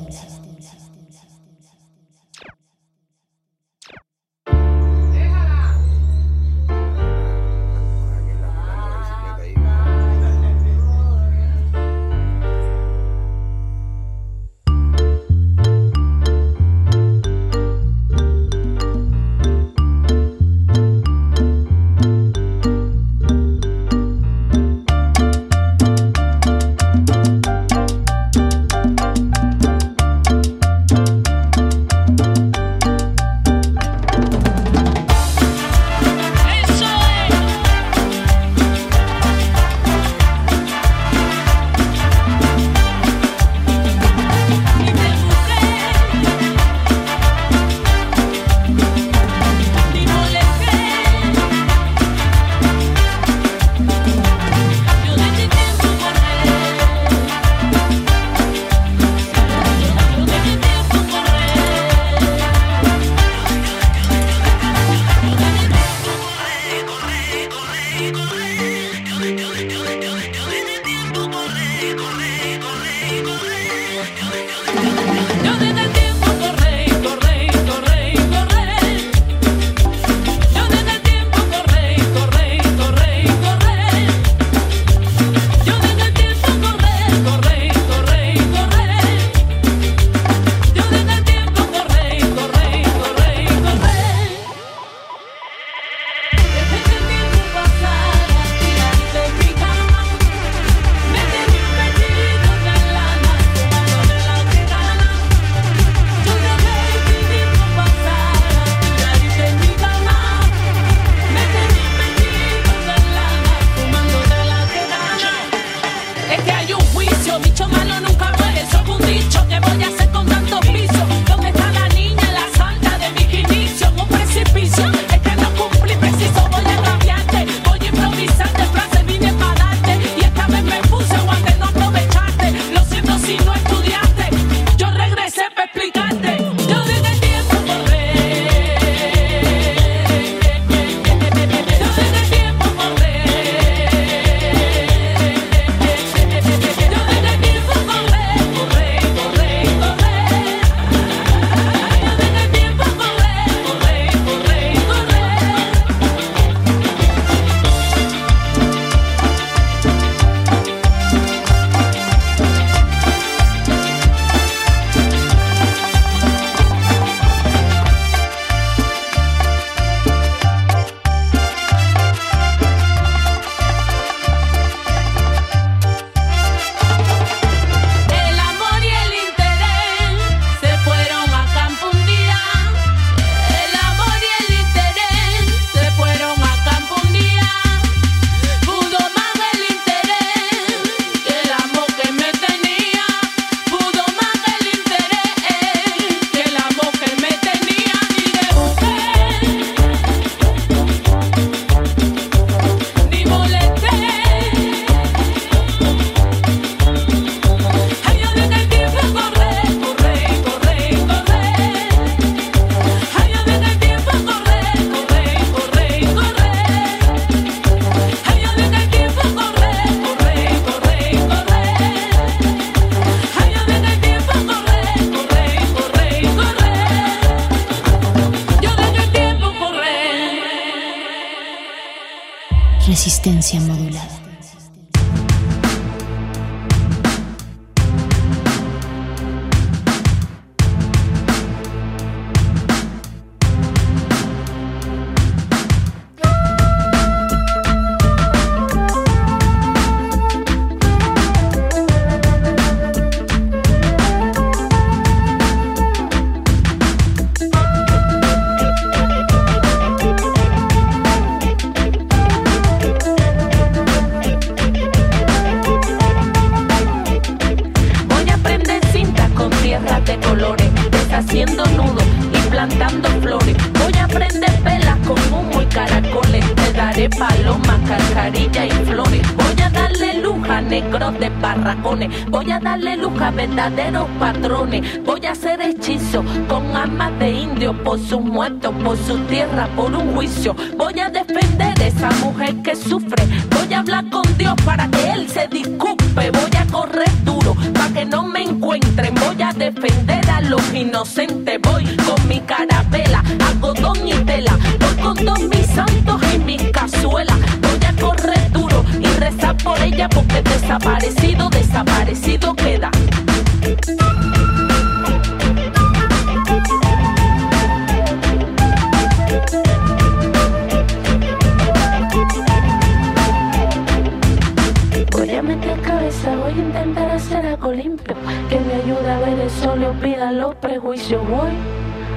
enderecer algo limpio que me ayude a ver el sol y olvida los prejuicios. Voy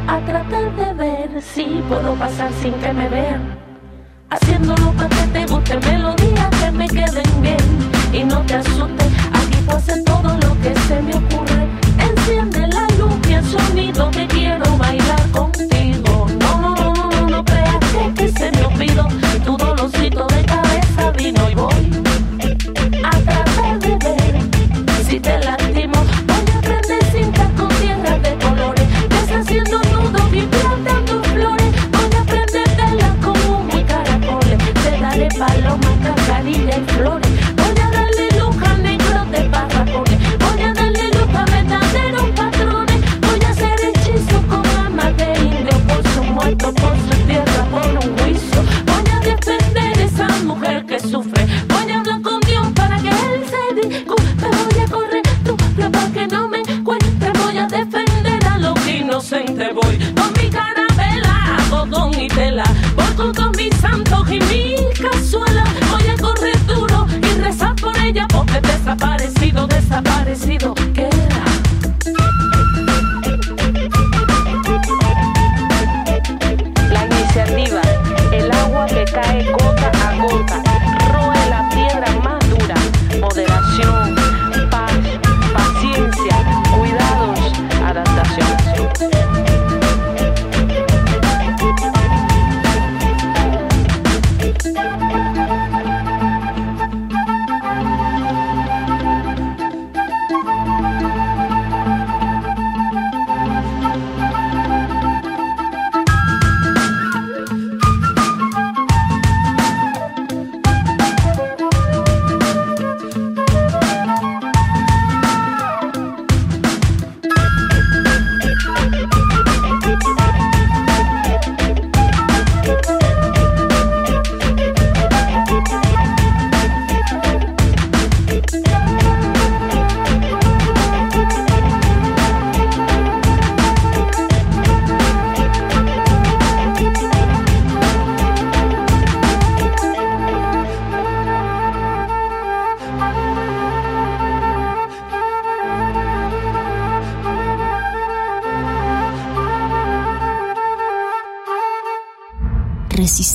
a tratar de ver si puedo pasar sin que me vean. Haciéndolo para que te guste melodías que me queden bien y no te asustes. Aquí pasen todo lo que se me ocurre. Enciende la luz y el sonido que quiero bailar contigo. No, no, no, no, no, no creas que, que se me olvidó. Tu dolorcito de cabeza vino y voy.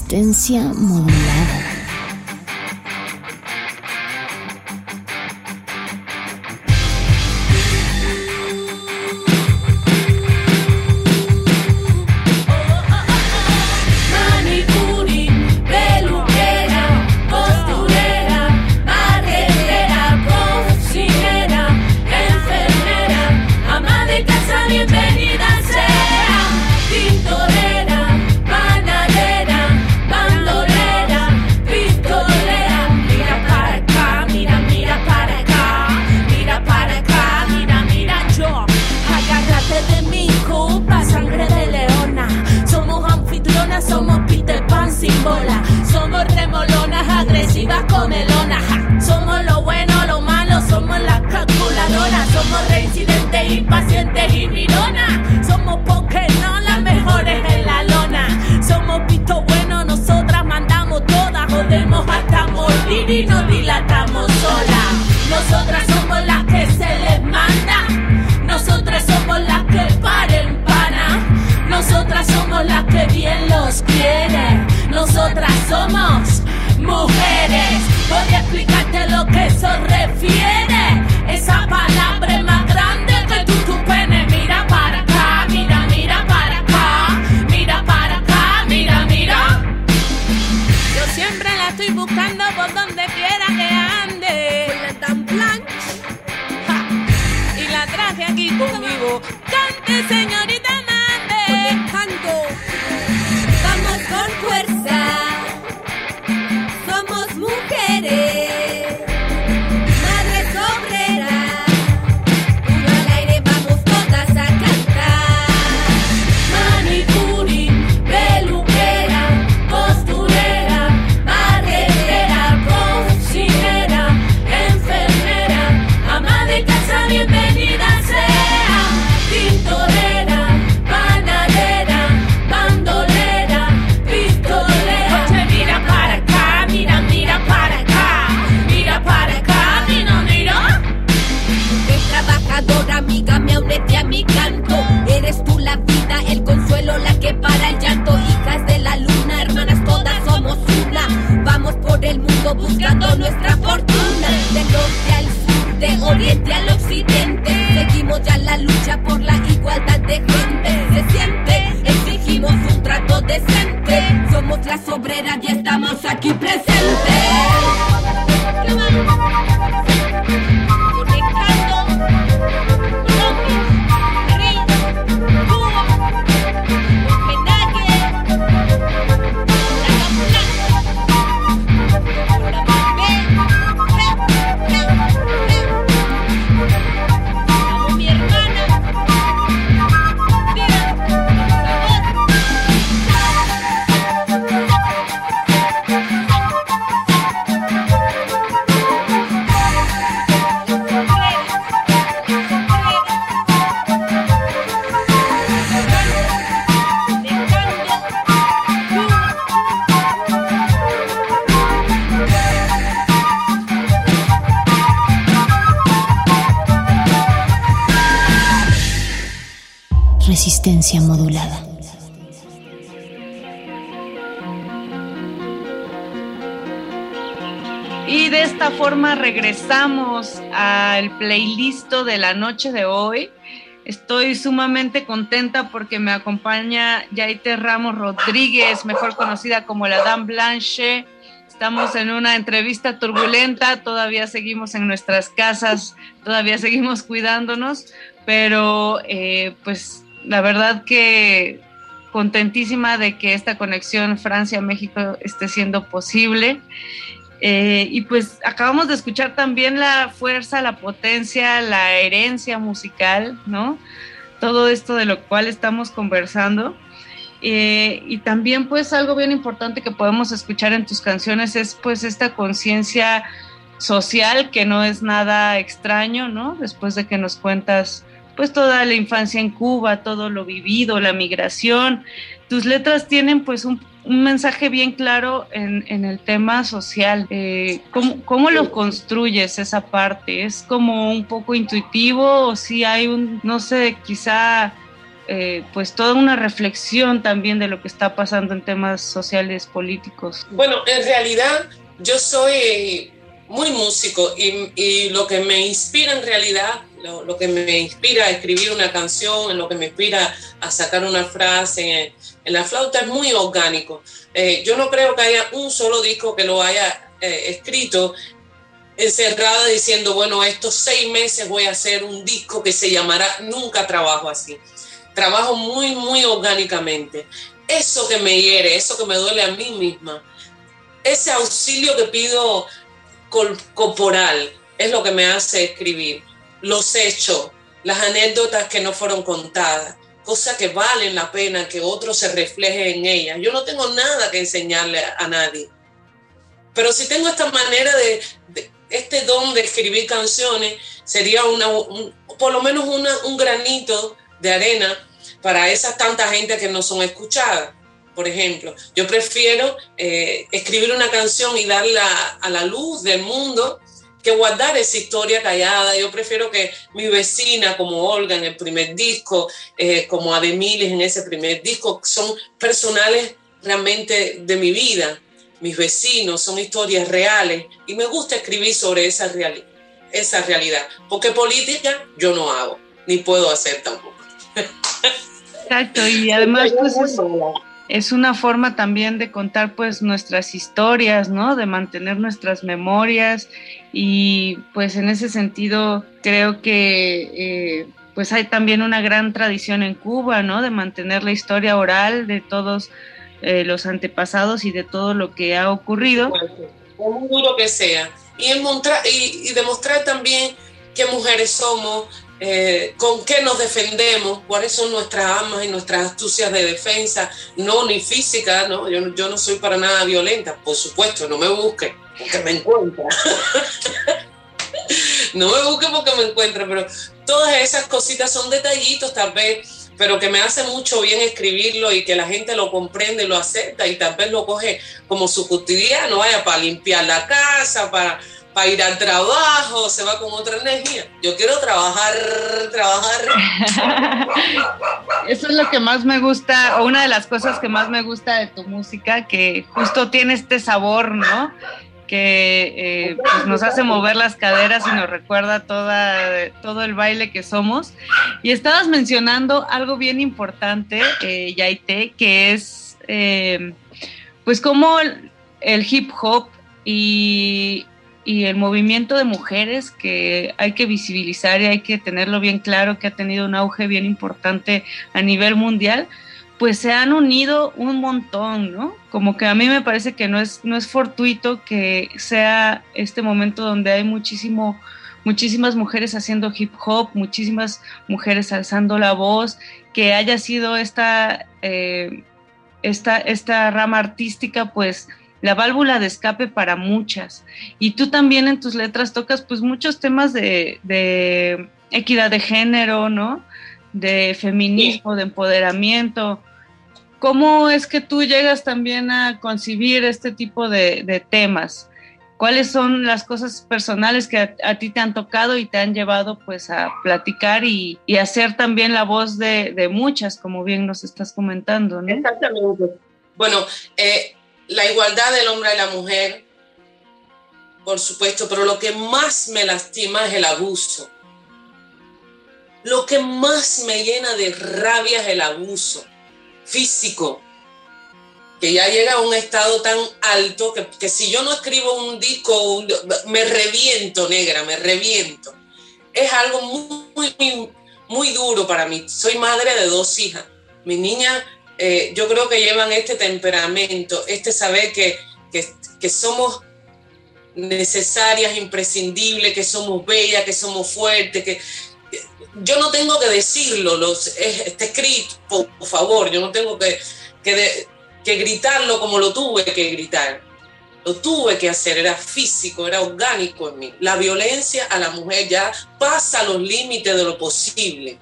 Resistencia modulada. clase obrera y estamos aquí presentes. regresamos al playlist de la noche de hoy. Estoy sumamente contenta porque me acompaña Yaite Ramos Rodríguez, mejor conocida como la Dan Blanche. Estamos en una entrevista turbulenta, todavía seguimos en nuestras casas, todavía seguimos cuidándonos, pero eh, pues la verdad que contentísima de que esta conexión Francia-México esté siendo posible eh, y pues acabamos de escuchar también la fuerza, la potencia, la herencia musical, ¿no? Todo esto de lo cual estamos conversando. Eh, y también pues algo bien importante que podemos escuchar en tus canciones es pues esta conciencia social que no es nada extraño, ¿no? Después de que nos cuentas pues toda la infancia en Cuba, todo lo vivido, la migración, tus letras tienen pues un un mensaje bien claro en, el tema social. Eh, ¿cómo, ¿cómo, lo construyes esa parte? ¿Es como un poco intuitivo o si hay un, no sé, quizá eh, pues toda una reflexión también de lo que está pasando en temas sociales, políticos? Bueno, en realidad yo soy eh, muy músico y, y lo que me inspira en realidad lo, lo, que me inspira a escribir una canción, lo que me inspira a sacar una frase, en, la flauta es muy orgánico. Eh, yo no creo que haya un solo disco que lo haya eh, escrito encerrada diciendo, bueno, estos seis meses voy a hacer un disco que se llamará Nunca Trabajo así. Trabajo muy, muy orgánicamente. Eso que me hiere, eso que me duele a mí misma, ese auxilio que pido corporal es lo que me hace escribir. Los hechos, las anécdotas que no fueron contadas, cosas que valen la pena que otro se refleje en ellas. Yo no tengo nada que enseñarle a nadie. Pero si tengo esta manera de, este don de escribir canciones, sería una, un, por lo menos una, un granito de arena para esas tanta gente que no son escuchadas. Por ejemplo, yo prefiero eh, escribir una canción y darla a la luz del mundo que guardar esa historia callada. Yo prefiero que mi vecina, como Olga en el primer disco, eh, como Ademiles en ese primer disco, son personales realmente de mi vida. Mis vecinos son historias reales y me gusta escribir sobre esa, reali esa realidad, porque política yo no hago, ni puedo hacer tampoco. Exacto, y además pues es, es una forma también de contar pues nuestras historias, ¿no? De mantener nuestras memorias y pues en ese sentido creo que eh, pues hay también una gran tradición en Cuba, ¿no? De mantener la historia oral de todos eh, los antepasados y de todo lo que ha ocurrido. Por muy duro que sea. Y, demostrar también qué mujeres somos, eh, con qué nos defendemos, cuáles son nuestras armas y nuestras astucias de defensa, no ni física, ¿no? Yo, yo no soy para nada violenta, por supuesto, no me busque porque me encuentra. *laughs* no me busque porque me encuentra, pero todas esas cositas son detallitos tal vez, pero que me hace mucho bien escribirlo y que la gente lo comprende y lo acepta y tal vez lo coge como su cotidiano, vaya, para limpiar la casa, para para ir al trabajo, se va con otra energía. Yo quiero trabajar, trabajar. *laughs* Eso es lo que más me gusta, o una de las cosas que más me gusta de tu música, que justo tiene este sabor, ¿no? Que eh, pues nos hace mover las caderas y nos recuerda toda, todo el baile que somos. Y estabas mencionando algo bien importante, eh, Yaite, que es eh, pues como el, el hip hop y, y el movimiento de mujeres que hay que visibilizar y hay que tenerlo bien claro, que ha tenido un auge bien importante a nivel mundial, pues se han unido un montón, ¿no? Como que a mí me parece que no es, no es fortuito que sea este momento donde hay muchísimo, muchísimas mujeres haciendo hip hop, muchísimas mujeres alzando la voz, que haya sido esta, eh, esta, esta rama artística, pues la válvula de escape para muchas. Y tú también en tus letras tocas pues muchos temas de, de equidad de género, ¿no? De feminismo, de empoderamiento. ¿Cómo es que tú llegas también a concebir este tipo de, de temas? ¿Cuáles son las cosas personales que a, a, ti te han tocado y te han llevado pues a platicar y, y hacer también la voz de, de, muchas, como bien nos estás comentando, ¿no? Exactamente. Bueno, eh, la igualdad del hombre y la mujer, por supuesto, pero lo que más me lastima es el abuso. Lo que más me llena de rabia es el abuso físico, que ya llega a un estado tan alto que, que si yo no escribo un disco, me reviento, negra, me reviento. Es algo muy, muy, muy duro para mí. Soy madre de dos hijas. Mi niña eh, yo creo que llevan este temperamento, este saber que, que, que, somos necesarias, imprescindibles, que somos bellas, que somos fuertes, que yo no tengo que decirlo, los, está escrito, por, favor, yo no tengo que, que, gritarlo como lo tuve que gritar. Lo tuve que hacer, era físico, era orgánico en mí. La violencia a la mujer ya pasa los límites de lo posible.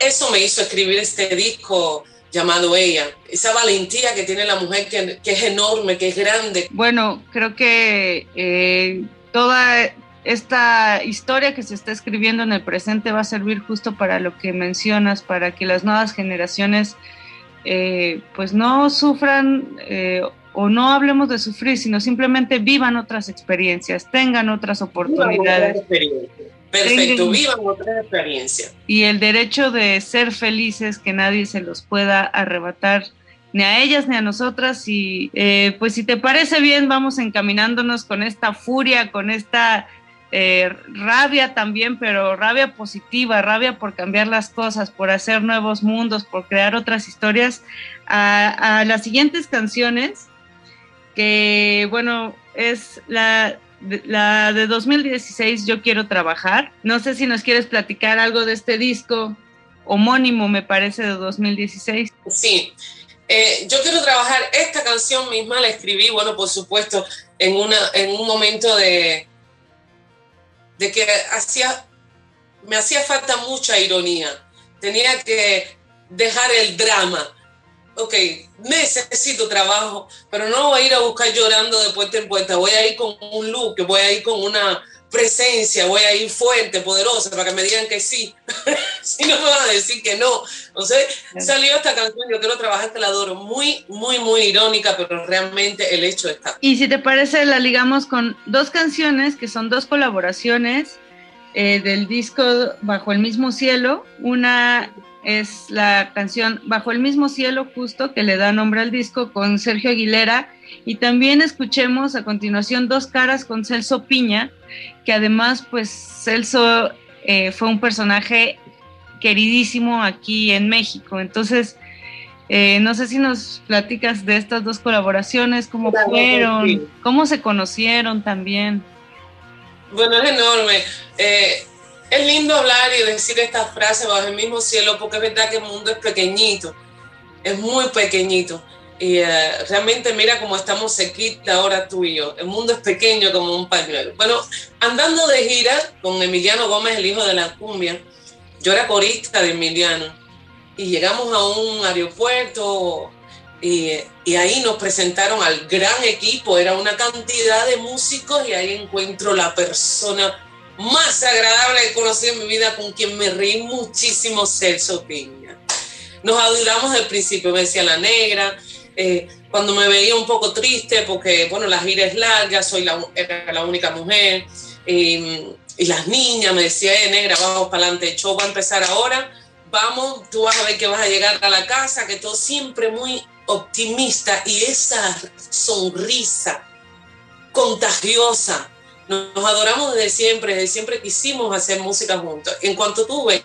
Eso me hizo escribir este disco llamado ella, esa valentía que tiene la mujer que, que es enorme, que es grande. Bueno, creo que eh, toda esta historia que se está escribiendo en el presente va a servir justo para lo que mencionas, para que las nuevas generaciones eh, pues no sufran eh, o no hablemos de sufrir, sino simplemente vivan otras experiencias, tengan otras oportunidades. Perfecto, vivan otras experiencias. Y el derecho de ser felices, que nadie se los pueda arrebatar ni a ellas ni a nosotras. Y eh, pues si te parece bien, vamos encaminándonos con esta furia, con esta eh, rabia también, pero rabia positiva, rabia por cambiar las cosas, por hacer nuevos mundos, por crear otras historias, a, las siguientes canciones que bueno, es la, la de 2016, Yo Quiero Trabajar. No sé si nos quieres platicar algo de este disco homónimo, me parece, de 2016. Sí, eh, Yo Quiero Trabajar, esta canción misma la escribí, bueno, por supuesto, en, una, en un momento de, de que hacía, me hacía falta mucha ironía. Tenía que dejar el drama ok, necesito trabajo, pero no voy a ir a buscar llorando de puerta en puerta, voy a ir con un look, voy a ir con una presencia, voy a ir fuerte, poderosa, para que me digan que sí, *laughs* si no me van a decir que no. Entonces salió esta canción, yo quiero trabajar, te la adoro, muy, muy, muy irónica, pero realmente el hecho está. Y si te parece, la ligamos con dos canciones que son dos colaboraciones eh, del disco Bajo el mismo cielo, una es la canción Bajo el mismo cielo justo que le da nombre al disco con Sergio Aguilera. Y también escuchemos a continuación Dos caras con Celso Piña, que además pues Celso eh, fue un personaje queridísimo aquí en México. Entonces, eh, no sé si nos platicas de estas dos colaboraciones, cómo fueron, cómo se conocieron también. Bueno, es enorme. Eh, es lindo hablar y decir estas frases bajo el mismo cielo porque es verdad que el mundo es pequeñito, es muy pequeñito. Y eh, realmente mira cómo estamos cerquita ahora tú y yo. El mundo es pequeño como un pañuelo. Bueno, andando de gira con Emiliano Gómez, el hijo de la cumbia, yo era corista de Emiliano y llegamos a un aeropuerto y, y, ahí nos presentaron al gran equipo, era una cantidad de músicos y ahí encuentro la persona más agradable que he conocido en mi vida, con quien me reí muchísimo, Celso Piña. Nos adoramos del principio, me decía la negra, eh, cuando me veía un poco triste, porque, bueno, la gira es larga, soy la, era la única mujer, y las niñas me decían, eh, negra, vamos para adelante, el show va a empezar ahora, vamos, tú vas a ver que vas a llegar a la casa, que todo siempre muy optimista, y esa sonrisa contagiosa, nos adoramos desde siempre, desde siempre quisimos hacer música juntos. En cuanto tuve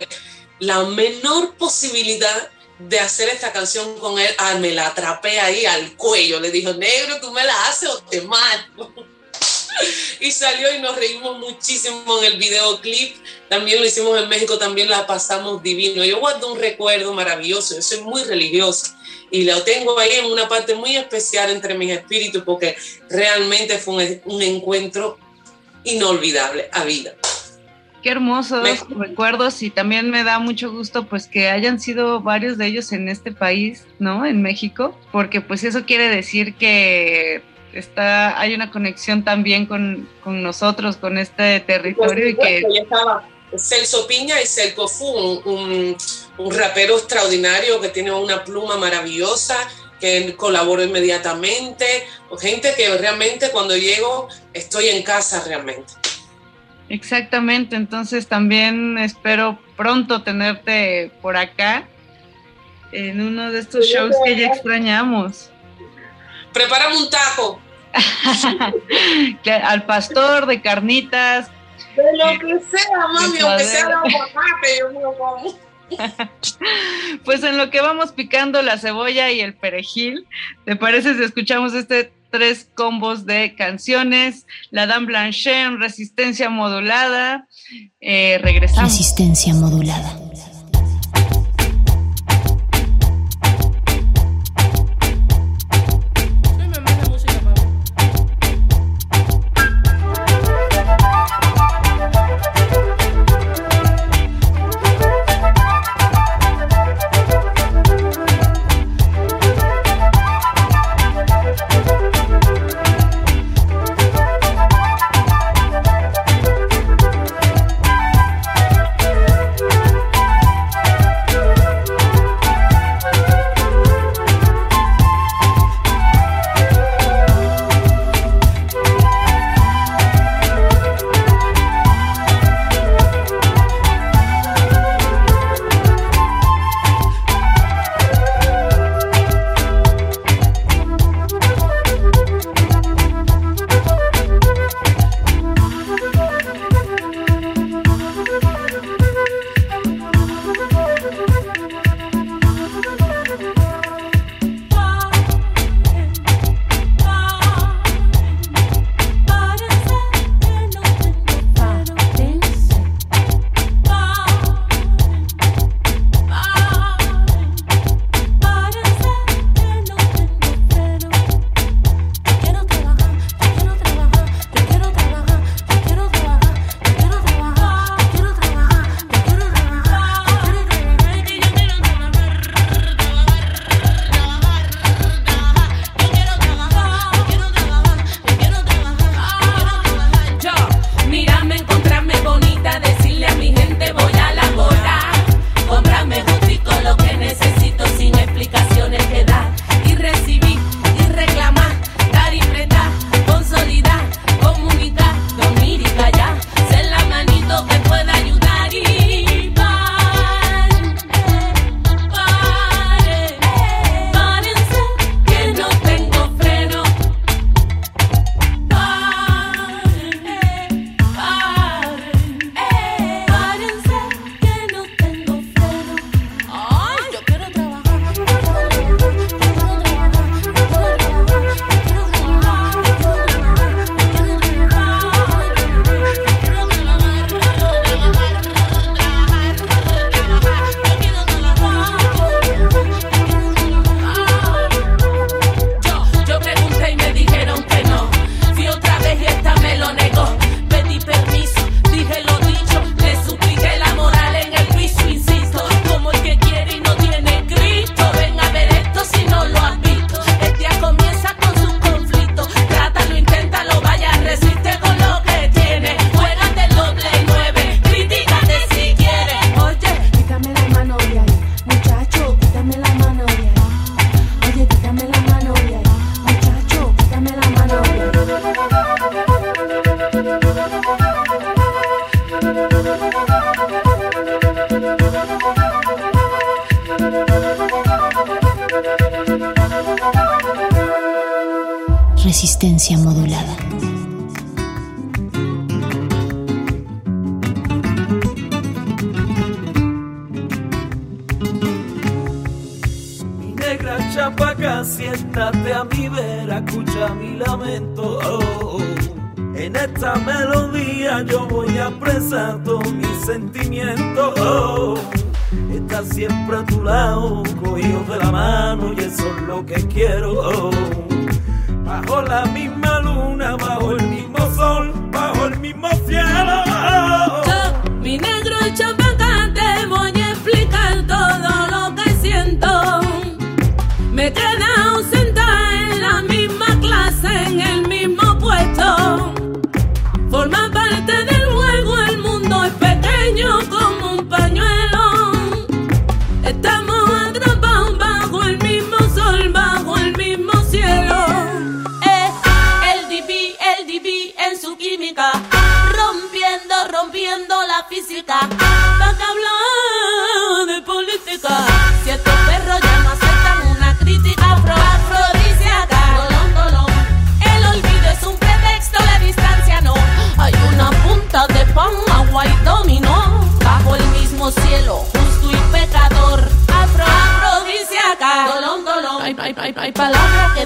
la menor posibilidad de hacer esta canción con él, ah, me la atrapé ahí al cuello. Le dijo, negro, tú me la haces o te mato. *laughs* y salió y nos reímos muchísimo en el videoclip. También lo hicimos en México, también la pasamos divino. Yo guardo un recuerdo maravilloso, yo soy muy religiosa y lo tengo ahí en una parte muy especial entre mis espíritus porque realmente fue un, un encuentro inolvidable a vida. Qué hermosos recuerdos y también me da mucho gusto pues que hayan sido varios de ellos en este país, ¿no? En México, porque pues eso quiere decir que está hay una conexión también con, con nosotros, con este territorio y que estaba Celso Piña y Celco Fu, un, un rapero extraordinario que tiene una pluma maravillosa que colaboro inmediatamente, gente que realmente cuando llego estoy en casa realmente. Exactamente, entonces también espero pronto tenerte por acá en uno de estos shows que ya extrañamos. Prepárame un taco. *laughs* Al pastor de carnitas. De lo que sea, mami, aunque sea de aguacate, yo me lo como. *laughs* pues en lo que vamos picando la cebolla y el perejil, ¿te parece si escuchamos este tres combos de canciones? La Dan Blanchet en resistencia modulada. Eh, regresamos. Resistencia modulada.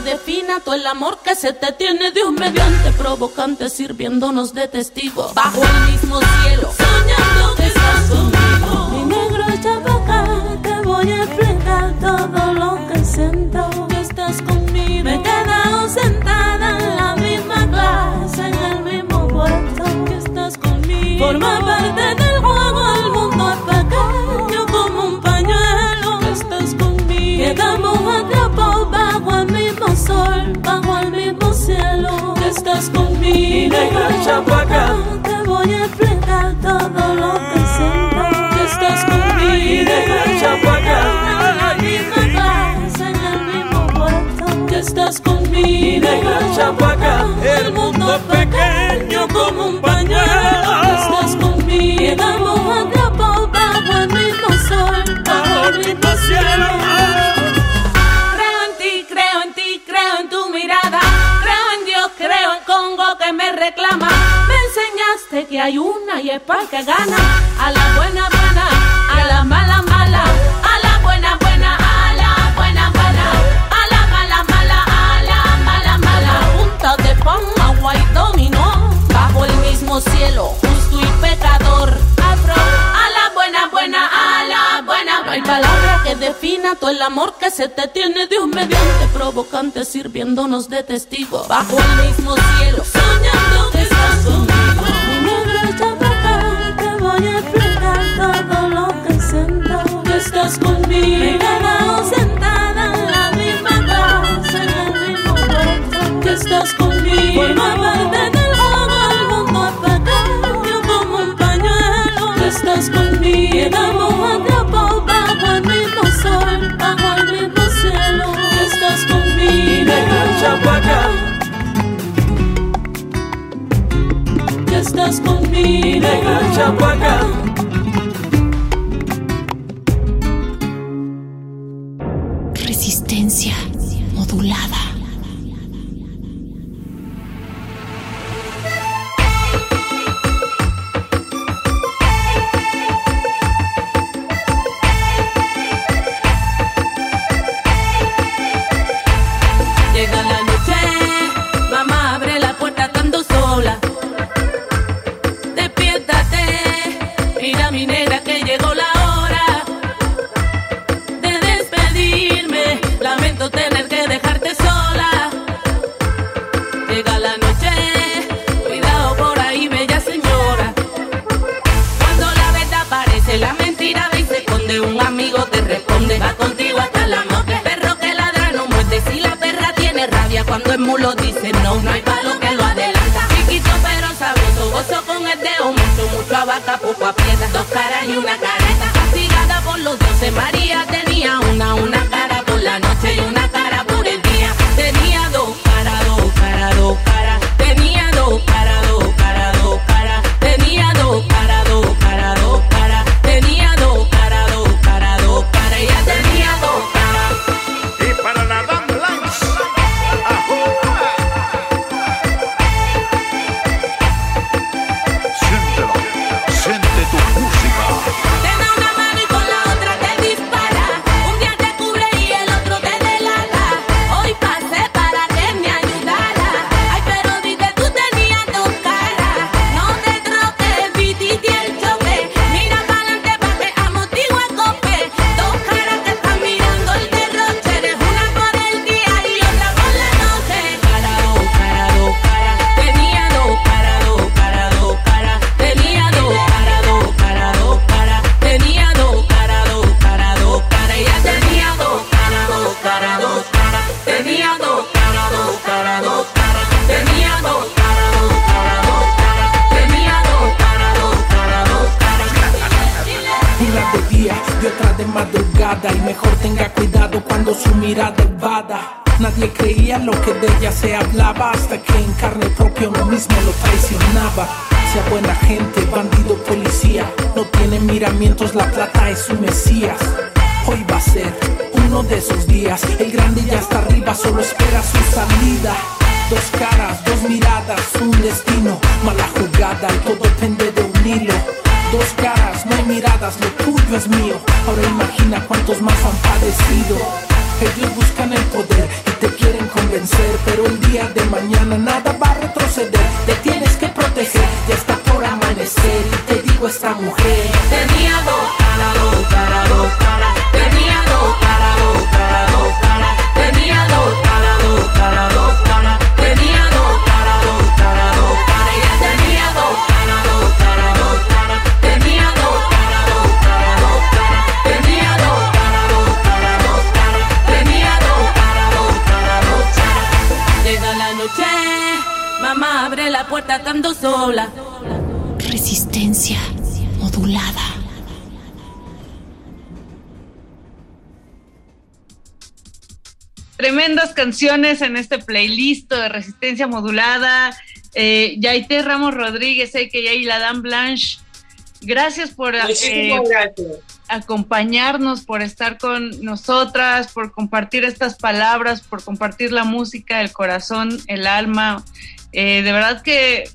Defina todo el amor que se te tiene Dios mediante provocante sirviéndonos de testigo. Bajo el mismo cielo, soñando que estás conmigo. Mi negro chapaca, te voy a explicar todo lo que siento. Que estás conmigo. Me he quedado sentada en la misma clase, en el mismo puerto. Que estás conmigo. Forma bajo el mismo cielo. Que estás conmigo. Mi negra chapaca. Te voy a explicar todo lo que siento. Que estás conmigo. Mi negra chapaca. En en el mismo puerto. Estás conmigo. Mi negra chapaca. El mundo es pequeño como un pañuelo. Estás conmigo. Quedamos atrapados bajo el mismo sol, bajo el mismo cielo. Que hay una y es para que gana. A la buena, buena, a la mala, mala. A la buena, buena, a la buena, buena. A la mala, mala, a la mala, mala. Punta de pan, agua y dominó. Bajo el mismo cielo, justo y pecador. Afro, a la buena, buena, a la buena. No hay palabra que defina todo el amor que se te tiene Dios mediante provocante sirviéndonos de testigo. Bajo el mismo cielo, soñando estás conmigo. Me he quedado sentada en la misma clase, en el mismo puerto. Que estás conmigo. Forma parte del juego, el mundo es pequeño como un pañuelo. Que estás conmigo. Quedamos atrapados bajo el mismo sol, bajo el mismo cielo. Que estás conmigo. Mi negra chapaca. Que estás conmigo. Mi negra chapaca. Cuando el mulo dice no, no hay palo que lo adelanta. Chiquito pero sabroso, gozo con el dedo, mucho, mucho abaca, poco aprieta. Dos caras y una careta, castigada por los dioses. María tenía una, una canciones en este playlist de resistencia modulada. Eh, Yaité Ramos Rodríguez, y la Dan Blanche. Gracias por eh, gracias. acompañarnos, por estar con nosotras, por compartir estas palabras, por compartir la música, el corazón, el alma. Eh, de verdad que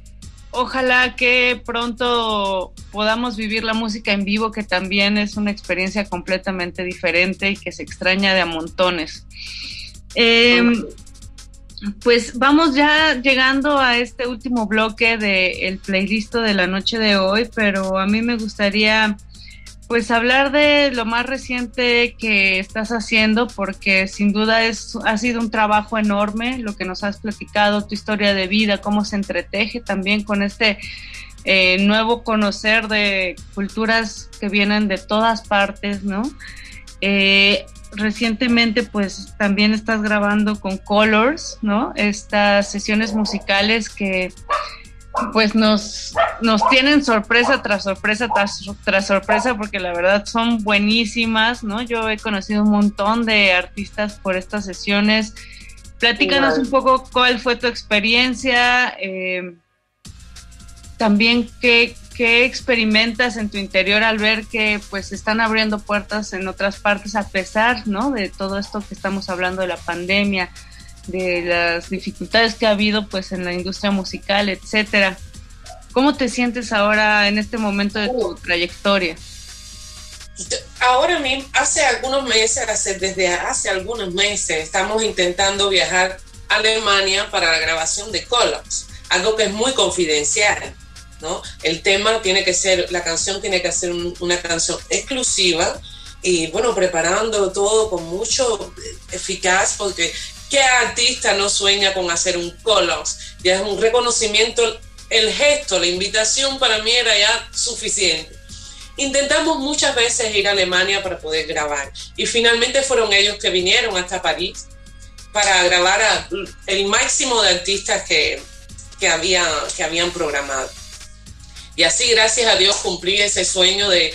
ojalá que pronto podamos vivir la música en vivo, que también es una experiencia completamente diferente y que se extraña de a montones. Eh, pues vamos ya llegando a este último bloque del playlist de la noche de hoy, pero a mí me gustaría pues hablar de lo más reciente que estás haciendo, porque sin duda es, ha sido un trabajo enorme lo que nos has platicado, tu historia de vida, cómo se entreteje también con este eh, nuevo conocer de culturas que vienen de todas partes, ¿no? Eh, recientemente pues también estás grabando con Colors, ¿no? Estas sesiones musicales que pues nos, nos tienen sorpresa tras sorpresa tras, tras sorpresa porque la verdad son buenísimas, ¿no? Yo he conocido un montón de artistas por estas sesiones. Platícanos un poco cuál fue tu experiencia, eh, también qué, qué experimentas en tu interior al ver que pues están abriendo puertas en otras partes a pesar, ¿no? De todo esto que estamos hablando de la pandemia, de las dificultades que ha habido pues en la industria musical, etcétera. ¿Cómo te sientes ahora en este momento de tu trayectoria? Ahora mismo, hace algunos meses, desde hace algunos meses, estamos intentando viajar a Alemania para la grabación de Colors, algo que es muy confidencial, ¿no? El tema tiene que ser, la canción tiene que ser un- una canción exclusiva y bueno, preparando todo con mucho eficaz porque ¿qué artista no sueña con hacer un Colors? Ya es un reconocimiento, el gesto, la invitación para mí era ya suficiente. Intentamos muchas veces ir a Alemania para poder grabar y finalmente fueron ellos que vinieron hasta París para grabar a el máximo de artistas que, que, había, que habían programado. Y así, gracias a Dios, cumplí ese sueño de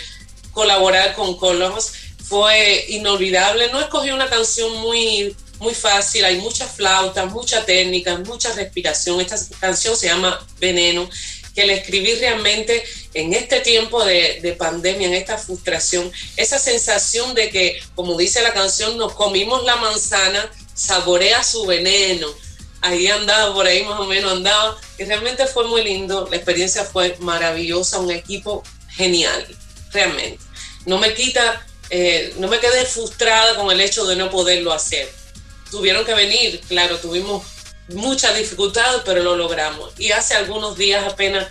colaborar con Colors. Fue inolvidable. No escogí una canción muy, muy fácil. Hay muchas flautas, mucha técnica, mucha respiración. Esta canción se llama Veneno, que la escribí realmente en este tiempo de, de pandemia, en esta frustración. Esa sensación de que, como dice la canción, nos comimos la manzana, saborea su veneno ahí andaba, por ahí más o menos andaba, y realmente fue muy lindo, la experiencia fue maravillosa, un equipo genial, realmente. No me quita, eh, no me quedé frustrada con el hecho de no poderlo hacer. Tuvieron que venir, claro, tuvimos muchas dificultades, pero lo logramos. Y hace algunos días apenas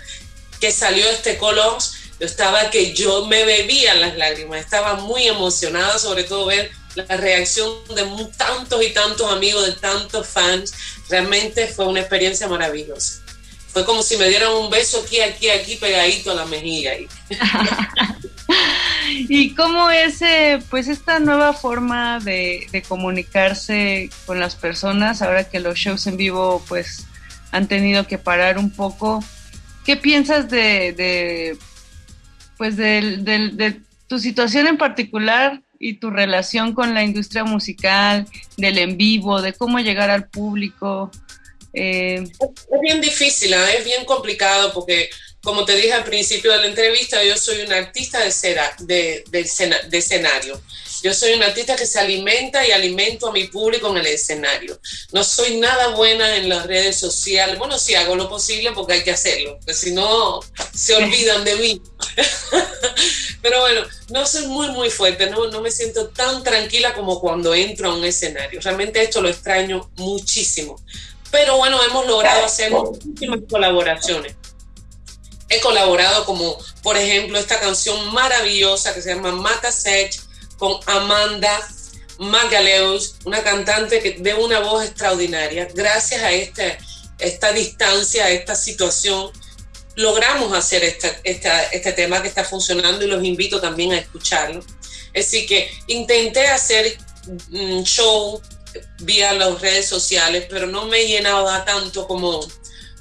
que salió este color, yo estaba que yo me bebía las lágrimas, estaba muy emocionada, sobre todo ver la reacción de tantos y tantos amigos, de tantos fans, realmente fue una experiencia maravillosa. Fue como si me dieran un beso aquí, aquí, aquí, pegadito a la mejilla. *laughs* ¿Y cómo es eh, pues esta nueva forma de, comunicarse con las personas ahora que los shows en vivo pues han tenido que parar un poco? ¿Qué piensas de, pues de, tu situación en particular y tu relación con la industria musical, del en vivo, de cómo llegar al público. Eh, es bien difícil, es bien complicado porque, como te dije al principio de la entrevista, yo soy una artista de, cera, de, de escenario. Yo soy una artista que se alimenta y alimento a mi público en el escenario. No soy nada buena en las redes sociales. Bueno, sí hago lo posible porque hay que hacerlo, porque si no se olvidan de mí. *laughs* Pero bueno, no soy muy, muy fuerte, no, no me siento tan tranquila como cuando entro a un escenario. Realmente esto lo extraño muchísimo. Pero bueno, hemos logrado hacer muchísimas colaboraciones. He colaborado como, por ejemplo, esta canción maravillosa que se llama Mata Sech con Amanda Magaleus, una cantante que de una voz extraordinaria. Gracias a este, esta distancia, a esta situación, logramos hacer este, este tema que está funcionando y los invito también a escucharlo. Así que intenté hacer un show vía las redes sociales, pero no me llenaba tanto como,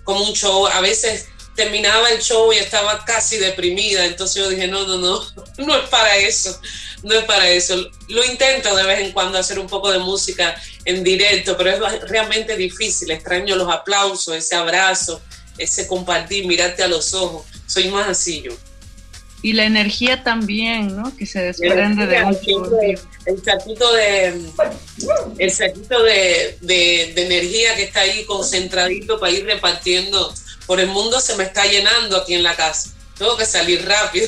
como un show. A veces terminaba el show y estaba casi deprimida, entonces yo dije, no, no, no, *laughs* no es para eso no es para eso. Lo intento de vez en cuando hacer un poco de música en directo, pero es realmente difícil. Extraño los aplausos, ese abrazo, ese compartir, mirarte a los ojos. Soy más así yo. Y la energía también, ¿no? Que se desprende de un el saquito de el saquito de, de, de energía que está ahí concentradito para ir repartiendo por el mundo se me está llenando aquí en la casa. Tengo que salir rápido.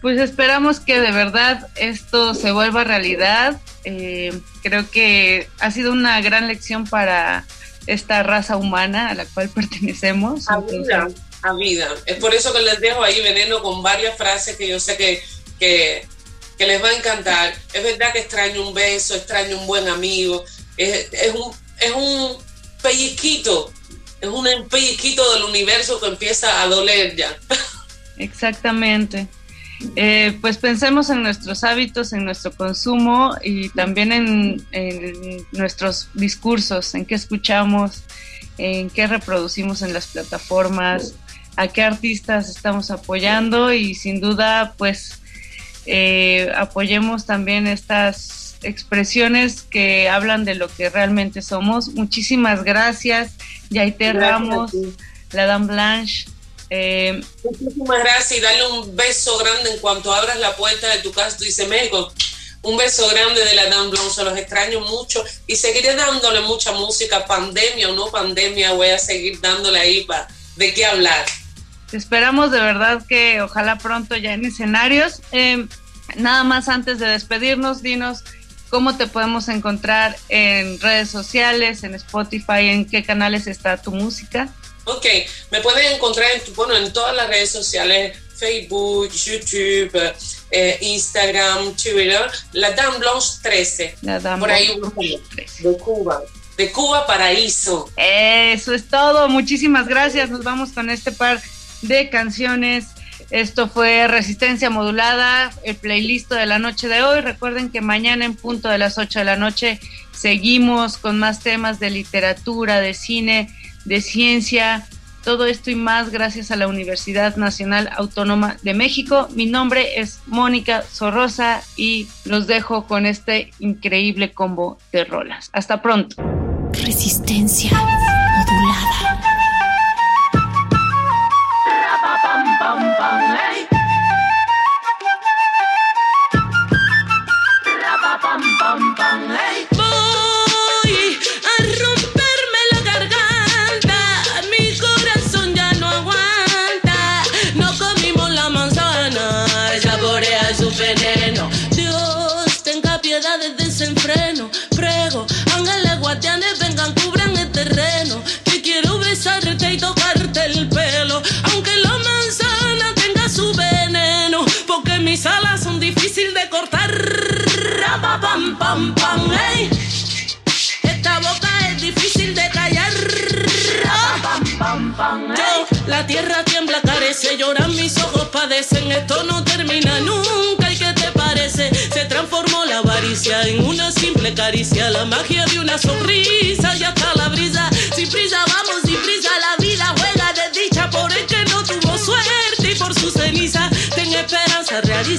Pues esperamos que de verdad esto se vuelva realidad. Eh, creo que ha sido una gran lección para esta raza humana a la cual *laughs* pertenecemos. A vida, a vida. Es por eso que les dejo ahí veneno con varias frases que yo sé que, que, les va a encantar. Es verdad que extraño un beso, extraño un buen amigo. Es, es, un, es un pellizquito, es un pellizquito del universo que empieza a doler ya. Exactamente. Eh, pues pensemos en nuestros hábitos, en nuestro consumo y también en, nuestros discursos, en qué escuchamos, en qué reproducimos en las plataformas, a qué artistas estamos apoyando y sin duda pues eh, apoyemos también estas expresiones que hablan de lo que realmente somos. Muchísimas gracias, Yaite Ramos, la Dame Blanche. Eh, Muchísimas gracias y darle un beso grande en cuanto abras la puerta de tu casa. Tú dices, México, un beso grande de la Dan se los extraño mucho y seguiré dándole mucha música, pandemia o no pandemia, voy a seguir dándole ahí para de qué hablar. Esperamos de verdad que ojalá pronto ya en escenarios. Eh, nada más antes de despedirnos, dinos cómo te podemos encontrar en redes sociales, en Spotify, en qué canales está tu música. Ok, me pueden encontrar en, bueno, en todas las redes sociales, Facebook, YouTube, eh, Instagram, Twitter, la Dame Blanche 13. La Dame Por ahí De Cuba. De Cuba Paraíso. Eso es todo. Muchísimas gracias. Nos vamos con este par de canciones. Esto fue Resistencia Modulada, el playlist de la noche de hoy. Recuerden que mañana en punto de las 8 de la noche seguimos con más temas de literatura, de cine de ciencia, todo esto y más gracias a la Universidad Nacional Autónoma de México. Mi nombre es Mónica Sorrosa y los dejo con este increíble combo de rolas. Hasta pronto. Resistencia pam, pam, Esta boca es difícil de callar. la tierra tiembla, carece, lloran mis ojos, padecen. Esto no termina nunca. ¿Y qué te parece? Se transformó la avaricia en una simple caricia. La magia de una sonrisa,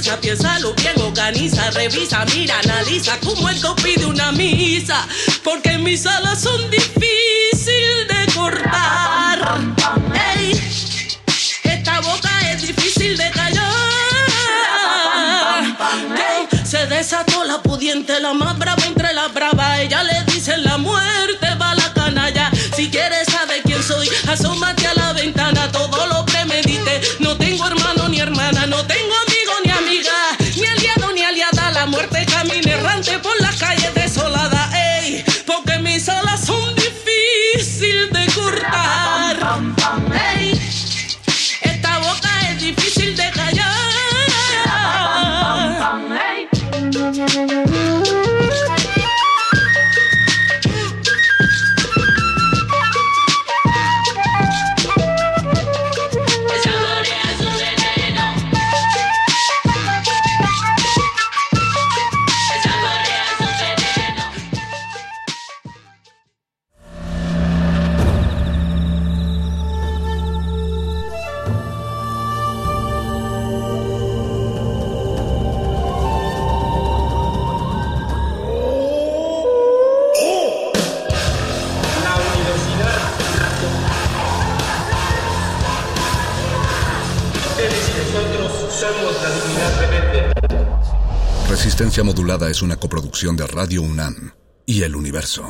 realiza, piénsalo bien organiza, revisa, mira, analiza como el pide una misa, porque mis alas son difíciles de cortar. Ey, esta boca es difícil de callar. Se desató la pudiente, la más brava Resistencia Modulada es una coproducción de Radio UNAM y El Universo.